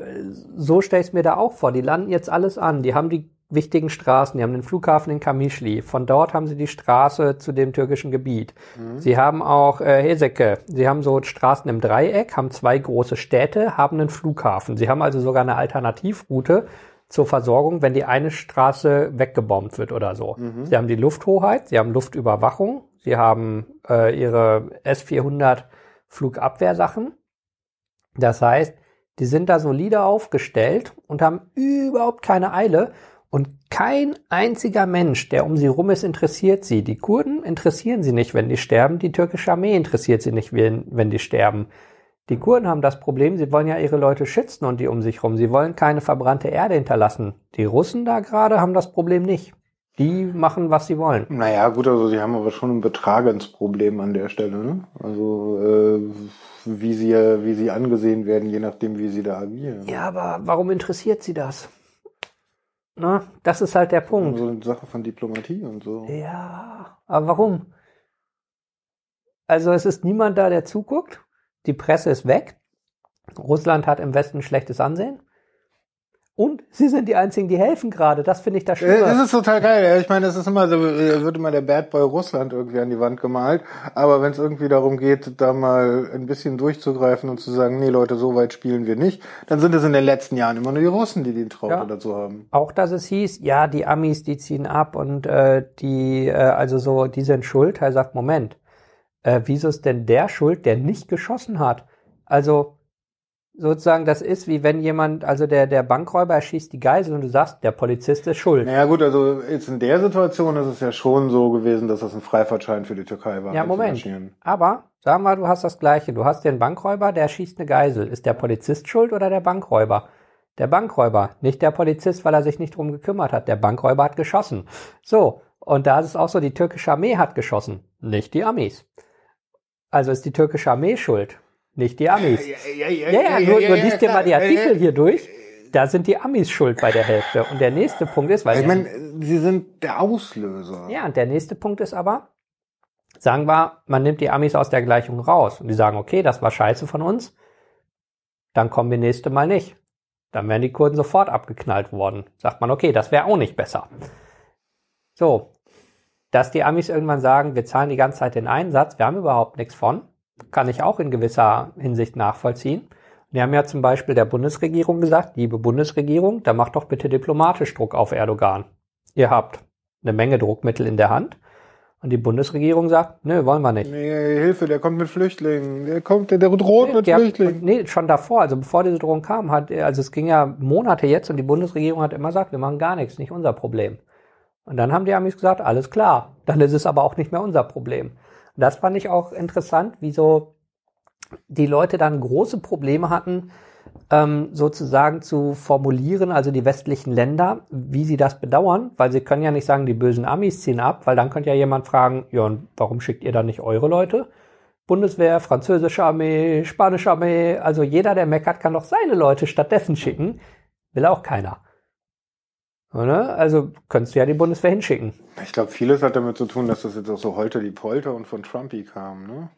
so stelle ich es mir da auch vor. Die landen jetzt alles an. Die haben die wichtigen Straßen. Die haben den Flughafen in Kamischli. Von dort haben sie die Straße zu dem türkischen Gebiet. Mhm. Sie haben auch äh, Heseke. Sie haben so Straßen im Dreieck, haben zwei große Städte, haben einen Flughafen. Sie haben also sogar eine Alternativroute zur Versorgung, wenn die eine Straße weggebombt wird oder so. Mhm. Sie haben die Lufthoheit, sie haben Luftüberwachung, sie haben äh, ihre S-400 Flugabwehrsachen. Das heißt, die sind da solide aufgestellt und haben überhaupt keine Eile und kein einziger Mensch, der um sie rum ist, interessiert sie. Die Kurden interessieren sie nicht, wenn die sterben. Die türkische Armee interessiert sie nicht, wenn, die sterben. Die Kurden haben das Problem, sie wollen ja ihre Leute schützen und die um sich rum. Sie wollen keine verbrannte Erde hinterlassen. Die Russen da gerade haben das Problem nicht. Die machen, was sie wollen. Naja, gut, also sie haben aber schon ein Betragensproblem an der Stelle. Ne? Also äh, wie sie wie sie angesehen werden, je nachdem, wie sie da agieren. Ja, aber warum interessiert sie das? Na, das ist halt der Punkt. So eine Sache von Diplomatie und so. Ja, aber warum? Also es ist niemand da, der zuguckt. Die Presse ist weg. Russland hat im Westen schlechtes Ansehen. Und sie sind die einzigen, die helfen gerade. Das finde ich da schön. Das ist total geil. Ich meine, es ist immer so, wird immer der Bad Boy Russland irgendwie an die Wand gemalt. Aber wenn es irgendwie darum geht, da mal ein bisschen durchzugreifen und zu sagen, nee Leute, so weit spielen wir nicht, dann sind es in den letzten Jahren immer nur die Russen, die die Traute ja. dazu haben. Auch dass es hieß, ja, die Amis, die ziehen ab und äh, die, äh, also so, die sind schuld. Er sagt, Moment, äh, wieso ist denn der schuld, der nicht geschossen hat? Also sozusagen, das ist wie wenn jemand, also der, der Bankräuber erschießt die Geisel und du sagst, der Polizist ist schuld. Naja gut, also jetzt in der Situation ist es ja schon so gewesen, dass das ein Freifahrtschein für die Türkei war. Ja, Moment. Aber sagen wir, du hast das Gleiche. Du hast den Bankräuber, der schießt eine Geisel. Ist der Polizist schuld oder der Bankräuber? Der Bankräuber, nicht der Polizist, weil er sich nicht drum gekümmert hat. Der Bankräuber hat geschossen. So. Und da ist es auch so, die türkische Armee hat geschossen, nicht die Amis. Also ist die türkische Armee schuld, nicht die Amis. Ja, ja, ja, nur, nur liest dir mal die Artikel hier durch. Da sind die Amis schuld bei der Hälfte. Und der nächste Punkt ist, weil. Ich meine, sie sind der Auslöser. Ja, und der nächste Punkt ist aber, sagen wir, man nimmt die Amis aus der Gleichung raus und die sagen, okay, das war scheiße von uns, dann kommen wir nächste Mal nicht. Dann wären die Kurden sofort abgeknallt worden. Sagt man, okay, das wäre auch nicht besser. So, dass die Amis irgendwann sagen, wir zahlen die ganze Zeit den Einsatz, wir haben überhaupt nichts von, kann ich auch in gewisser Hinsicht nachvollziehen. Wir haben ja zum Beispiel der Bundesregierung gesagt, liebe Bundesregierung, da macht doch bitte diplomatisch Druck auf Erdogan. Ihr habt eine Menge Druckmittel in der Hand. Und die Bundesregierung sagt, nö, wollen wir nicht. Nee, Hilfe, der kommt mit Flüchtlingen. Der kommt, der, der droht nee, mit ja, Flüchtlingen. Nee, schon davor, also bevor diese Drohung kam, hat, also es ging ja Monate jetzt und die Bundesregierung hat immer gesagt, wir machen gar nichts, nicht unser Problem. Und dann haben die Amis gesagt, alles klar, dann ist es aber auch nicht mehr unser Problem. Das fand ich auch interessant, wieso die Leute dann große Probleme hatten, ähm, sozusagen zu formulieren, also die westlichen Länder, wie sie das bedauern, weil sie können ja nicht sagen, die bösen Amis ziehen ab, weil dann könnte ja jemand fragen, ja, und warum schickt ihr da nicht eure Leute? Bundeswehr, französische Armee, spanische Armee, also jeder, der meckert, kann doch seine Leute stattdessen schicken, will auch keiner. Oder? Also könntest du ja die Bundeswehr hinschicken. Ich glaube, vieles hat damit zu tun, dass das jetzt auch so Holter die Polter und von Trumpy kam, ne?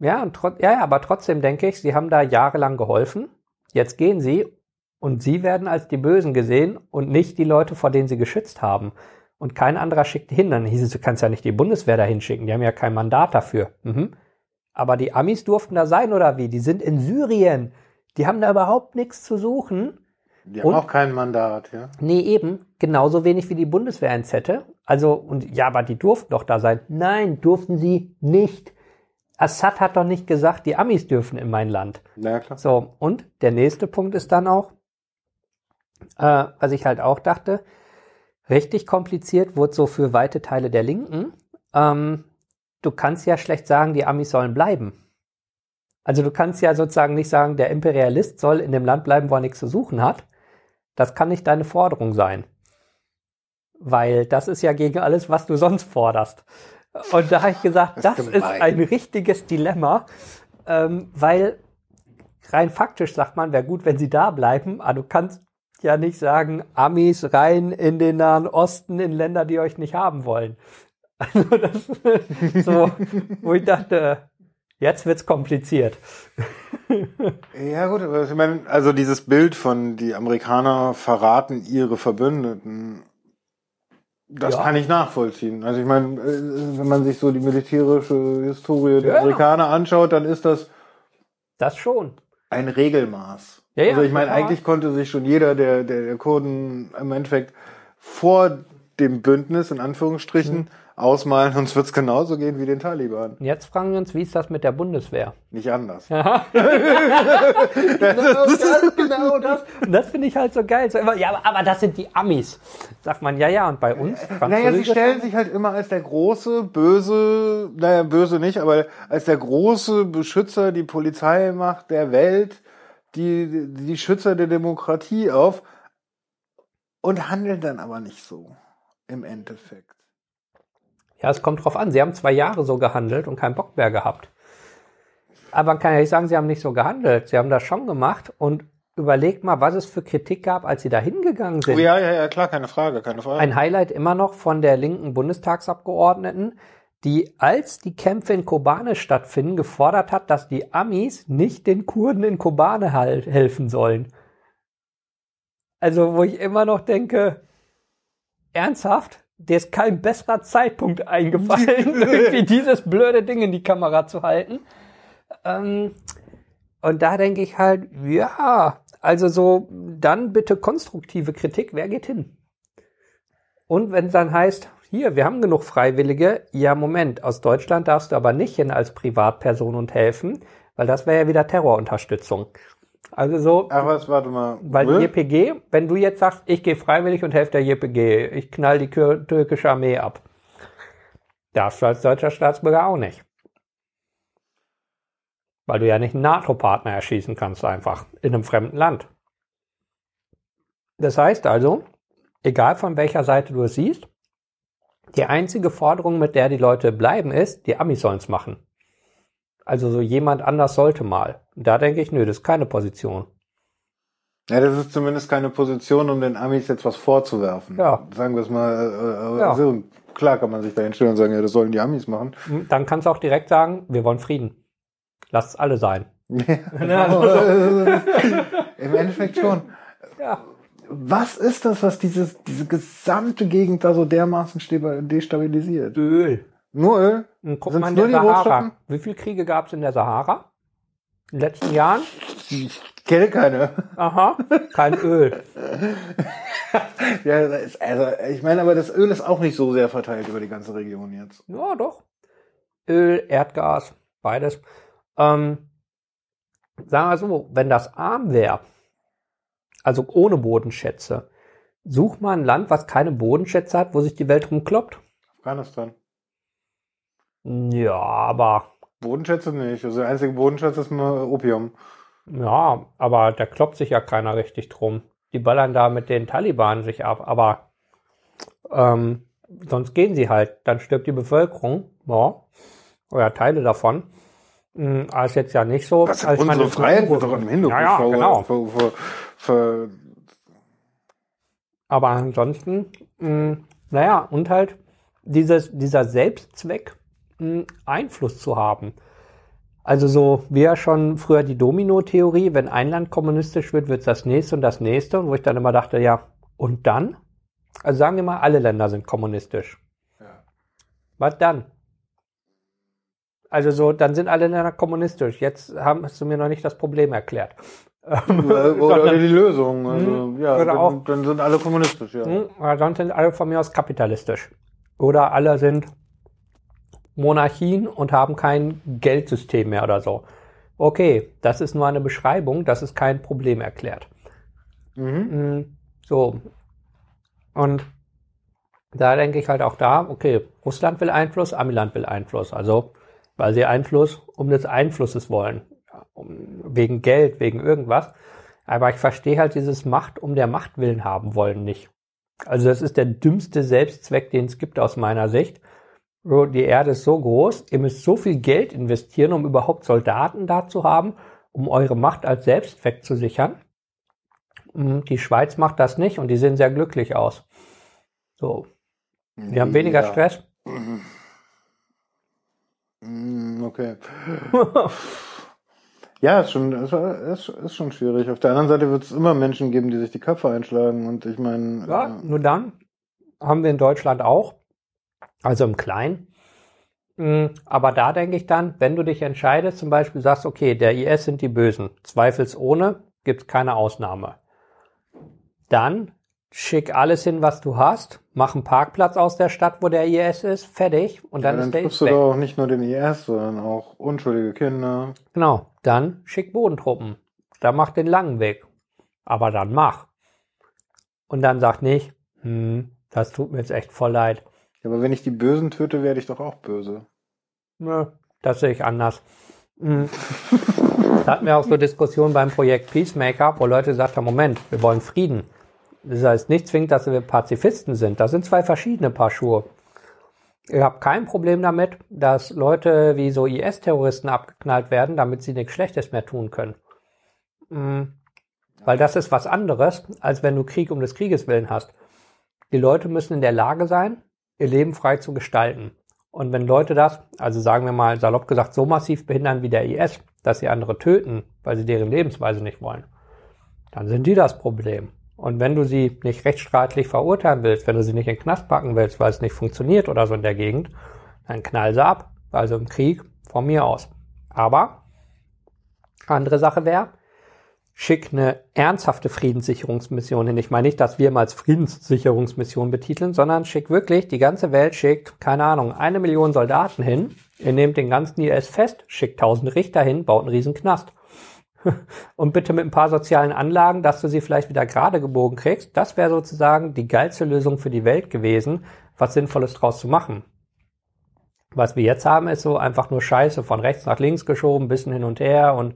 Ja, und ja, ja, aber trotzdem denke ich, sie haben da jahrelang geholfen. Jetzt gehen sie und sie werden als die Bösen gesehen und nicht die Leute, vor denen sie geschützt haben. Und kein anderer schickt hin. Dann hieß es, du kannst ja nicht die Bundeswehr da hinschicken. Die haben ja kein Mandat dafür. Mhm. Aber die Amis durften da sein oder wie? Die sind in Syrien. Die haben da überhaupt nichts zu suchen. Die haben und, auch kein Mandat, ja? Nee, eben. Genauso wenig wie die Bundeswehr eins hätte. Also, und ja, aber die durften doch da sein. Nein, durften sie nicht. Assad hat doch nicht gesagt, die Amis dürfen in mein Land. Na ja, klar. So, und der nächste Punkt ist dann auch, äh, was ich halt auch dachte, richtig kompliziert wurde so für weite Teile der Linken. Ähm, du kannst ja schlecht sagen, die Amis sollen bleiben. Also du kannst ja sozusagen nicht sagen, der Imperialist soll in dem Land bleiben, wo er nichts zu suchen hat. Das kann nicht deine Forderung sein. Weil das ist ja gegen alles, was du sonst forderst. Und da habe ich gesagt, das, das ist, ein richtiges Dilemma, ähm, weil rein faktisch sagt man, wäre gut, wenn sie da bleiben, aber du kannst ja nicht sagen, Amis rein in den Nahen Osten, in Länder, die euch nicht haben wollen. Also das so, wo ich dachte, jetzt wird's kompliziert. Ja gut, aber ich meine, also dieses Bild von die Amerikaner verraten ihre Verbündeten, das Ja. kann ich nachvollziehen. Also ich meine, äh, wenn man sich so die militärische Historie der Ja. Amerikaner anschaut, dann ist das Das schon. ein Regelmaß. Ja, ja, also ich meine, eigentlich konnte sich schon jeder der, der, der Kurden im Endeffekt vor dem Bündnis in Anführungsstrichen Mhm. Ausmalen, uns wird's genauso gehen wie den Taliban. Und jetzt fragen wir uns, wie ist das mit der Bundeswehr? Nicht anders. Genau, das, genau das. Und das finde ich halt so geil. So immer, ja, aber, das sind die Amis. Sagt man, ja, ja, und bei uns? Naja, sie stellen sich halt immer als der große, böse, naja, böse nicht, aber als der große Beschützer, die Polizeimacht der Welt, die, die Schützer der Demokratie auf und handeln dann aber nicht so im Endeffekt. Ja, es kommt drauf an. Sie haben zwei Jahre so gehandelt und keinen Bock mehr gehabt. Aber man kann ja nicht sagen, sie haben nicht so gehandelt. Sie haben das schon gemacht und überlegt mal, was es für Kritik gab, als sie da hingegangen sind. Oh, ja, ja, ja, klar, keine Frage, keine Frage. Ein Highlight immer noch von der linken Bundestagsabgeordneten, die, als die Kämpfe in Kobane stattfinden, gefordert hat, dass die Amis nicht den Kurden in Kobane helfen sollen. Also, wo ich immer noch denke, ernsthaft? Dir ist kein besserer Zeitpunkt eingefallen, irgendwie dieses blöde Ding in die Kamera zu halten. Ähm, und da denke ich halt, ja, also so, dann bitte konstruktive Kritik, wer geht hin? Und wenn es dann heißt, hier, wir haben genug Freiwillige, ja, Moment, aus Deutschland darfst du aber nicht hin als Privatperson und helfen, weil das wäre ja wieder Terrorunterstützung. Also so, Ach was, warte mal. weil die JPG, wenn du jetzt sagst, ich gehe freiwillig und helfe der JPG, ich knall die türkische Armee ab, darfst du als deutscher Staatsbürger auch nicht. Weil du ja nicht einen NATO-Partner erschießen kannst einfach in einem fremden Land. Das heißt also, egal von welcher Seite du es siehst, die einzige Forderung, mit der die Leute bleiben, ist, die Amis sollen es machen. Also so jemand anders sollte mal. Und da denke ich, nö, das ist keine Position. Ja, das ist zumindest keine Position, um den Amis jetzt was vorzuwerfen. Ja. Sagen wir es mal äh, äh, Ja. so. Klar kann man sich da hinstellen und sagen, ja, das sollen die Amis machen. Dann kannst du auch direkt sagen, wir wollen Frieden. Lasst es alle sein. Im Endeffekt schon. Ja. Was ist das, was dieses, diese gesamte Gegend da so dermaßen destabilisiert? Öl. Nur Öl? Und guck Sind's mal in nur der die Sahara. Wie viele Kriege gab es in der Sahara? In den letzten Jahren? Ich kenne keine. Aha, kein Öl. Ja, ist, also, ich meine, aber das Öl ist auch nicht so sehr verteilt über die ganze Region jetzt. Ja, doch. Öl, Erdgas, beides. Ähm, sagen wir so, wenn das arm wäre, also ohne Bodenschätze, such mal ein Land, was keine Bodenschätze hat, wo sich die Welt rumkloppt. Afghanistan. Ja, aber Bodenschätze nicht. Also der einzige Bodenschatz ist nur Opium. Ja, aber da kloppt sich ja keiner richtig drum. Die ballern da mit den Taliban sich ab, aber ähm, sonst gehen sie halt. Dann stirbt die Bevölkerung, ja, oder Teile davon. Hm, Aber ist jetzt ja nicht so. Was, meine, unsere Freiheit wird doch im Hintergrund Ja, ja, genau. ver- ver- ver- Aber ansonsten, mh, naja, und halt dieses, dieser Selbstzweck, Einfluss zu haben. Also so wie ja schon früher die Domino-Theorie, wenn ein Land kommunistisch wird, wird das nächste und das nächste. Und wo ich dann immer dachte, ja, und dann? Also sagen wir mal, alle Länder sind kommunistisch. Ja. Was dann? Also so, dann sind alle Länder kommunistisch. Jetzt haben, hast du mir noch nicht das Problem erklärt. Oder, oder die Lösung. Also, Hm, ja, dann, auch- dann sind alle kommunistisch, ja. Hm, aber sonst sind alle von mir aus kapitalistisch. Oder alle sind Monarchien und haben kein Geldsystem mehr oder so. Okay, das ist nur eine Beschreibung, das ist kein Problem erklärt. Mhm. Hm, So. Und da denke ich halt auch da, okay, Russland will Einfluss, Amiland will Einfluss. Also, weil sie Einfluss um des Einflusses wollen. Um, wegen Geld, wegen irgendwas. Aber ich verstehe halt dieses Macht um der Macht willen haben wollen nicht. Also das ist der dümmste Selbstzweck, den es gibt aus meiner Sicht. Die Erde ist so groß, ihr müsst so viel Geld investieren, um überhaupt Soldaten da zu haben, um eure Macht als Selbstzweck zu sichern. Mhm, Die Schweiz macht das nicht und die sehen sehr glücklich aus. So. Die haben weniger Ja. Stress. Mm, Okay. Ja, ist schon, ist, ist, ist schon schwierig. Auf der anderen Seite wird es immer Menschen geben, die sich die Köpfe einschlagen. Und ich meine, Ja, äh, nur dann haben wir in Deutschland auch, also im Kleinen. Mm, Aber da denke ich dann, wenn du dich entscheidest, zum Beispiel sagst, okay, der IS sind die Bösen, zweifelsohne, gibt es keine Ausnahme. Dann schick alles hin, was du hast, mach einen Parkplatz aus der Stadt, wo der IS ist, fertig und ja, dann dann ist der triffst du weg. doch auch nicht nur den IS, sondern auch unschuldige Kinder. Genau, dann schick Bodentruppen. Dann mach den langen Weg. Aber dann mach. Und dann sag nicht, hm, das tut mir jetzt echt voll leid. Ja, aber wenn ich die Bösen töte, werde ich doch auch böse. Nö, das sehe ich anders. Hm. Da hatten wir auch so Diskussionen beim Projekt Peacemaker, wo Leute gesagt haben, Moment, wir wollen Frieden. Das heißt nicht zwingend, dass wir Pazifisten sind. Das sind zwei verschiedene Paar Schuhe. Ich habe kein Problem damit, dass Leute wie so IS-Terroristen abgeknallt werden, damit sie nichts Schlechtes mehr tun können. Mm, Weil das ist was anderes, als wenn du Krieg um des Krieges willen hast. Die Leute müssen in der Lage sein, ihr Leben frei zu gestalten. Und wenn Leute das, also sagen wir mal salopp gesagt, so massiv behindern wie der IS, dass sie andere töten, weil sie deren Lebensweise nicht wollen, dann sind die das Problem. Und wenn du sie nicht rechtsstaatlich verurteilen willst, wenn du sie nicht in den Knast packen willst, weil es nicht funktioniert oder so in der Gegend, dann knall sie ab. Also im Krieg von mir aus. Aber andere Sache wäre, schick eine ernsthafte Friedenssicherungsmission hin. Ich meine nicht, dass wir mal als Friedenssicherungsmission betiteln, sondern schick wirklich, die ganze Welt schickt, keine Ahnung, eine Million Soldaten hin, ihr nehmt den ganzen IS fest, schickt tausend Richter hin, baut einen riesen Knast. Und bitte mit ein paar sozialen Anlagen, dass du sie vielleicht wieder gerade gebogen kriegst. Das wäre sozusagen die geilste Lösung für die Welt gewesen, was Sinnvolles draus zu machen. Was wir jetzt haben, ist so einfach nur Scheiße von rechts nach links geschoben, bisschen hin und her und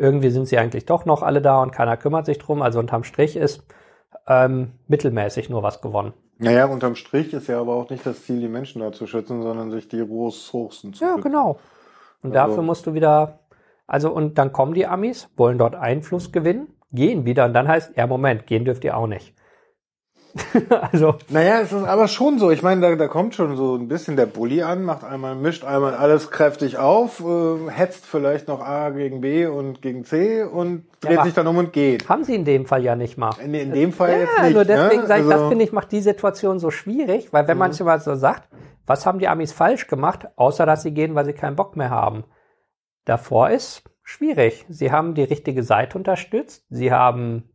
irgendwie sind sie eigentlich doch noch alle da und keiner kümmert sich drum. Also unterm Strich ist ähm, mittelmäßig nur was gewonnen. Naja, unterm Strich ist ja aber auch nicht das Ziel, die Menschen da zu schützen, sondern sich die Ressourcen zu Ja, schützen. genau. Und Also- dafür musst du wieder, also und dann kommen die Amis, wollen dort Einfluss gewinnen, gehen wieder und dann heißt, ja Moment, gehen dürft ihr auch nicht. also, Naja, es ist aber schon so. Ich meine, da, da kommt schon so ein bisschen der Bulli an, macht einmal, mischt einmal alles kräftig auf, äh, hetzt vielleicht noch A gegen B und gegen C und dreht aber- sich dann um und geht. haben sie in dem Fall ja nicht mal. In, in dem Fall jetzt Ja, nicht. nur deswegen ne? sage ich, das Also- finde ich, macht die Situation so schwierig, weil wenn man sich mal so sagt, was haben die Amis falsch gemacht, außer dass sie gehen, weil sie keinen Bock mehr haben. Davor ist schwierig. Sie haben die richtige Seite unterstützt. Sie haben,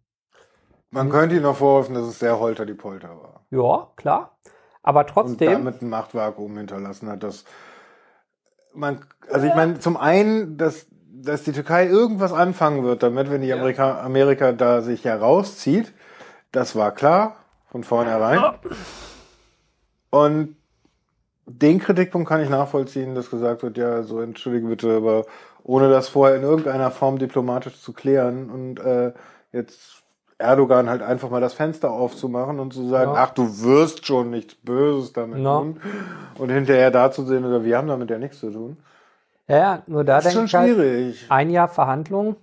Man könnte ihnen noch vorwerfen, dass es sehr holter die Polter war. ja, klar. Aber Und trotzdem, damit ein Machtvakuum hinterlassen hat. Das man, also ich meine, zum einen, dass, dass die Türkei irgendwas anfangen wird, damit, wenn die Amerika, Amerika da sich herauszieht, das war klar von vornherein. Und den Kritikpunkt kann ich nachvollziehen, dass gesagt wird, ja, so entschuldige bitte, aber ohne das vorher in irgendeiner Form diplomatisch zu klären und äh, jetzt Erdogan halt einfach mal das Fenster aufzumachen und zu sagen, Ja. ach, du wirst schon nichts Böses damit Ja. tun. Und hinterher da zu sehen, oder wir haben damit ja nichts zu tun. ja, ja, nur da denke ich halt, schwierig. ein Jahr Verhandlungen.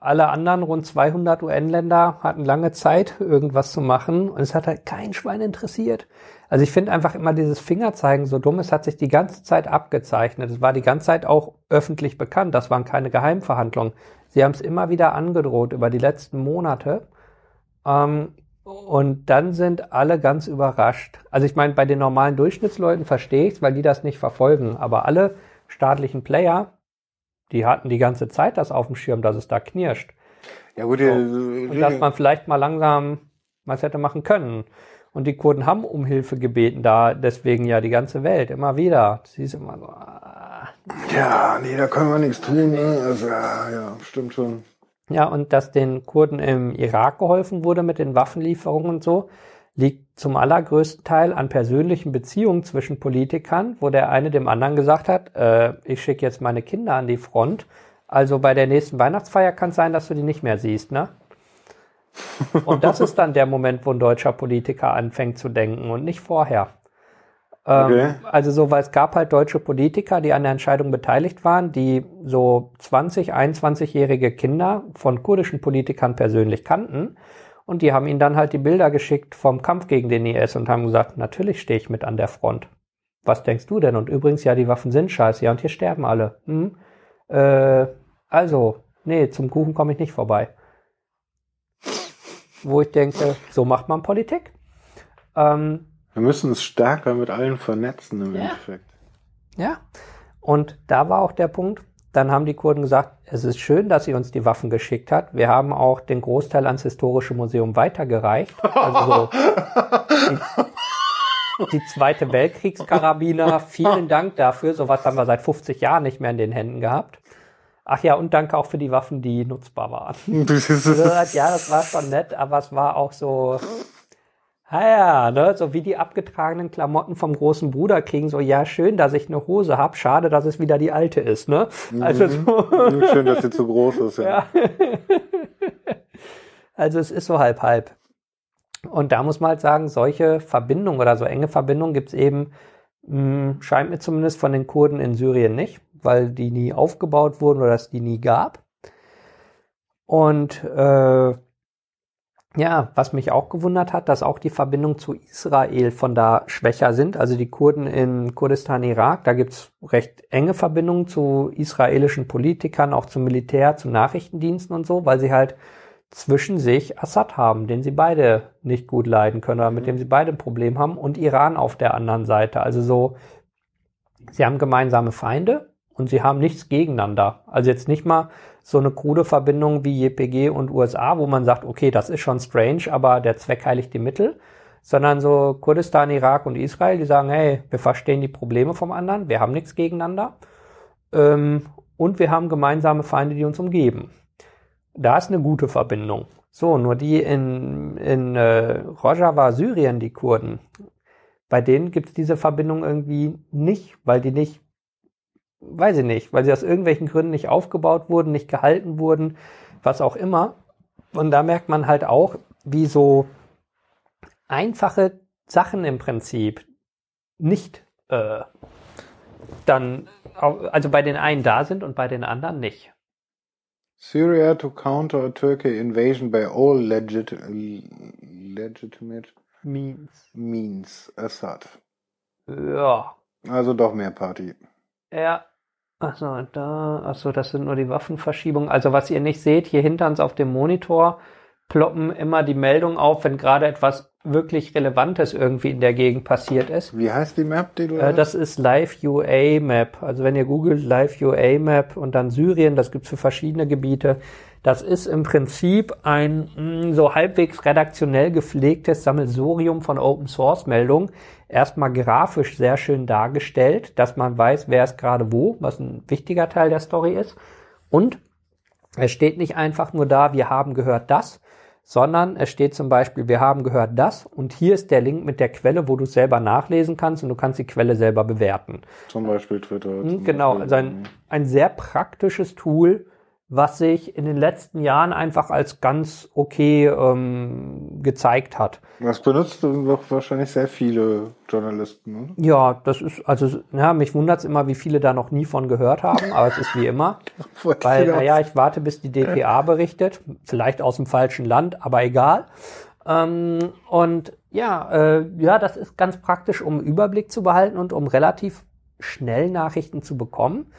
Alle anderen rund 200 UN-Länder hatten lange Zeit, irgendwas zu machen und es hat halt kein Schwein interessiert. Also ich finde einfach immer dieses Fingerzeigen so dumm. Es hat sich die ganze Zeit abgezeichnet. Es war die ganze Zeit auch öffentlich bekannt. Das waren keine Geheimverhandlungen. Sie haben es immer wieder angedroht über die letzten Monate. Ähm, und dann sind alle ganz überrascht. Also ich meine, bei den normalen Durchschnittsleuten verstehe ich es, weil die das nicht verfolgen. Aber alle staatlichen Player, die hatten die ganze Zeit das auf dem Schirm, dass es da knirscht. Ja gut, Und dass man vielleicht mal langsam was hätte machen können. Und die Kurden haben um Hilfe gebeten, da deswegen ja die ganze Welt immer wieder. Sie ist immer so. ah. ja, nee, da können wir nichts tun. Ne? Also ja, ja, stimmt schon. Ja, und dass den Kurden im Irak geholfen wurde mit den Waffenlieferungen und so, liegt zum allergrößten Teil an persönlichen Beziehungen zwischen Politikern, wo der eine dem anderen gesagt hat, äh, ich schicke jetzt meine Kinder an die Front. Also bei der nächsten Weihnachtsfeier kann es sein, dass du die nicht mehr siehst, ne? Und das ist dann der Moment, wo ein deutscher Politiker anfängt zu denken und nicht vorher. Ähm, Okay. Also so, weil es gab halt deutsche Politiker, die an der Entscheidung beteiligt waren, die so 20, 21-jährige Kinder von kurdischen Politikern persönlich kannten Und die haben ihnen dann halt die Bilder geschickt vom Kampf gegen den IS und haben gesagt, natürlich stehe ich mit an der Front. Was denkst du denn? Und übrigens, ja, die Waffen sind scheiße, ja, und hier sterben alle. Hm? Äh, also, nee, zum Kuchen komme ich nicht vorbei. Wo ich denke, so macht man Politik. Ähm, Wir müssen es stärker mit allen vernetzen im ja. Endeffekt. Ja. Und da war auch der Punkt, dann haben die Kurden gesagt, es ist schön, dass sie uns die Waffen geschickt hat. Wir haben auch den Großteil ans Historische Museum weitergereicht. Also so die, die Zweite Weltkriegskarabiner. Vielen Dank dafür. Sowas haben wir seit 50 Jahren nicht mehr in den Händen gehabt. Ach ja, und danke auch für die Waffen, die nutzbar waren. ja, das war schon nett, aber es war auch so, Ah ja, ne, so wie die abgetragenen Klamotten vom großen Bruder kriegen, so ja, schön, dass ich eine Hose hab, schade, dass es wieder die alte ist, ne? Also mhm. so. Schön, dass sie zu groß ist, ja. ja. also es ist so halb halb. Und da muss man halt sagen, solche Verbindungen oder so enge Verbindungen gibt's eben, mh, hm, scheint mir zumindest von den Kurden in Syrien nicht, weil die nie aufgebaut wurden oder es die nie gab. Und äh, ja, was mich auch gewundert hat, dass auch die Verbindungen zu Israel von da schwächer sind. Also die Kurden in Kurdistan, Irak, da gibt's recht enge Verbindungen zu israelischen Politikern, auch zum Militär, zu Nachrichtendiensten und so, weil sie halt zwischen sich Assad haben, den sie beide nicht gut leiden können oder mit mhm. dem sie beide ein Problem haben und Iran auf der anderen Seite. Also so, sie haben gemeinsame Feinde und sie haben nichts gegeneinander. Also jetzt nicht mal so eine krude Verbindung wie JPG und USA, wo man sagt, okay, das ist schon strange, aber der Zweck heiligt die Mittel, sondern so Kurdistan, Irak und Israel, die sagen, hey, wir verstehen die Probleme vom anderen, wir haben nichts gegeneinander ähm, und wir haben gemeinsame Feinde, die uns umgeben. Da ist eine gute Verbindung. So, nur die in, in äh, Rojava, Syrien, die Kurden, bei denen gibt es diese Verbindung irgendwie nicht, weil die nicht weiß ich nicht, weil sie aus irgendwelchen Gründen nicht aufgebaut wurden, nicht gehalten wurden, was auch immer. Und da merkt man halt auch, wie so einfache Sachen im Prinzip nicht äh, dann, also bei den einen da sind und bei den anderen nicht. Syria to counter a Turkey invasion by all legit, legitimate means. means Assad. Ja. Also doch mehr Party. Ja, Achso, da, achso, das sind nur die Waffenverschiebungen. Also was ihr nicht seht, hier hinter uns auf dem Monitor ploppen immer die Meldungen auf, wenn gerade etwas wirklich Relevantes irgendwie in der Gegend passiert ist. Wie heißt die Map, die du äh, Das ist Live UA Map. Also wenn ihr googelt Live UA Map und dann Syrien, das gibt's für verschiedene Gebiete. Das ist im Prinzip ein mh, mm, so halbwegs redaktionell gepflegtes Sammelsurium von Open Source Meldungen, erstmal grafisch sehr schön dargestellt, dass man weiß, wer ist gerade wo, was ein wichtiger Teil der Story ist. Und es steht nicht einfach nur da, wir haben gehört das, sondern es steht zum Beispiel, wir haben gehört das und hier ist der Link mit der Quelle, wo du es selber nachlesen kannst und du kannst die Quelle selber bewerten. Zum Beispiel Twitter. Hm, zum genau, Beispiel. also ein, ein sehr praktisches Tool, was sich in den letzten Jahren einfach als ganz okay ähm, gezeigt hat. Das benutzt doch wahrscheinlich sehr viele Journalisten, oder? Ja, das ist, also, ja, mich wundert es immer, wie viele da noch nie von gehört haben, aber es ist wie immer. weil, naja, ich warte, bis die DPA berichtet, vielleicht aus dem falschen Land, aber egal. Ähm, und ja, äh, ja, das ist ganz praktisch, um Überblick zu behalten und um relativ schnell Nachrichten zu bekommen.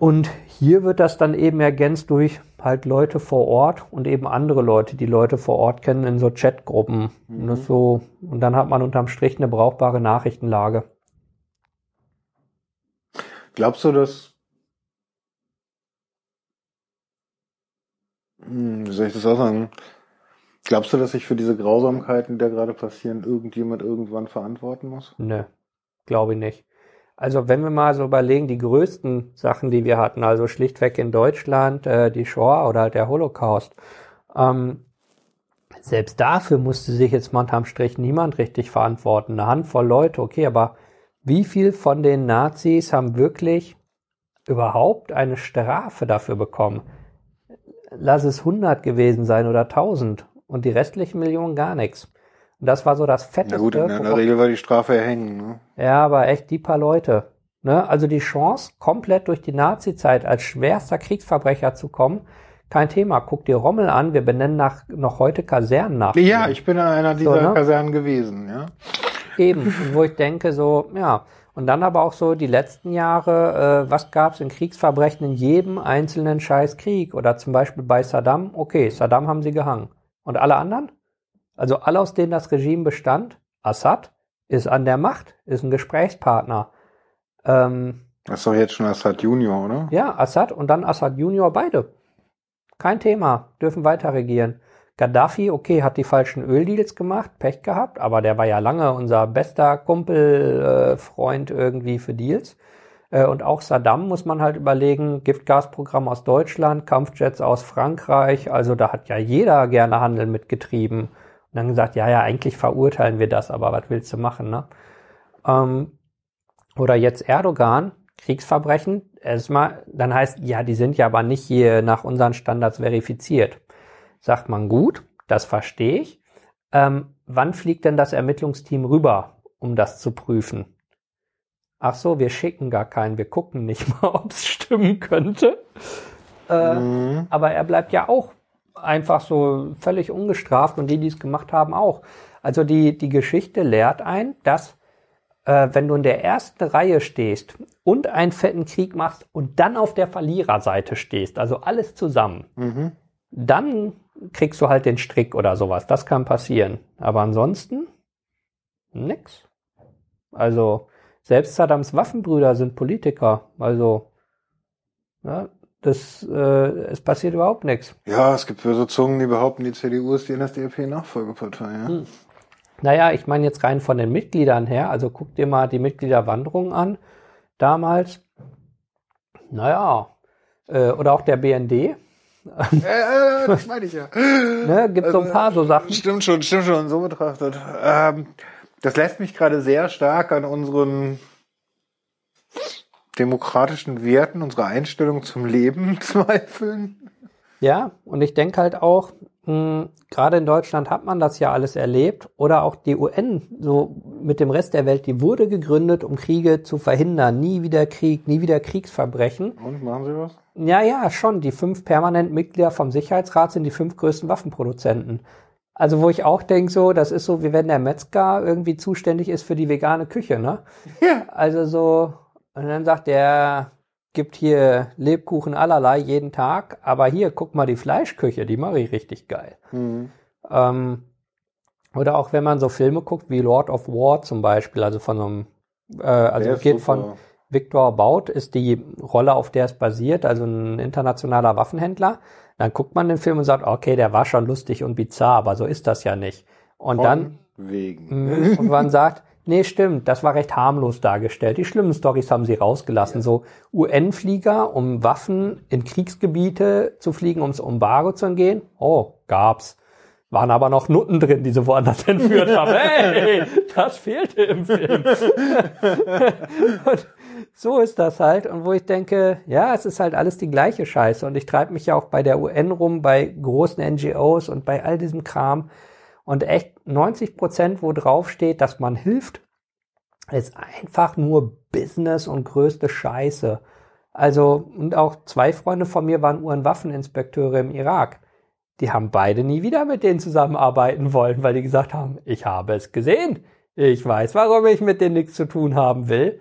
Und hier wird das dann eben ergänzt durch halt Leute vor Ort und eben andere Leute, die Leute vor Ort kennen in so Chatgruppen. Mhm. Und, so, und dann hat man unterm Strich eine brauchbare Nachrichtenlage. Glaubst du, dass hm, wie soll ich das auch sagen? Glaubst du, dass sich für diese Grausamkeiten, die da gerade passieren, irgendjemand irgendwann verantworten muss? Nö, glaube ich nicht. Also wenn wir mal so überlegen, die größten Sachen, die wir hatten, also schlichtweg in Deutschland äh, die Shoah oder halt der Holocaust, ähm, selbst dafür musste sich jetzt mal unterm Strich niemand richtig verantworten. Eine Handvoll Leute, okay, aber wie viel von den Nazis haben wirklich überhaupt eine Strafe dafür bekommen? Lass es 100 gewesen sein oder 1000 und die restlichen Millionen gar nichts. Und das war so das Fetteste. Na gut, in der Regel war die Strafe erhängen. Ne? Ja, aber echt die paar Leute. Ne? Also die Chance, komplett durch die Nazi-Zeit als schwerster Kriegsverbrecher zu kommen, kein Thema. Guck dir Rommel an, wir benennen nach, noch heute Kasernen nach. Ja, ich bin in einer dieser So, ne? Kasernen gewesen, ja. Eben, wo ich denke, so, ja. Und dann aber auch so die letzten Jahre, äh, was gab's in Kriegsverbrechen in jedem einzelnen Scheißkrieg? Oder zum Beispiel bei Saddam, okay, Saddam haben sie gehangen. Und alle anderen? Also alle, aus denen das Regime bestand, Assad ist an der Macht, ist ein Gesprächspartner. Ähm, Das ist doch jetzt schon Assad Junior, oder? ja, Assad und dann Assad Junior, beide. Kein Thema, dürfen weiter regieren. Gaddafi, okay, hat die falschen Öldeals gemacht, Pech gehabt, aber der war ja lange unser bester Kumpel, äh, Freund irgendwie für Deals. Äh, und auch Saddam muss man halt überlegen, Giftgasprogramm aus Deutschland, Kampfjets aus Frankreich, also da hat ja jeder gerne Handel mitgetrieben. Und dann gesagt, ja, ja, eigentlich verurteilen wir das, aber was willst du machen, ne? Ähm, oder jetzt Erdogan, Kriegsverbrechen, erstmal, dann heißt, ja, die sind ja aber nicht hier nach unseren Standards verifiziert. Sagt man gut, das verstehe ich. Ähm, wann fliegt denn das Ermittlungsteam rüber, um das zu prüfen? Ach so, wir schicken gar keinen, wir gucken nicht mal, ob es stimmen könnte. Äh, Mhm. aber er bleibt ja auch einfach so völlig ungestraft und die, die es gemacht haben, auch. Also die, die Geschichte lehrt ein, dass äh, wenn du in der ersten Reihe stehst und einen fetten Krieg machst und dann auf der Verliererseite stehst, also alles zusammen, Mhm. dann kriegst du halt den Strick oder sowas. Das kann passieren. Aber ansonsten nix. Also selbst Saddams Waffenbrüder sind Politiker. Also ja, das äh, es passiert überhaupt nichts. Ja, es gibt böse Zungen, die behaupten, die CDU ist die NSDAP-Nachfolgepartei, ja. Hm. Naja, ich meine jetzt rein von den Mitgliedern her, also guck dir mal die Mitgliederwanderung an, damals. Naja, äh, oder auch der BND, Äh, das meine ich ja. ne, gibt so ein paar so Sachen. Stimmt schon, stimmt schon, so betrachtet. Ähm, das lässt mich gerade sehr stark an unseren demokratischen Werten, unserer Einstellung zum Leben zweifeln. Ja, und ich denke halt auch, mh, gerade in Deutschland hat man das ja alles erlebt oder auch die UN so mit dem Rest der Welt, die wurde gegründet, um Kriege zu verhindern. Nie wieder Krieg, nie wieder Kriegsverbrechen. Und, machen Sie was? Ja, ja, schon. Die fünf permanenten Mitglieder vom Sicherheitsrat sind die fünf größten Waffenproduzenten. Also wo ich auch denke, so, das ist so, wie wenn der Metzger irgendwie zuständig ist für die vegane Küche, ne? Ja. Also so, und dann sagt der, gibt hier Lebkuchen allerlei jeden Tag, aber hier, guck mal die Fleischküche, die mache ich richtig geil. Mhm. Ähm, oder auch wenn man so Filme guckt, wie Lord of War zum Beispiel, also von so einem, äh, also geht super. von Victor Baut ist die Rolle, auf der es basiert, also ein internationaler Waffenhändler. Dann guckt man den Film und sagt, okay, der war schon lustig und bizarr, aber so ist das ja nicht. Und Von dann Wegen. Und man sagt, nee, stimmt, das war recht harmlos dargestellt. Die schlimmen Stories haben sie rausgelassen. So UN-Flieger, um Waffen in Kriegsgebiete zu fliegen, ums Embargo zu entgehen. Oh, gab's. Waren aber noch Nutten drin, die sie woanders entführt haben. Hey, das fehlte im Film. und so ist das halt. Und wo ich denke, ja, es ist halt alles die gleiche Scheiße. Und ich treibe mich ja auch bei der UN rum, bei großen NGOs und bei all diesem Kram. Und echt 90 Prozent, wo drauf steht, dass man hilft, ist einfach nur Business und größte Scheiße. Also, und auch zwei Freunde von mir waren UN-Waffeninspekteure im Irak. Die haben beide nie wieder mit denen zusammenarbeiten wollen, weil die gesagt haben, ich habe es gesehen. Ich weiß, warum ich mit denen nichts zu tun haben will.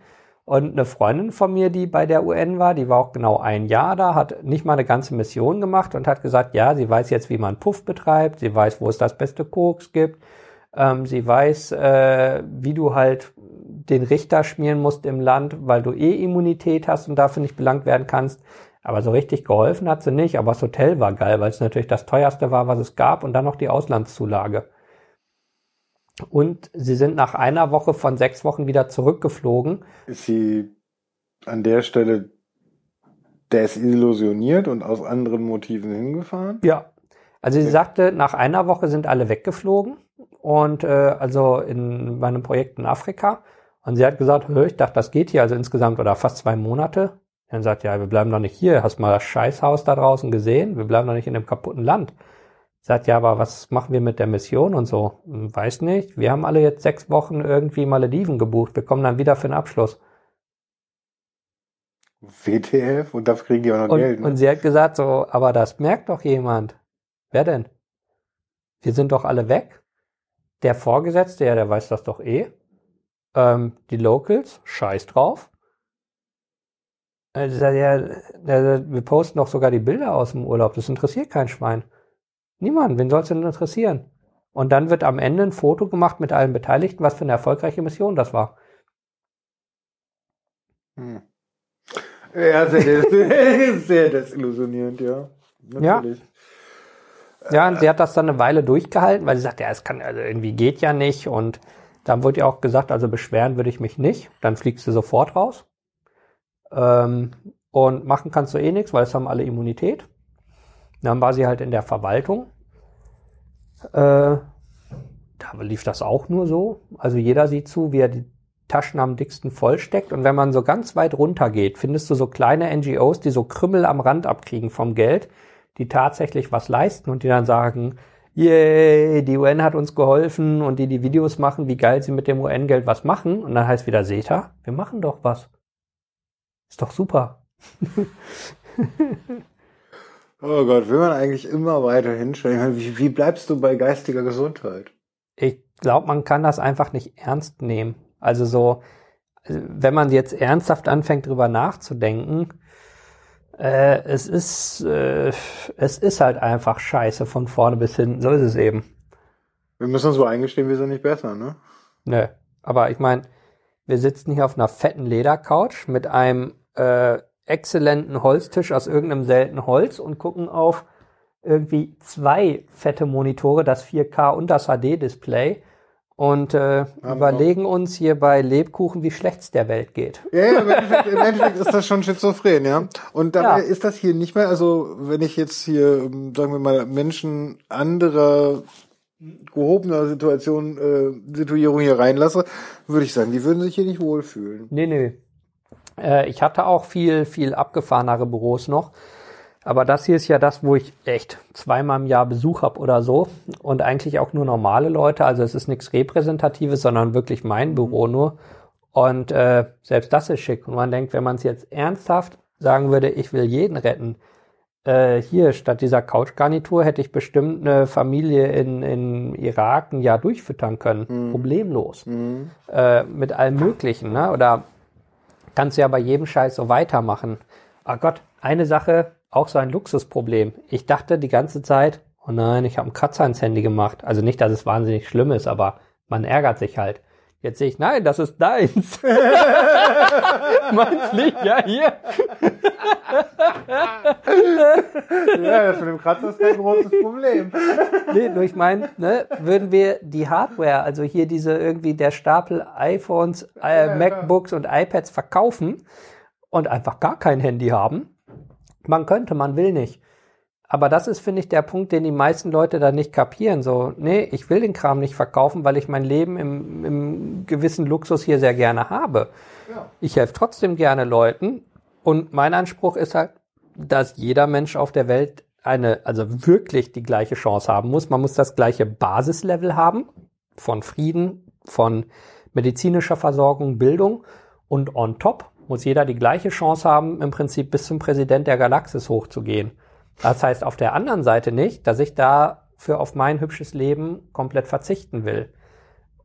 Und eine Freundin von mir, die bei der UN war, die war auch genau ein Jahr da, hat nicht mal eine ganze Mission gemacht und hat gesagt, ja, sie weiß jetzt, wie man Puff betreibt, sie weiß, wo es das beste Koks gibt, ähm, sie weiß, äh, wie du halt den Richter schmieren musst im Land, weil du eh Immunität hast und dafür nicht belangt werden kannst. Aber so richtig geholfen hat sie nicht, aber das Hotel war geil, weil es natürlich das teuerste war, was es gab und dann noch die Auslandszulage. Und sie sind nach einer Woche von sechs Wochen wieder zurückgeflogen. Ist sie an der Stelle desillusioniert und aus anderen Motiven hingefahren? Ja. Also sie Okay. sagte, nach einer Woche sind alle weggeflogen und äh, also in meinem Projekt in Afrika. Und sie hat gesagt, ich dachte, das geht hier also insgesamt oder fast zwei Monate. Dann sagt, ja, wir bleiben doch nicht hier. Hast mal das Scheißhaus da draußen gesehen? Wir bleiben doch nicht in dem kaputten Land. Sagt, ja, aber was machen wir mit der Mission und so? Hm, Weiß nicht. Wir haben alle jetzt sechs Wochen irgendwie Malediven gebucht. Wir kommen dann wieder für den Abschluss. WTF? Und dafür kriegen die auch noch Und, Geld. Ne? und sie hat gesagt so, aber das merkt doch jemand. Wer denn? Wir sind doch alle weg. Der Vorgesetzte, ja, der weiß das doch eh. Ähm, die Locals, scheiß drauf. Also, ja, ja, wir posten doch sogar die Bilder aus dem Urlaub. Das interessiert kein Schwein. Niemand. Wen soll es denn interessieren? Und dann wird am Ende ein Foto gemacht mit allen Beteiligten, was für eine erfolgreiche Mission das war. Hm. Ja, sehr, sehr desillusionierend, ja. Natürlich. Ja, und sie hat das dann eine Weile durchgehalten, weil sie sagt, ja, es kann, also irgendwie geht ja nicht. Und dann wurde ihr auch gesagt, also beschweren würde ich mich nicht. Dann fliegst du sofort raus. Ähm, und machen kannst du eh nichts, weil es haben alle Immunität. Dann war sie halt in der Verwaltung. Äh, da lief das auch nur so. Also jeder sieht zu, wie er die Taschen am dicksten vollsteckt. Und wenn man so ganz weit runter geht, findest du so kleine NGOs, die so Krümmel am Rand abkriegen vom Geld, die tatsächlich was leisten und die dann sagen, yay, die UN hat uns geholfen und die die Videos machen, wie geil sie mit dem UN-Geld was machen. Und dann heißt wieder, ihr, wir machen doch was. Ist doch super. Oh Gott, will man eigentlich immer weiter hinstellen? Wie, wie bleibst du bei geistiger Gesundheit? Ich glaube, man kann das einfach nicht ernst nehmen. Also so, wenn man jetzt ernsthaft anfängt, drüber nachzudenken, äh, es ist, äh, es ist halt einfach scheiße von vorne bis hinten. So ist es eben. Wir müssen uns so eingestehen, wir sind nicht besser, ne? Nö. Aber ich meine, wir sitzen hier auf einer fetten Ledercouch mit einem äh, exzellenten Holztisch aus irgendeinem seltenen Holz und gucken auf irgendwie zwei fette Monitore, das 4K und das HD-Display und äh, überlegen uns hier bei Lebkuchen, wie schlecht es der Welt geht. Ja, ja im, Endeffekt, im Endeffekt ist das schon schizophren, ja. Und dabei ja. ist das hier nicht mehr, also wenn ich jetzt hier, sagen wir mal, Menschen anderer gehobener Situation, äh, Situierung hier reinlasse, würde ich sagen, die würden sich hier nicht wohlfühlen. Nee, nee. Äh, ich hatte auch viel, viel abgefahrenere Büros noch. Aber das hier ist ja das, wo ich echt zweimal im Jahr Besuch habe oder so. Und eigentlich auch nur normale Leute. Also es ist nichts Repräsentatives, sondern wirklich mein Büro nur. Und äh, selbst das ist schick. Und man denkt, wenn man es jetzt ernsthaft sagen würde, ich will jeden retten, äh, hier statt dieser Couchgarnitur hätte ich bestimmt eine Familie in, in Irak ein Jahr durchfüttern können. Mhm. Problemlos. Mhm. Äh, mit allem Möglichen. Ne? Oder kannst du ja bei jedem Scheiß so weitermachen. Oh Gott, eine Sache, auch so ein Luxusproblem. Ich dachte die ganze Zeit, oh nein, ich habe einen Kratzer ins Handy gemacht. Also nicht, dass es wahnsinnig schlimm ist, aber man ärgert sich halt. Jetzt sehe ich, nein, das ist deins. Meins liegt ja hier. ja, das mit dem Kratzer ist kein großes Problem. Nee, nur ich meine, ne, würden wir die Hardware, also hier diese irgendwie der Stapel iPhones, äh, ja, MacBooks ja. und iPads verkaufen und einfach gar kein Handy haben, man könnte, man will nicht. Aber das ist, finde ich, der Punkt, den die meisten Leute da nicht kapieren. So, nee, ich will den Kram nicht verkaufen, weil ich mein Leben im, im gewissen Luxus hier sehr gerne habe. Ja. Ich helfe trotzdem gerne Leuten. Und mein Anspruch ist halt, dass jeder Mensch auf der Welt eine, also wirklich die gleiche Chance haben muss. Man muss das gleiche Basislevel haben von Frieden, von medizinischer Versorgung, Bildung. Und on top muss jeder die gleiche Chance haben, im Prinzip bis zum Präsident der Galaxis hochzugehen. Das heißt auf der anderen Seite nicht, dass ich dafür auf mein hübsches Leben komplett verzichten will.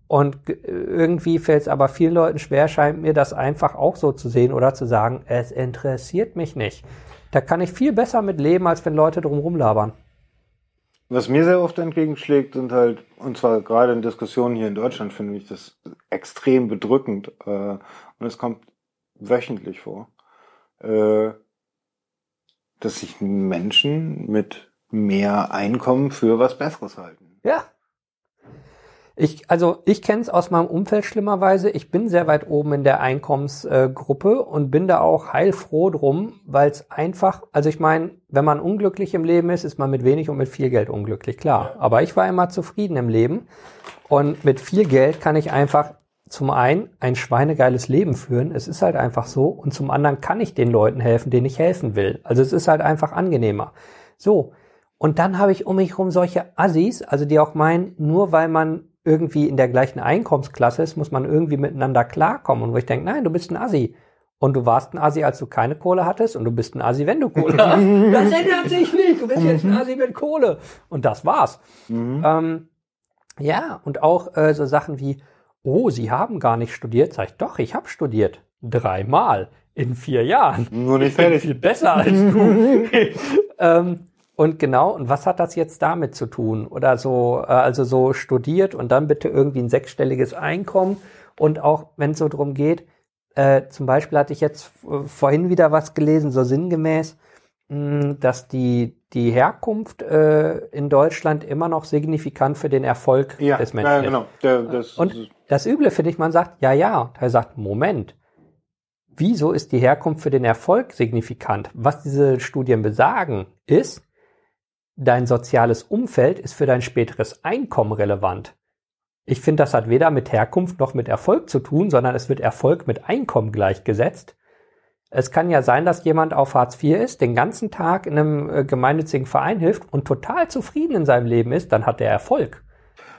Und irgendwie fällt es aber vielen Leuten schwer, scheint mir das einfach auch so zu sehen oder zu sagen, es interessiert mich nicht. Da kann ich viel besser mit leben, als wenn Leute drum labern. Was mir sehr oft entgegenschlägt, sind halt, und zwar gerade in Diskussionen hier in Deutschland, finde ich das extrem bedrückend. Äh, und es kommt wöchentlich vor. Äh, dass sich Menschen mit mehr Einkommen für was Besseres halten. Ja. Ich, also ich kenne es aus meinem Umfeld schlimmerweise. Ich bin sehr weit oben in der Einkommensgruppe und bin da auch heilfroh drum, weil es einfach, also ich meine, wenn man unglücklich im Leben ist, ist man mit wenig und mit viel Geld unglücklich, klar. Aber ich war immer zufrieden im Leben und mit viel Geld kann ich einfach zum einen ein schweinegeiles Leben führen, es ist halt einfach so, und zum anderen kann ich den Leuten helfen, denen ich helfen will. Also es ist halt einfach angenehmer. So. Und dann habe ich um mich herum solche Assis, also die auch meinen, nur weil man irgendwie in der gleichen Einkommensklasse ist, muss man irgendwie miteinander klarkommen. Und wo ich denke, nein, du bist ein Assi. Und du warst ein Asi, als du keine Kohle hattest und du bist ein Asi, wenn du Kohle hast. Das ändert sich nicht. Du bist jetzt ein Asi mit Kohle. Und das war's. Mhm. Ähm, ja, und auch äh, so Sachen wie, oh, Sie haben gar nicht studiert. Sag ich, doch, ich habe studiert. Dreimal in vier Jahren. Nur nicht fertig. viel besser als du. ähm, und genau, und was hat das jetzt damit zu tun? Oder so, äh, also so studiert und dann bitte irgendwie ein sechsstelliges Einkommen. Und auch wenn es so drum geht, äh, zum Beispiel hatte ich jetzt äh, vorhin wieder was gelesen, so sinngemäß, mh, dass die, die Herkunft äh, in Deutschland immer noch signifikant für den Erfolg Ja, des Menschen ja, genau. Der, das, Und das Üble finde ich, man sagt, ja, ja. Und er sagt, Moment, wieso ist die Herkunft für den Erfolg signifikant? Was diese Studien besagen, ist, dein soziales Umfeld ist für dein späteres Einkommen relevant. Ich finde, das hat weder mit Herkunft noch mit Erfolg zu tun, sondern es wird Erfolg mit Einkommen gleichgesetzt. Es kann ja sein, dass jemand auf Hartz IV ist, den ganzen Tag in einem äh, gemeinnützigen Verein hilft und total zufrieden in seinem Leben ist, dann hat er Erfolg.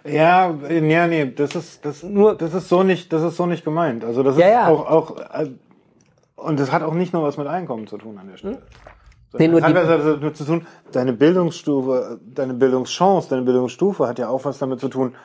Ja, ja, nee, das ist das nur, das ist so nicht, das ist so nicht gemeint. Also das Ja, ist ja. auch auch äh, und das hat auch nicht nur was mit Einkommen zu tun an der Stelle. Nee, nur das hat was damit zu tun. Deine Bildungsstufe, deine Bildungschance, deine Bildungsstufe hat ja auch was damit zu tun,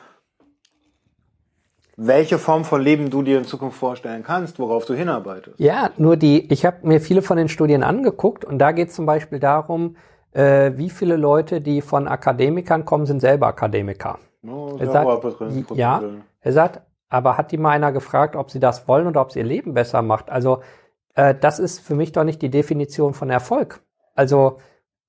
welche Form von Leben du dir in Zukunft vorstellen kannst, worauf du hinarbeitest. Ja, nur die, ich habe mir viele von den Studien angeguckt und da geht es zum Beispiel darum, äh, wie viele Leute, die von Akademikern kommen, sind selber Akademiker. No, Er sagt, ja, er sagt, aber hat die mal einer gefragt, ob sie das wollen oder ob sie ihr Leben besser macht? Also äh, das ist für mich doch nicht die Definition von Erfolg. Also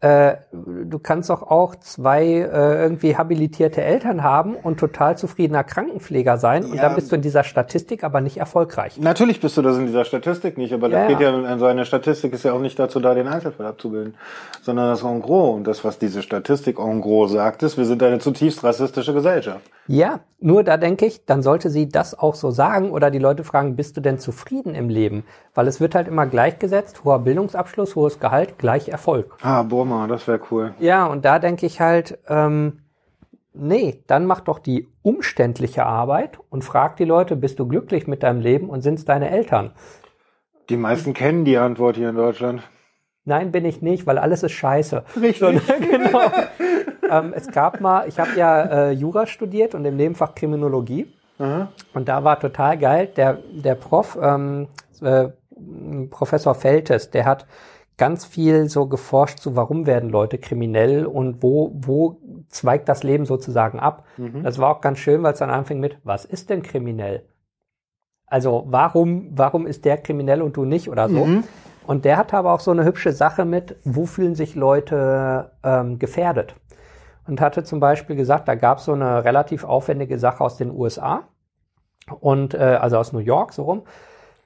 äh, du kannst doch auch zwei äh, irgendwie habilitierte Eltern haben und total zufriedener Krankenpfleger sein und Ja. dann bist du in dieser Statistik aber nicht erfolgreich. Natürlich bist du das in dieser Statistik nicht, aber das Ja, geht ja. ja, also eine Statistik ist ja auch nicht dazu da, den Einzelfall abzubilden, sondern das en gros. Und das, was diese Statistik en gros sagt, ist, wir sind eine zutiefst rassistische Gesellschaft. Ja, nur da denke ich, dann sollte sie das auch so sagen oder die Leute fragen, bist du denn zufrieden im Leben? Weil es wird halt immer gleichgesetzt, hoher Bildungsabschluss, hohes Gehalt, gleich Erfolg. Ah, Burma, das wäre cool. Ja, und da denke ich halt, ähm, nee, dann mach doch die umständliche Arbeit und frag die Leute, bist du glücklich mit deinem Leben und sind's deine Eltern? Die meisten kennen die Antwort hier in Deutschland. Nein, bin ich nicht, weil alles ist scheiße. Richtig. Genau. ähm, es gab mal, ich habe ja äh, Jura studiert und im Nebenfach Kriminologie. Aha. Und da war total geil, der, der Prof, ähm, äh, Professor Feltes, der hat ganz viel so geforscht zu, warum werden Leute kriminell und wo, wo zweigt das Leben sozusagen ab. Das war auch ganz schön, weil es dann anfing mit, was ist denn kriminell? Also warum, warum ist der kriminell und du nicht oder so? Und der hatte aber auch so eine hübsche Sache mit, wo fühlen sich Leute ähm, gefährdet? Und hatte zum Beispiel gesagt, da gab es so eine relativ aufwendige Sache aus den USA und äh, also aus New York so rum.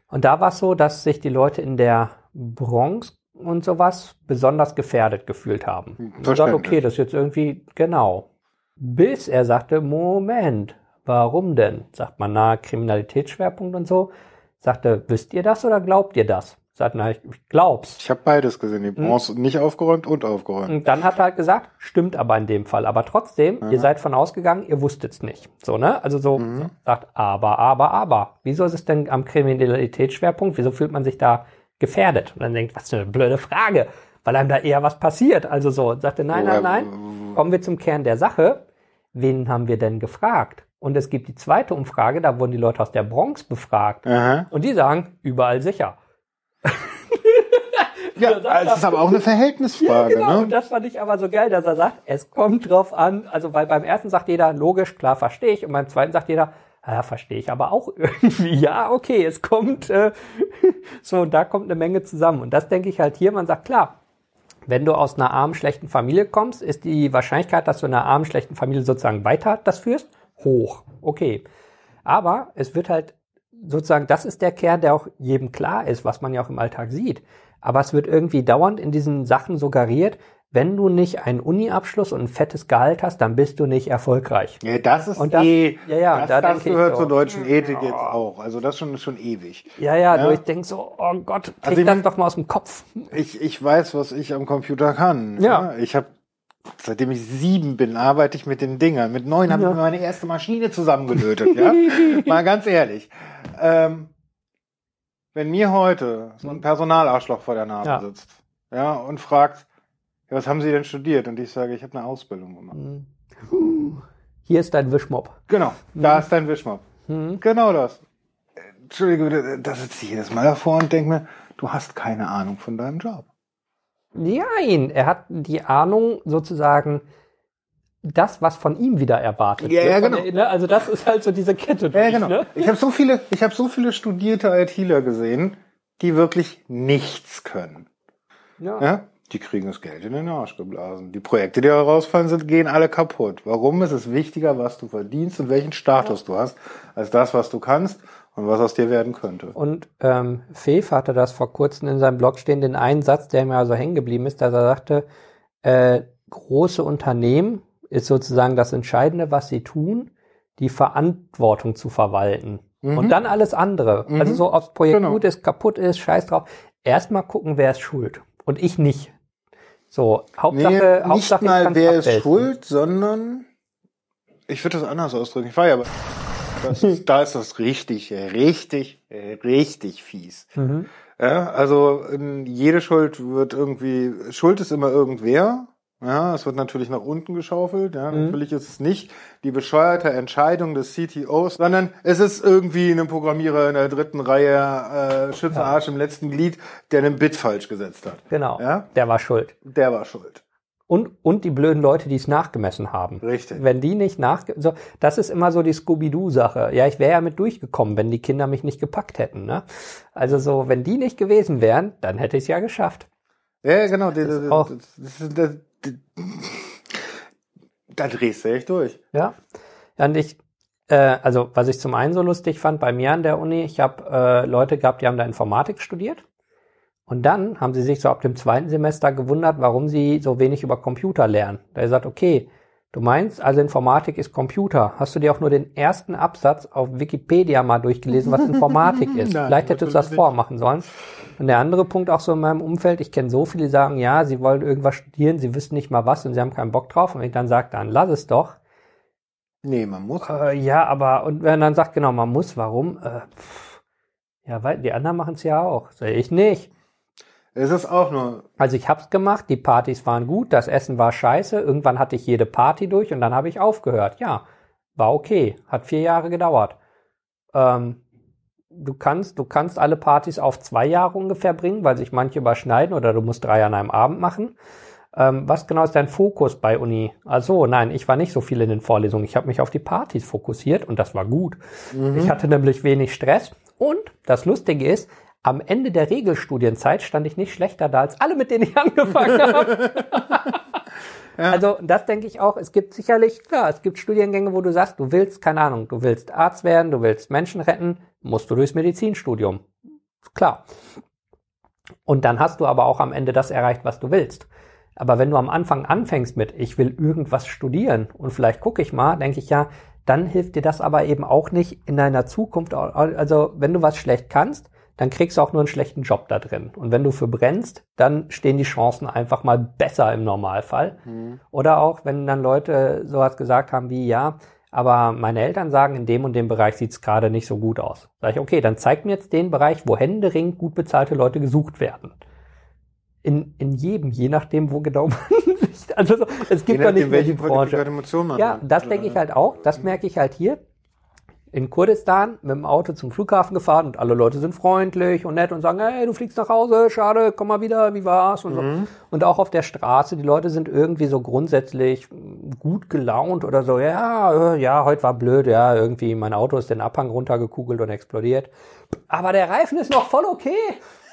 Und da war es so, dass sich die Leute in der Bronx und sowas besonders gefährdet gefühlt haben. Und gesagt, Verständlich. okay, das ist jetzt irgendwie genau. Bis er sagte, Moment, warum denn? Sagt man, na, Kriminalitätsschwerpunkt und so. Sagte, wisst ihr das oder glaubt ihr das? Sagt, na, ich, ich glaub's. Ich habe beides gesehen, die Bronze nicht aufgeräumt und aufgeräumt. Und dann hat er halt gesagt, stimmt aber in dem Fall. Aber trotzdem, ihr seid von ausgegangen, ihr wusstet's nicht. So, ne? Also so, sagt, aber, aber, aber. Wieso ist es denn am Kriminalitätsschwerpunkt? Wieso fühlt man sich da gefährdet? Und dann denkt, was für eine blöde Frage. Weil einem da eher was passiert. Also so, und sagte, nein, nein, nein. Kommen wir zum Kern der Sache. Wen haben wir denn gefragt? Und es gibt die zweite Umfrage, da wurden die Leute aus der Bronx befragt. Aha. Und die sagen, überall sicher. Ja, es ist aber auch eine Verhältnisfrage, Genau, und ne? das fand ich aber so geil, dass er sagt, es kommt drauf an, also weil beim ersten sagt jeder, logisch, klar, verstehe ich, und beim zweiten sagt jeder, ja, verstehe ich aber auch irgendwie, ja, okay, es kommt, äh, so, und da kommt eine Menge zusammen. Und das denke ich halt hier, man sagt, klar, wenn du aus einer armen, schlechten Familie kommst, ist die Wahrscheinlichkeit, dass du in einer armen, schlechten Familie sozusagen weiter das führst, hoch. Okay. Aber es wird halt sozusagen, das ist der Kern, der auch jedem klar ist, was man ja auch im Alltag sieht. Aber es wird irgendwie dauernd in diesen Sachen suggeriert, wenn du nicht einen Uni-Abschluss und ein fettes Gehalt hast, dann bist du nicht erfolgreich. Ja, das ist Und das- eh, ja, ja, das, da das denke gehört so. zur deutschen Ethik jetzt auch. Also das schon schon ewig. Ja, ja, Ja. ich denk so, oh Gott, krieg Also ich das mein- doch mal aus dem Kopf. Ich, ich weiß, was ich am Computer kann. Ja. Ich habe, seitdem ich sieben bin, arbeite ich mit den Dingern. Mit neun habe Ja. ich mir meine erste Maschine zusammengelötet. ja, mal ganz ehrlich. Ähm, wenn mir heute so ein Personalarschloch vor der Nase Ja. sitzt, ja, und fragt, ja, was haben Sie denn studiert? Und ich sage, ich habe eine Ausbildung gemacht. Mhm. Hier ist dein Wischmopp. Genau, da ist dein Wischmopp. Mhm. Genau das. Entschuldige, da sitze ich jedes Mal davor und denke mir, du hast keine Ahnung von deinem Job. Nein, er hat die Ahnung sozusagen das, was von ihm wieder erwartet Ja, wird. ja, genau. der- ne, Also das ist halt so diese Kette. Ja, durch, genau. Ne? Ich habe so viele, ich habe so viele studierte ITler gesehen, die wirklich nichts können. Ja. Ja? Die kriegen das Geld in den Arsch geblasen. Die Projekte, die herausfallen sind, gehen alle kaputt. Warum ist es wichtiger, was du verdienst und welchen Status du hast, als das, was du kannst und was aus dir werden könnte? Und ähm, Feef hatte das vor kurzem in seinem Blog stehen, den einen Satz, der mir also hängen geblieben ist, dass er sagte, äh, große Unternehmen ist sozusagen das Entscheidende, was sie tun, die Verantwortung zu verwalten. Mhm. Und dann alles andere. Mhm. Also so, ob das Projekt Genau. gut ist, kaputt ist, scheiß drauf. Erstmal gucken, wer ist schuld. Und ich nicht. So, Hauptsache, Nee, nicht Hauptsache ich mal, wer ist abwälzen. schuld, sondern ich würde das anders ausdrücken. Ich war ja aber das ist, da ist das richtig, richtig, richtig fies. Mhm. Ja, also jede Schuld wird irgendwie, Schuld ist immer irgendwer. Ja, es wird natürlich nach unten geschaufelt. Ja, Mhm. natürlich ist es nicht die bescheuerte Entscheidung des CTOs, sondern es ist irgendwie ein Programmierer in der dritten Reihe, äh, Schützenarsch im letzten Glied, der einen Bit falsch gesetzt hat. Genau. Ja? Der war schuld. Der war schuld. Und, und die blöden Leute, die es nachgemessen haben. Richtig. Wenn die nicht nachge... So, das ist immer so die Scooby-Doo-Sache. Ja, ich wäre ja mit durchgekommen, wenn die Kinder mich nicht gepackt hätten. Ne? Also so, wenn die nicht gewesen wären, dann hätte ich es ja geschafft. Ja, genau. Das, das, das, da drehst du echt durch. Ja. und ich, äh, also was ich zum einen so lustig fand bei mir an der Uni, ich habe äh, Leute gehabt, die haben da Informatik studiert. Und dann haben sie sich so ab dem zweiten Semester gewundert, warum sie so wenig über Computer lernen. Da er sagt, okay, du meinst, also Informatik ist Computer. Hast du dir auch nur den ersten Absatz auf Wikipedia mal durchgelesen, was Informatik ist? Nein, Vielleicht hättest du das vormachen sollen. Und der andere Punkt auch so in meinem Umfeld, ich kenne so viele, die sagen, ja, sie wollen irgendwas studieren, sie wissen nicht mal was und sie haben keinen Bock drauf. Und wenn ich dann sage, dann lass es doch. Nee, man muss. Äh, ja, aber, und wenn dann sagt, genau, man muss, warum? Äh, pff, ja, weil die anderen machen es ja auch. Sehe ich nicht. Es ist auch nur, Also ich hab's gemacht, die Partys waren gut, das Essen war scheiße, irgendwann hatte ich jede Party durch und dann habe ich aufgehört. Ja, war okay, hat vier Jahre gedauert. Ähm, du kannst, du kannst alle Partys auf zwei Jahre ungefähr bringen, weil sich manche überschneiden oder du musst drei an einem Abend machen. Ähm, was genau ist dein Fokus bei Uni? Also nein, ich war nicht so viel in den Vorlesungen. Ich habe mich auf die Partys fokussiert und das war gut. Ich hatte nämlich wenig Stress und das Lustige ist, am Ende der Regelstudienzeit stand ich nicht schlechter da als alle, mit denen ich angefangen habe. Also das denke ich auch. Es gibt sicherlich, klar, es gibt Studiengänge, wo du sagst, du willst, keine Ahnung, du willst Arzt werden, du willst Menschen retten, musst du durchs Medizinstudium. Klar. Und dann hast du aber auch am Ende das erreicht, was du willst. Aber wenn du am Anfang anfängst mit, ich will irgendwas studieren und vielleicht gucke ich mal, denke ich ja, dann hilft dir das aber eben auch nicht in deiner Zukunft. Also wenn du was schlecht kannst, dann kriegst du auch nur einen schlechten Job da drin. Und wenn du für brennst, dann stehen die Chancen einfach mal besser im Normalfall. Oder auch, wenn dann Leute sowas gesagt haben wie, ja, aber meine Eltern sagen, in dem und dem Bereich sieht's gerade nicht so gut aus. Sag ich, okay, dann zeig mir jetzt den Bereich, wo händeringend gut bezahlte Leute gesucht werden. In, in jedem, je nachdem, wo genau man sich, also so, es gibt je doch nicht welche Branche. Emotionen man Ja, das denke ich halt auch. Das merke ich halt hier. In Kurdistan mit dem Auto zum Flughafen gefahren und alle Leute sind freundlich und nett und sagen, hey, du fliegst nach Hause, schade, komm mal wieder, wie war's und so. Und auch auf der Straße, die Leute sind irgendwie so grundsätzlich gut gelaunt oder so, ja, äh, ja, heute war blöd, ja, irgendwie mein Auto ist den Abhang runtergekugelt und explodiert. Aber der Reifen ist noch voll okay.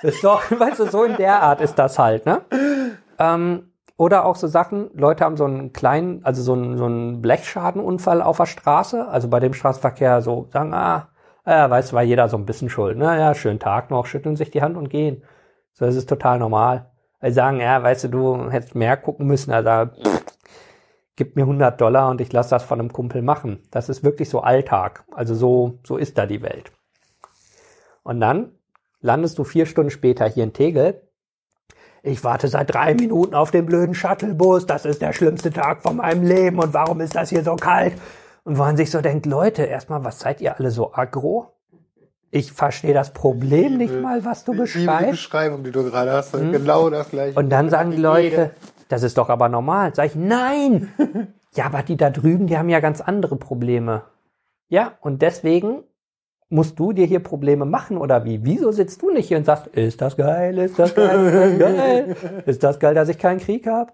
Ist doch, weißt du, so in der Art ist das halt, ne? Ähm, oder auch so Sachen, Leute haben so einen kleinen, also so einen, so einen Blechschadenunfall auf der Straße, also bei dem Straßenverkehr so sagen, ah, ja, weißt du, war jeder so ein bisschen schuld, ne? Ja, schönen Tag noch, schütteln sich die Hand und gehen. So, das ist total normal. Weil sagen, ja, weißt du, du hättest mehr gucken müssen, also pff, gib mir 100 Dollar und ich lasse das von einem Kumpel machen. Das ist wirklich so Alltag. Also so, so ist da die Welt. Und dann landest du vier Stunden später hier in Tegel ich warte seit drei Minuten auf den blöden Shuttlebus, das ist der schlimmste Tag von meinem Leben und warum ist das hier so kalt? Und wo man sich so denkt, Leute, erstmal, was seid ihr alle so aggro? Ich verstehe das Problem nicht mal, was du liebe die beschreibst. Beschreibung, die du gerade hast. Genau das gleiche. Und dann sagen die Leute, das ist doch aber normal. Sag ich, nein! ja, aber die da drüben, die haben ja ganz andere Probleme. Ja, und deswegen musst du dir hier Probleme machen oder wie? Wieso sitzt du nicht hier und sagst, ist das geil, ist das geil, ist das geil, ist das geil, dass ich keinen Krieg habe?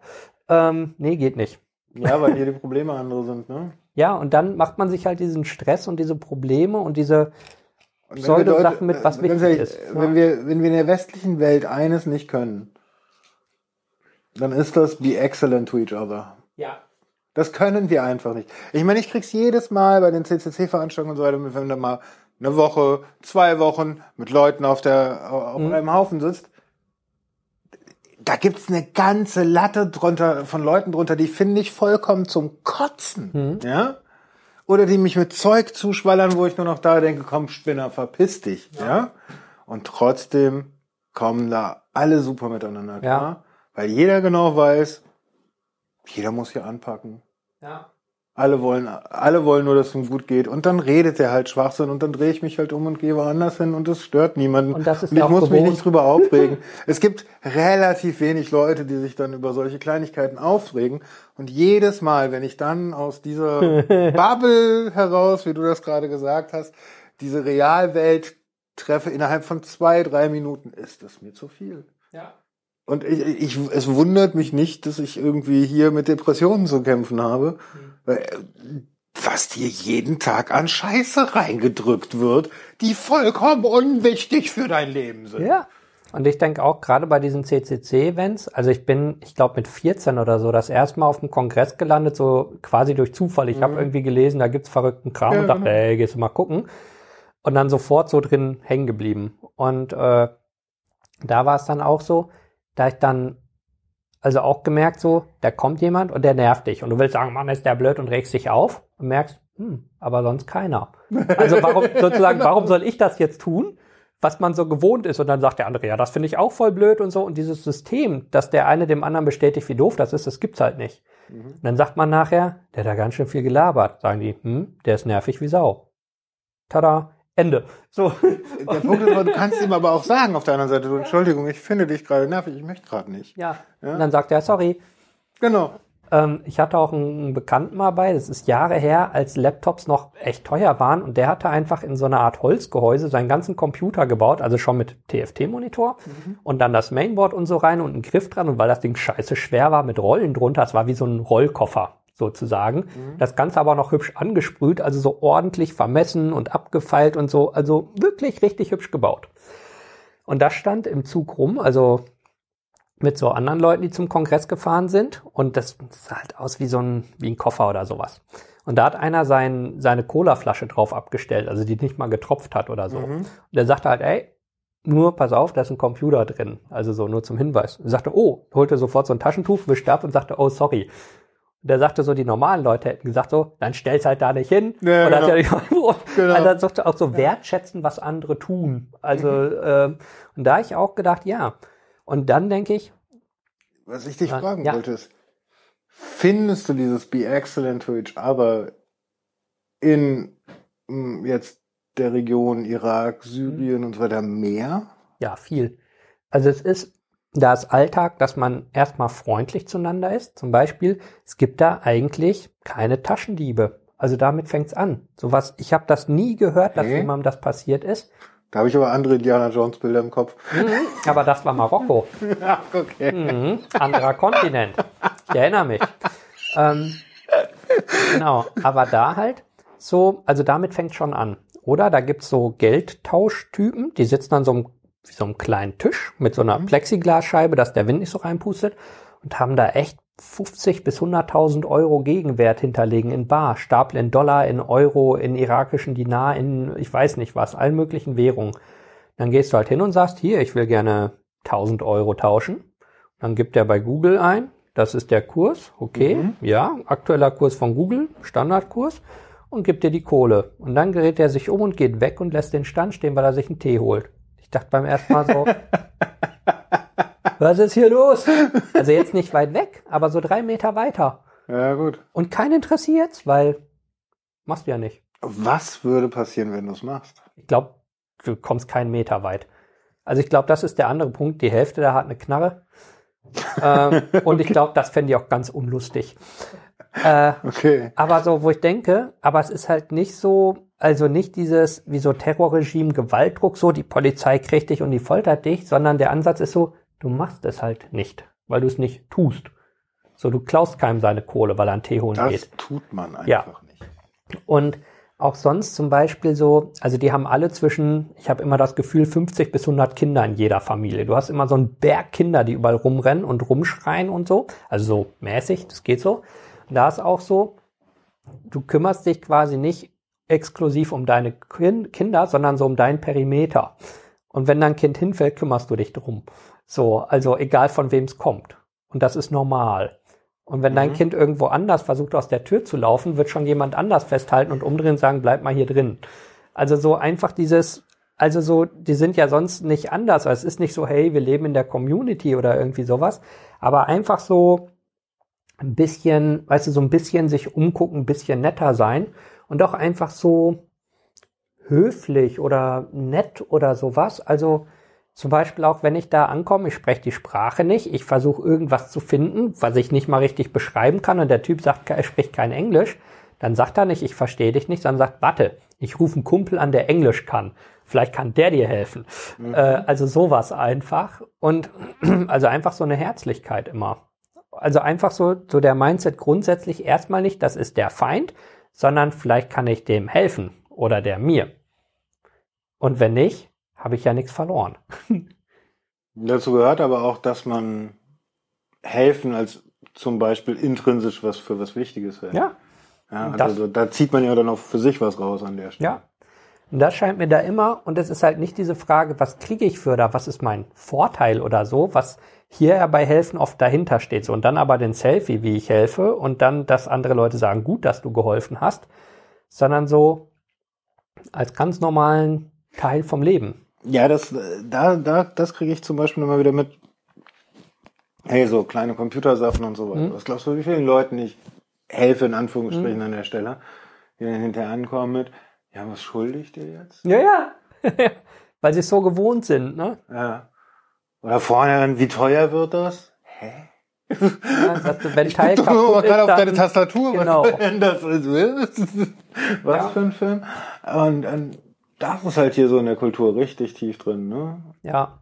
Ähm, nee, geht nicht. Ja, weil hier die Probleme andere sind, ne? Ja, und dann macht man sich halt diesen Stress und diese Probleme und diese Pseudo-Sachen wir mit, was äh, wichtig ehrlich, ist. Wenn wir, wenn wir in der westlichen Welt eines nicht können, dann ist das be excellent to each other. Ja. Das können wir einfach nicht. Ich meine, ich krieg's jedes Mal bei den CCC-Veranstaltungen und so weiter, wenn du mal eine Woche, zwei Wochen mit Leuten auf der auf Mhm. einem Haufen sitzt. Da gibt's eine ganze Latte drunter von Leuten drunter, die finde ich vollkommen zum Kotzen, Mhm. ja? Oder die mich mit Zeug zuschwallern, wo ich nur noch da denke, komm Spinner, verpiss dich, ja? Und trotzdem kommen da alle super miteinander klar, weil jeder genau weiß, jeder muss hier anpacken. Ja. Alle wollen, alle wollen nur, dass es ihm gut geht. Und dann redet er halt Schwachsinn und dann drehe ich mich halt um und gehe woanders hin und es stört niemanden. Und das ist ich ja auch muss mich gewohnt. nicht drüber aufregen. es gibt relativ wenig Leute, die sich dann über solche Kleinigkeiten aufregen. Und jedes Mal, wenn ich dann aus dieser Bubble heraus, wie du das gerade gesagt hast, diese Realwelt treffe innerhalb von zwei, drei Minuten, ist das mir zu viel. Ja. Und ich, ich, es wundert mich nicht, dass ich irgendwie hier mit Depressionen zu kämpfen habe. Äh, Was dir jeden Tag an Scheiße reingedrückt wird, die vollkommen unwichtig für dein Leben sind. Ja. Und ich denke auch gerade bei diesen CCC-Events, also ich bin, ich glaube mit 14 oder so, das erste Mal auf dem Kongress gelandet, so quasi durch Zufall. Ich habe irgendwie gelesen, da gibt's verrückten Kram Ja, und dachte, genau. ey, gehst du mal gucken. Und dann sofort so drin hängen geblieben. Und äh, da war es dann auch so, da ich dann also auch gemerkt so, da kommt jemand und der nervt dich. Und du willst sagen, Mann, ist der blöd und regst dich auf und merkst, hm, aber sonst keiner. Also warum sozusagen, warum soll ich das jetzt tun, was man so gewohnt ist? Und dann sagt der andere, ja, das finde ich auch voll blöd und so. Und dieses System, dass der eine dem anderen bestätigt, wie doof das ist, das gibt's halt nicht. Und dann sagt man nachher, der hat da ganz schön viel gelabert, sagen die, hm, der ist nervig wie Sau. Tada, Ende. So. Der Punkt ist, aber, du kannst ihm aber auch sagen auf der anderen Seite, du, Entschuldigung, ich finde dich gerade nervig, ich möchte gerade nicht. Ja. Ja. Und dann sagt er, sorry, Genau. Ähm, ich hatte auch einen Bekannten mal bei, das ist Jahre her, als Laptops noch echt teuer waren und der hatte einfach in so einer Art Holzgehäuse seinen ganzen Computer gebaut, also schon mit TFT-Monitor und dann das Mainboard und so rein und einen Griff dran und weil das Ding scheiße schwer war mit Rollen drunter, es war wie so ein Rollkoffer sozusagen. Das Ganze aber noch hübsch angesprüht, also so ordentlich vermessen und abgefeilt und so, also wirklich richtig hübsch gebaut. Und das stand im Zug rum, also mit so anderen Leuten, die zum Kongress gefahren sind. Und das sah halt aus wie so ein, wie ein Koffer oder sowas. Und da hat einer sein, seine Colaflasche drauf abgestellt, also die nicht mal getropft hat oder so. Und der sagte halt, ey, nur pass auf, da ist ein Computer drin. Also so nur zum Hinweis. Und sagte, oh, holte sofort so ein Taschentuch, wischte ab und sagte, oh, sorry. Und der sagte so, die normalen Leute hätten gesagt so, dann stell's halt da nicht hin. Ja, und das genau. ja so. Genau. Also dann sagte auch so wertschätzen, was andere tun. Also, ähm, und da ich auch gedacht, ja. Und dann denke ich, Was ich dich Ja, fragen ja. wollte ist, findest du dieses Be Excellent to Each Other in mm, jetzt der Region Irak, Syrien und so weiter mehr? Ja, viel. Also es ist das Alltag, dass man erstmal freundlich zueinander ist. Zum Beispiel, es gibt da eigentlich keine Taschendiebe. Also damit fängt's an. Sowas, ich habe das nie gehört, dass Okay. jemandem das passiert ist. Da habe ich aber andere Indiana Jones Bilder im Kopf. Mhm, aber das war Marokko. Ach, okay. Mhm, anderer Kontinent. Ich erinnere mich. Ähm, genau, aber da halt so, also damit fängt schon an. Oder da gibt's so Geldtauschtypen, die sitzen an so einem, so einem kleinen Tisch mit so einer Plexiglasscheibe, dass der Wind nicht so reinpustet und haben da echt 50 bis 100.000 Euro Gegenwert hinterlegen in Bar, Stapel in Dollar, in Euro, in irakischen Dinar, in ich weiß nicht was, allen möglichen Währungen. Dann gehst du halt hin und sagst, hier, ich will gerne 1000 Euro tauschen. Dann gibt er bei Google ein, das ist der Kurs, okay, ja, aktueller Kurs von Google, Standardkurs, und gibt dir die Kohle. Und dann gerät er sich um und geht weg und lässt den Stand stehen, weil er sich einen Tee holt. Ich dachte beim ersten Mal so, was ist hier los? Also jetzt nicht weit weg, aber so drei Meter weiter. Ja, gut. Und keinen interessiert's, weil machst du ja nicht. Was würde passieren, wenn du es machst? Ich glaube, du kommst keinen Meter weit. Also ich glaube, das ist der andere Punkt. Die Hälfte da hat eine Knarre. ähm, und ich glaube, das fände ich auch ganz unlustig. Äh, Okay. aber so, wo ich denke, aber es ist halt nicht so, also nicht dieses, wie so Terrorregime, Gewaltdruck, so die Polizei kriegt dich und die foltert dich, sondern der Ansatz ist so, du machst es halt nicht, weil du es nicht tust. So, du klaust keinem seine Kohle, weil er einen Tee holen Das geht. tut man einfach Ja. nicht. Und auch sonst zum Beispiel so, also die haben alle zwischen, ich habe immer das Gefühl, 50 bis 100 Kinder in jeder Familie. Du hast immer so einen Berg Kinder, die überall rumrennen und rumschreien und so. Also so mäßig, das geht so. Da ist auch so, du kümmerst dich quasi nicht exklusiv um deine Kin Kinder, sondern so um deinen Perimeter. Und wenn dein Kind hinfällt, kümmerst du dich drum. So, also egal von wem es kommt. Und das ist normal. Und wenn dein Mhm. Kind irgendwo anders versucht, aus der Tür zu laufen, wird schon jemand anders festhalten und umdrehen und sagen, bleib mal hier drin. Also so einfach dieses, also so, die sind ja sonst nicht anders. Also es ist nicht so, hey, wir leben in der Community oder irgendwie sowas. Aber einfach so ein bisschen, weißt du, so ein bisschen sich umgucken, ein bisschen netter sein und auch einfach so höflich oder nett oder sowas. Also zum Beispiel auch, wenn ich da ankomme, ich spreche die Sprache nicht, ich versuche irgendwas zu finden, was ich nicht mal richtig beschreiben kann und der Typ sagt, er spricht kein Englisch, dann sagt er nicht, ich verstehe dich nicht, sondern sagt, warte, ich rufe einen Kumpel an, der Englisch kann. Vielleicht kann der dir helfen. Äh, also sowas einfach. Und also einfach so eine Herzlichkeit immer. Also einfach so, so der Mindset grundsätzlich erstmal nicht, das ist der Feind, sondern vielleicht kann ich dem helfen oder der mir. Und wenn nicht, habe ich ja nichts verloren. Dazu gehört aber auch, dass man helfen als zum Beispiel intrinsisch was für was Wichtiges hält. Ja, ja das- also da zieht man ja dann auch für sich was raus an der Stelle. ja. Und das scheint mir da immer, und es ist halt nicht diese Frage, was kriege ich für da, was ist mein Vorteil oder so, was hier bei Helfen oft dahinter steht. So, und dann aber den Selfie, wie ich helfe, und dann, dass andere Leute sagen, gut, dass du geholfen hast, sondern so als ganz normalen Teil vom Leben. Ja, das, äh, da, da, das kriege ich zum Beispiel immer wieder mit. Hey, so kleine Computersachen und so weiter. Mhm. Was glaubst du, wie vielen Leuten ich helfe, in Anführungsstrichen an der Stelle, die dann hinterher ankommen mit, ja, was schulde ich dir jetzt? Ja, ja. Weil sie es so gewohnt sind, ne? Ja. Oder vorne dann, wie teuer wird das? Hä? Ja, du, wenn Ich Teil mal gerade auf deine Tastatur, Genau. was denn das ist. Was Ja. für ein Film? Und, und das ist halt hier so in der Kultur richtig tief drin, ne? ja.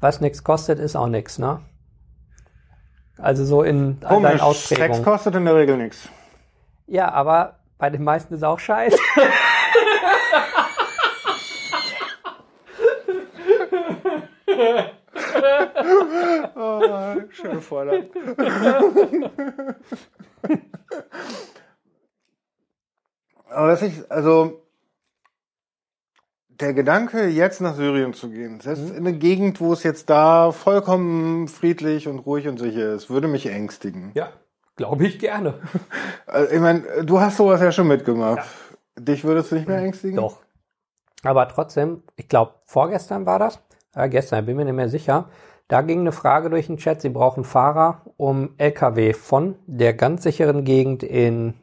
Was nichts kostet, ist auch nichts, ne? Also so in all Komisch, Sex Ausprägungen. kostet in der Regel nichts. Ja, aber bei den meisten ist auch scheiße. Oh, schön Vorlag. Aber dass ich, also, der Gedanke, jetzt nach Syrien zu gehen, selbst in eine Gegend, wo es jetzt da vollkommen friedlich und ruhig und sicher ist, würde mich ängstigen. Ja, glaube ich gerne. Also, ich meine, du hast sowas ja schon mitgemacht. Dich würdest du nicht mehr ängstigen? Doch. Aber trotzdem, ich glaube, vorgestern war das, äh, gestern, bin mir nicht mehr sicher, da ging eine Frage durch den Chat, sie brauchen Fahrer, um LKW von der ganz sicheren Gegend in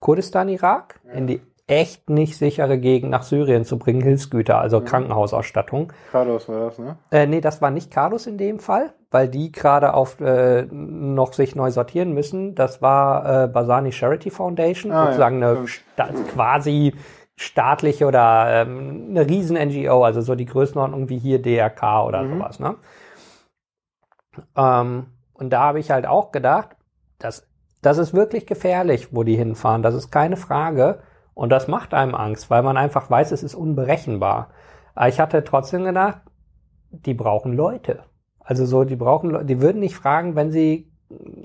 Kurdistan, Irak, in die echt nicht sichere Gegend nach Syrien zu bringen, Hilfsgüter, also Krankenhausausstattung. Carlos war das, ne? Äh, nee, das war nicht Carlos in dem Fall, weil die gerade auf äh, noch sich neu sortieren müssen. Das war äh, Basani Charity Foundation, Ah, sozusagen ja, eine sta quasi staatliche oder ähm, eine riesen NGO, also so die Größenordnung wie hier DRK oder Mhm. sowas. Ne? Ähm, und da habe ich halt auch gedacht, das, das ist wirklich gefährlich, wo die hinfahren. Das ist keine Frage. Und das macht einem Angst, weil man einfach weiß, es ist unberechenbar. Aber ich hatte trotzdem gedacht, die brauchen Leute. Also so, die brauchen, Le- die würden nicht fragen, wenn sie,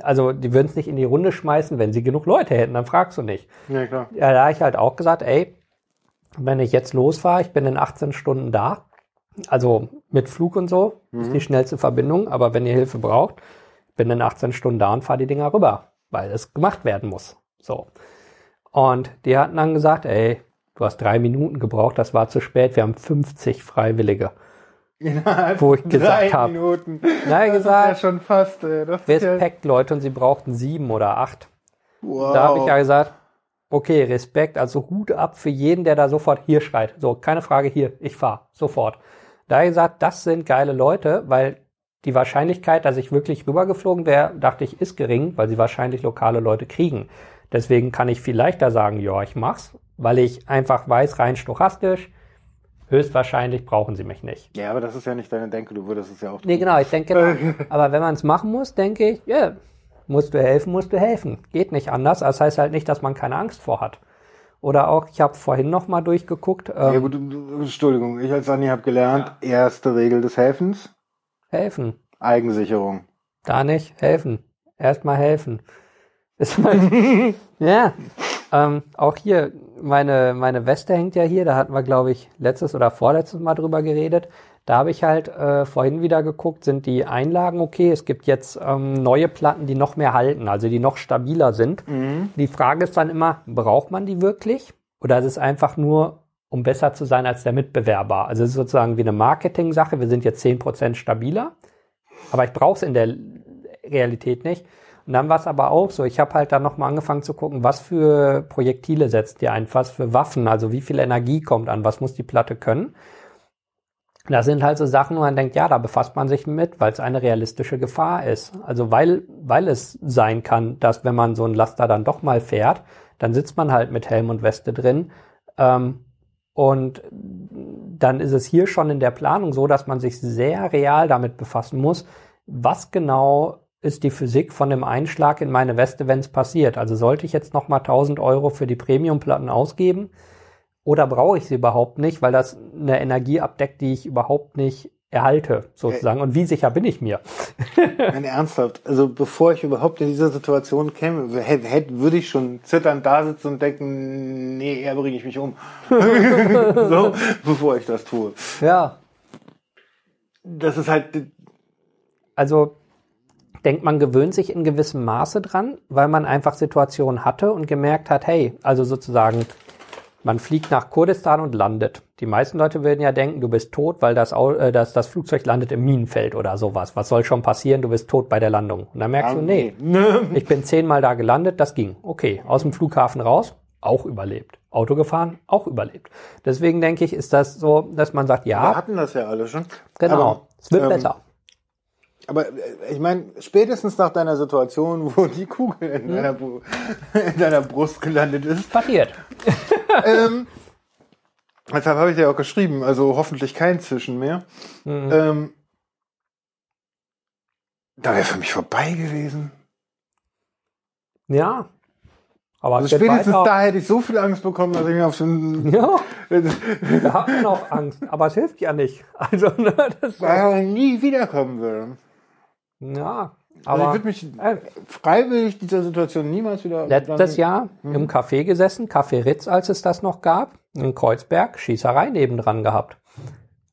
also die würden es nicht in die Runde schmeißen, wenn sie genug Leute hätten, dann fragst du nicht. Ja, klar. Ja, da habe ich halt auch gesagt, ey, wenn ich jetzt losfahre, ich bin in 18 Stunden da, also mit Flug und so, ist die schnellste Verbindung, aber wenn ihr Hilfe braucht, bin in 18 Stunden da und fahre die Dinger rüber, weil es gemacht werden muss. So. Und die hatten dann gesagt, ey, du hast drei Minuten gebraucht, das war zu spät, wir haben 50 Freiwillige. Innerhalb Wo ich gesagt drei hab. Minuten. Nein, das gesagt. ist ja schon fast, das ist ja, Respekt, Leute, und sie brauchten sieben oder acht. wow. Da habe ich ja gesagt, okay, Respekt, also Hut ab für jeden, der da sofort hier schreit. So, keine Frage hier, ich fahr sofort. Da gesagt, das sind geile Leute, weil die Wahrscheinlichkeit, dass ich wirklich rübergeflogen wäre, dachte ich, ist gering, weil sie wahrscheinlich lokale Leute kriegen. Deswegen kann ich viel leichter sagen, ja, ich mach's, weil ich einfach weiß, rein stochastisch, höchstwahrscheinlich brauchen sie mich nicht. Ja, aber das ist ja nicht deine Denke, du würdest es ja auch tun. Nee, genau, ich denke, genau. aber wenn man es machen muss, denke ich, ja, musst du helfen, musst du helfen. Geht nicht anders. Das heißt halt nicht, dass man keine Angst vor hat. Oder auch, ich habe vorhin noch mal durchgeguckt. Ähm, ja gut, Entschuldigung, ich als Anni habe gelernt, ja. erste Regel des Helfens. Helfen. Eigensicherung. Da nicht, helfen. Erstmal helfen. Ist ja. Ähm, auch hier, meine, meine Weste hängt ja hier, da hatten wir, glaube ich, letztes oder vorletztes Mal drüber geredet. Da habe ich halt äh, vorhin wieder geguckt, sind die Einlagen okay? Es gibt jetzt ähm, neue Platten, die noch mehr halten, also die noch stabiler sind. Mhm. Die Frage ist dann immer, braucht man die wirklich? Oder ist es einfach nur, um besser zu sein als der Mitbewerber? Also es ist sozusagen wie eine Marketing-Sache, wir sind jetzt zehn Prozent stabiler, aber ich brauche es in der Realität nicht. Und dann war es aber auch so, ich habe halt dann nochmal angefangen zu gucken, was für Projektile setzt ihr ein, was für Waffen, also wie viel Energie kommt an, was muss die Platte können. Das sind halt so Sachen, wo man denkt, ja, da befasst man sich mit, weil es eine realistische Gefahr ist. Also weil, weil es sein kann, dass wenn man so ein Laster dann doch mal fährt, dann sitzt man halt mit Helm und Weste drin. Ähm, und dann ist es hier schon in der Planung so, dass man sich sehr real damit befassen muss, was genau ist die Physik von dem Einschlag in meine Weste, wenn es passiert. Also sollte ich jetzt nochmal 1000 Euro für die Premiumplatten ausgeben oder brauche ich sie überhaupt nicht, weil das eine Energie abdeckt, die ich überhaupt nicht erhalte, sozusagen. Und wie sicher bin ich mir? Nein, ernsthaft. Also bevor ich überhaupt in diese Situation käme, hätte, würde ich schon zitternd da sitzen und denken, nee, eher bringe ich mich um. so, bevor ich das tue. Ja. Das ist halt. Also denkt, man gewöhnt sich in gewissem Maße dran, weil man einfach Situationen hatte und gemerkt hat, hey, also sozusagen, man fliegt nach Kurdistan und landet. Die meisten Leute würden ja denken, du bist tot, weil das, äh, das, das Flugzeug landet im Minenfeld oder sowas. Was soll schon passieren? Du bist tot bei der Landung. Und dann merkst du, nee, ich bin zehnmal da gelandet, das ging. Okay, aus dem Flughafen raus, auch überlebt. Auto gefahren, auch überlebt. Deswegen denke ich, ist das so, dass man sagt, ja. Wir hatten das ja alle schon. Genau, Aber, es wird ähm, besser. Aber äh, ich meine, spätestens nach deiner Situation, wo die Kugel in, hm? deiner, in deiner Brust gelandet ist. Passiert. ähm, deshalb habe ich dir auch geschrieben, also hoffentlich kein Zwischen mehr. Mhm. Ähm, da wäre für mich vorbei gewesen. Ja. Aber also spätestens da hätte ich so viel Angst bekommen, dass ich mir auf den. Ja. da hat man auch Angst, aber es hilft ja nicht. Also, ne, das Weil er nie wiederkommen würde. Ja, aber also ich würde mich äh, freiwillig dieser Situation niemals wieder. Letztes Jahr hm. im Café gesessen, Café Ritz, als es das noch gab, in Kreuzberg, Schießerei nebendran gehabt.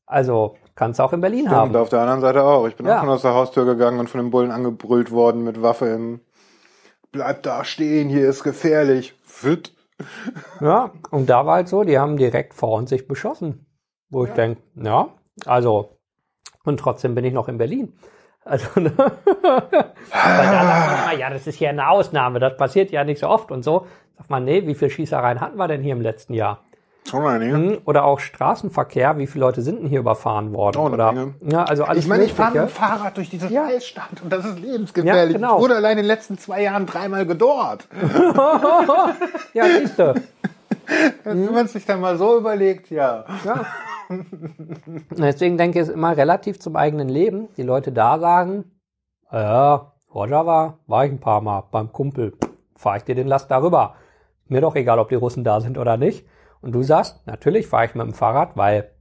Also kannst du auch in Berlin Stimmt, haben. Und auf der anderen Seite auch. Ich bin ja. auch schon aus der Haustür gegangen und von dem Bullen angebrüllt worden mit Waffe im Bleib da stehen, hier ist gefährlich. Fit. Ja, und da war halt so, die haben direkt vor uns sich beschossen. Wo ja. ich denke, ja, also, und trotzdem bin ich noch in Berlin. Also, ne? Weil da sagt man immer, ja, das ist ja eine Ausnahme, das passiert ja nicht so oft und so. Sagt man, nee, wie viele Schießereien hatten wir denn hier im letzten Jahr? Schon einige. Hm, oder auch Straßenverkehr, wie viele Leute sind denn hier überfahren worden? Oh, oder, ja, also alles Ich meine, ich fahre mit dem Fahrrad durch diese ja. Scheißstadt und das ist lebensgefährlich. Ja, genau. Ich wurde allein in den letzten zwei Jahren dreimal gedort. ja, siehst du. Wenn man sich dann mal so überlegt, ja. Ja. Deswegen denke ich, es ist immer relativ zum eigenen Leben. Die Leute da sagen, ja, Rojava war ich ein paar Mal beim Kumpel, fahre ich dir den Last darüber. Mir doch egal, ob die Russen da sind oder nicht. Und du sagst, natürlich fahre ich mit dem Fahrrad, weil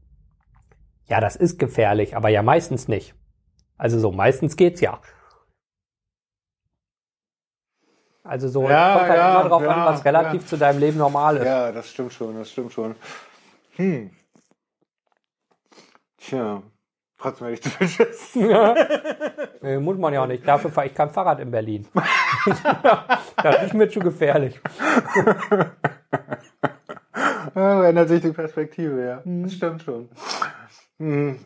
ja, das ist gefährlich, aber ja meistens nicht. Also so, meistens geht's ja. Also so, ja, kommt halt ja, immer drauf ja, an, was relativ zu deinem Leben normal ist. Ja, das stimmt schon, das stimmt schon. Hm. Tja, trotzdem werde ich zu beschissen. Ja. Nee, muss man ja auch nicht. Dafür fahre ich kein Fahrrad in Berlin. das ist mir zu gefährlich. Ja, ändert sich die Perspektive, ja. Mhm. Das stimmt schon. Mhm.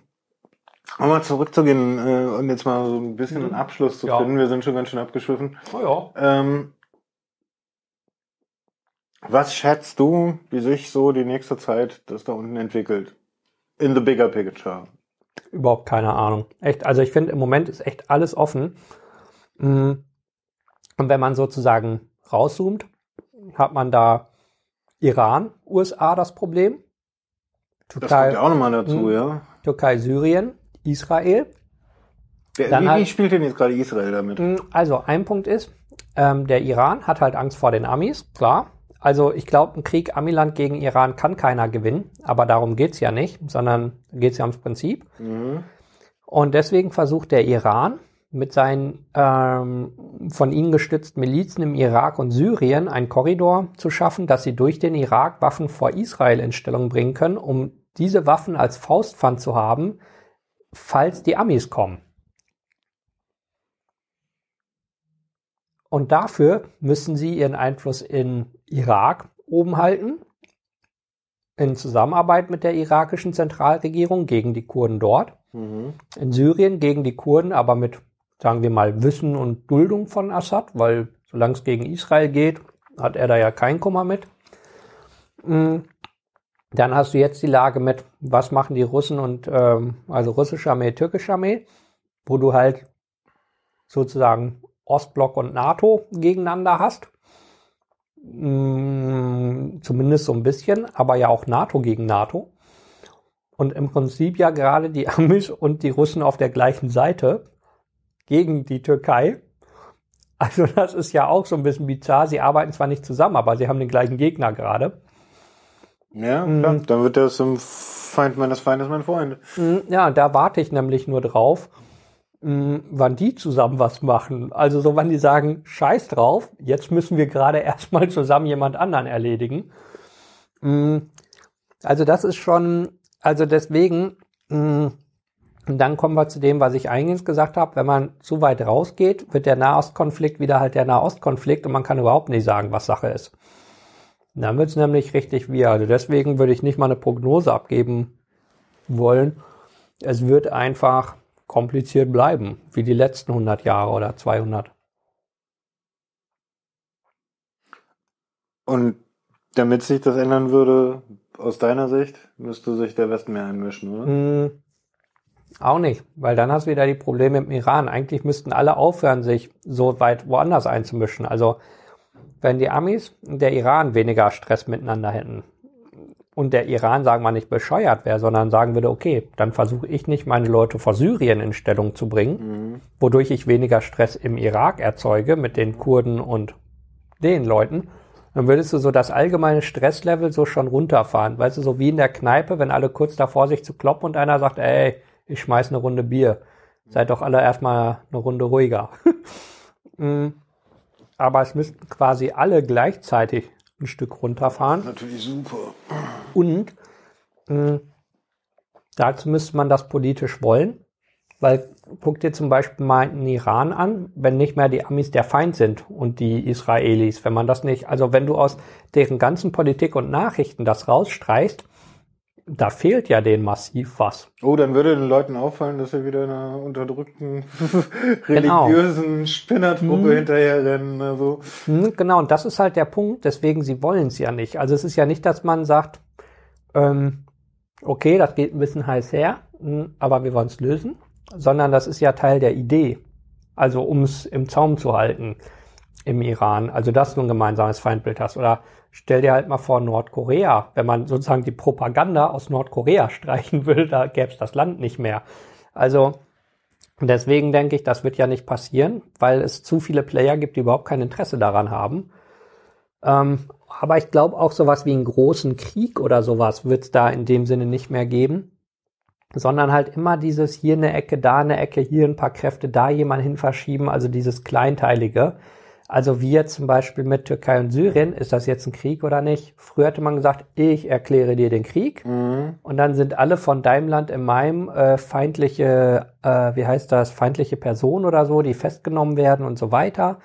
Um mal zurückzugehen äh, und jetzt mal so ein bisschen einen mhm. Abschluss zu ja. finden. Wir sind schon ganz schön abgeschwiffen. Oh ja. Ähm, Was schätzt du, wie sich so die nächste Zeit das da unten entwickelt? In the bigger picture. Überhaupt keine Ahnung. Echt, also ich finde, im Moment ist echt alles offen. Mm. Und wenn man sozusagen rauszoomt, hat man da Iran, USA das Problem. das kommt ja auch nochmal dazu, Mhm. ja. Türkei, Syrien, Israel. Dann wie, halt- wie spielt denn jetzt gerade Israel damit? Mm, Also ein Punkt ist, ähm, der Iran hat halt Angst vor den Amis, klar. Also ich glaube, ein Krieg Amiland gegen Iran kann keiner gewinnen, aber darum geht's ja nicht, sondern geht's ja ums Prinzip. Mhm. Und deswegen versucht der Iran mit seinen ähm, von ihnen gestützten Milizen im Irak und Syrien einen Korridor zu schaffen, dass sie durch den Irak Waffen vor Israel in Stellung bringen können, um diese Waffen als Faustpfand zu haben, falls die Amis kommen. Und dafür müssen sie ihren Einfluss in Irak oben halten, in Zusammenarbeit mit der irakischen Zentralregierung gegen die Kurden dort Mhm. in Syrien gegen die Kurden, aber mit, sagen wir mal, Wissen und Duldung von Assad, weil solange es gegen Israel geht, hat er da ja keinen Kummer mit. Mm, Dann hast du jetzt die Lage mit, was machen die Russen und ähm, also russische Armee, türkische Armee, wo du halt sozusagen Ostblock und NATO gegeneinander hast. Mm, Zumindest so ein bisschen, aber ja auch NATO gegen NATO und im Prinzip ja gerade die Amis und die Russen auf der gleichen Seite gegen die Türkei. Also das ist ja auch so ein bisschen bizarr. Sie arbeiten zwar nicht zusammen, aber sie haben den gleichen Gegner gerade. Ja, Mhm. klar. Dann wird das im Feind meines Feindes mein Freund. Mm, Ja, da warte ich nämlich nur drauf, mm, wann die zusammen was machen. Also so, wann die sagen, scheiß drauf, jetzt müssen wir gerade erstmal zusammen jemand anderen erledigen. Mm, Also das ist schon, also deswegen, mm, und dann kommen wir zu dem, was ich eingangs gesagt habe, wenn man zu weit rausgeht, wird der Nahostkonflikt wieder halt der Nahostkonflikt und man kann überhaupt nicht sagen, was Sache ist. Dann wird es nämlich richtig wir. Also deswegen würde ich nicht mal eine Prognose abgeben wollen. Es wird einfach kompliziert bleiben, wie die letzten 100 Jahre oder 200. Und damit sich das ändern würde, aus deiner Sicht, müsste sich der Westen mehr einmischen, oder? Hm, auch nicht, weil dann hast du wieder die Probleme im Iran. Eigentlich müssten alle aufhören, sich so weit woanders einzumischen. Also wenn die Amis und der Iran weniger Stress miteinander hätten und der Iran, sagen wir nicht bescheuert wäre, sondern sagen würde, okay, dann versuche ich nicht, meine Leute vor Syrien in Stellung zu bringen, Mhm. wodurch ich weniger Stress im Irak erzeuge mit den Kurden und den Leuten, dann würdest du so das allgemeine Stresslevel so schon runterfahren. Weißt du, so wie in der Kneipe, wenn alle kurz davor sich zu kloppen und einer sagt, ey, ich schmeiß eine Runde Bier. Seid doch alle erstmal eine Runde ruhiger. Mm, Aber es müssten quasi alle gleichzeitig ein Stück runterfahren. Natürlich super. Und mh, dazu müsste man das politisch wollen. Weil guck dir zum Beispiel mal den Iran an, wenn nicht mehr die Amis der Feind sind und die Israelis, wenn man das nicht, also wenn du aus deren ganzen Politik und Nachrichten das rausstreichst, da fehlt ja denen massiv was. Oh, dann würde den Leuten auffallen, dass sie wieder einer unterdrückten Genau. religiösen Spinnertruppe Mhm. hinterherrennen. Also. Hm, Genau, und das ist halt der Punkt, deswegen sie wollen es ja nicht. Also es ist ja nicht, dass man sagt, ähm, okay, das geht ein bisschen heiß her, hm, aber wir wollen es lösen, sondern das ist ja Teil der Idee. Also um es im Zaum zu halten im Iran, also dass du ein gemeinsames Feindbild hast. Oder stell dir halt mal vor Nordkorea, wenn man sozusagen die Propaganda aus Nordkorea streichen will, da gäbe es das Land nicht mehr. Also deswegen denke ich, das wird ja nicht passieren, weil es zu viele Player gibt, die überhaupt kein Interesse daran haben. Ähm, aber ich glaube auch sowas wie einen großen Krieg oder sowas wird es da in dem Sinne nicht mehr geben, sondern halt immer dieses hier eine Ecke, da eine Ecke, hier ein paar Kräfte, da jemand hin verschieben, also dieses Kleinteilige. Also wie jetzt zum Beispiel mit Türkei und Syrien, ist das jetzt ein Krieg oder nicht? Früher hätte man gesagt, ich erkläre dir den Krieg Mhm. und dann sind alle von deinem Land in meinem äh, feindliche, äh, wie heißt das, feindliche Personen oder so, die festgenommen werden und so weiter.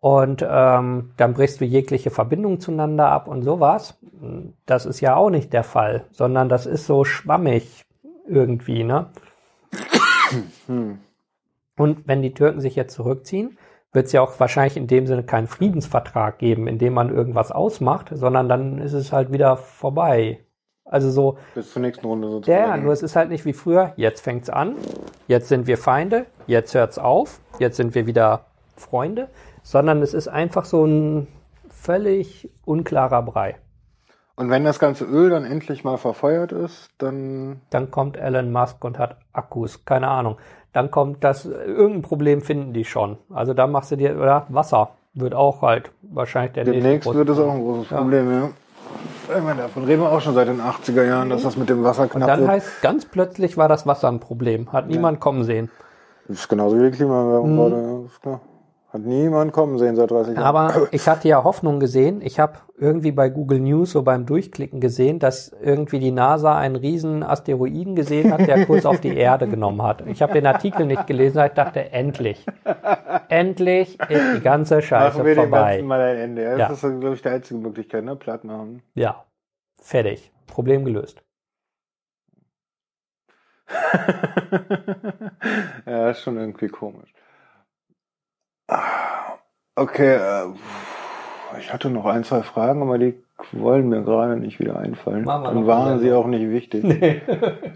Und ähm, dann brichst du jegliche Verbindung zueinander ab und sowas. Das ist ja auch nicht der Fall, sondern das ist so schwammig irgendwie, ne? Hm. Und wenn die Türken sich jetzt zurückziehen, wird es ja auch wahrscheinlich in dem Sinne keinen Friedensvertrag geben, in dem man irgendwas ausmacht, sondern dann ist es halt wieder vorbei. Also so. Bis zur nächsten Runde sozusagen. Ja, nur es ist halt nicht wie früher, jetzt fängt's an, jetzt sind wir Feinde, jetzt hört's auf, jetzt sind wir wieder Freunde, sondern es ist einfach so ein völlig unklarer Brei. Und wenn das ganze Öl dann endlich mal verfeuert ist, dann. Dann kommt Elon Musk und hat Akkus, keine Ahnung. Dann kommt das, irgendein Problem finden die schon. Also da machst du dir, oder Wasser wird auch halt wahrscheinlich der Demnächst nächste wird es auch ein großes Ja. Problem, ja. Ich meine, davon reden wir auch schon seit den 80er Jahren, dass das mit dem Wasser Und knapp dann wird. heißt, ganz plötzlich war das Wasser ein Problem. Hat niemand kommen sehen. Das ist genauso wie die Klimaerwärmung gerade, ja, ist klar. Hat niemand kommen sehen seit 30 Jahren. Aber ich hatte ja Hoffnung gesehen. Ich habe irgendwie bei Google News so beim Durchklicken gesehen, dass irgendwie die NASA einen riesen Asteroiden gesehen hat, der kurz auf die Erde genommen hat. Ich habe den Artikel nicht gelesen, aber ich dachte, endlich. Endlich ist die ganze Scheiße Machen wir den vorbei. ganzen Mal ein Ende. Ja, Ja. Das ist, glaube ich, die einzige Möglichkeit, ne? Platt machen. Ja, fertig. Problem gelöst. ja, ist schon irgendwie komisch. Ah, Okay, äh, ich hatte noch ein, zwei Fragen, aber die wollen mir gerade nicht wieder einfallen. Dann waren wieder. sie auch nicht wichtig.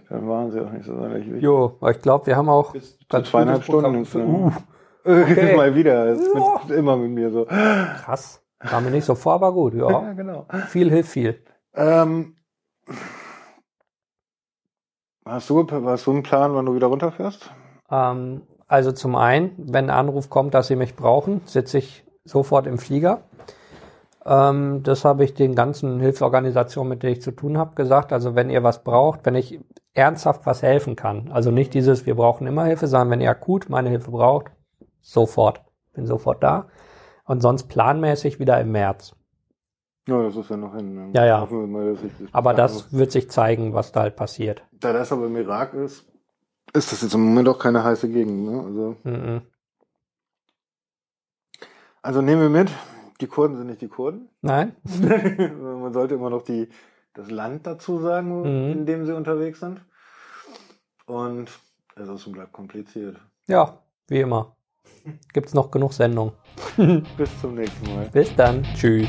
Dann waren sie auch nicht so sonderlich wichtig. Jo, ich glaube, wir haben auch Bis ganz zweieinhalb. Stunden. Uh, okay. Mal wieder. Es Ja. wird immer mit mir so. krass. Kam mir nicht so vor, aber gut. Ja, Ja, genau. viel hilft viel. Ähm, hast, du, hast du einen Plan, wann du wieder runterfährst? Ähm, also zum einen, wenn ein Anruf kommt, dass sie mich brauchen, sitze ich sofort im Flieger. Ähm, das habe ich den ganzen Hilfsorganisationen, mit denen ich zu tun habe, gesagt. Also wenn ihr was braucht, wenn ich ernsthaft was helfen kann, also nicht dieses, wir brauchen immer Hilfe, sondern wenn ihr akut meine Hilfe braucht, sofort. Bin sofort da. Und sonst planmäßig wieder im März. Ja, das ist ja noch hin. Ja, ja. Mal, bis Aber das wird sich zeigen, was da halt passiert. Da das aber im Irak ist, ist das jetzt im Moment auch keine heiße Gegend. Ne? Also, Mhm. also nehmen wir mit, die Kurden sind nicht die Kurden. Nein? Man sollte immer noch die, das Land dazu sagen, Mhm. in dem sie unterwegs sind. Und es ist bleibt kompliziert. Ja, wie immer. Gibt's noch genug Sendungen. Bis zum nächsten Mal. Bis dann. Tschüss.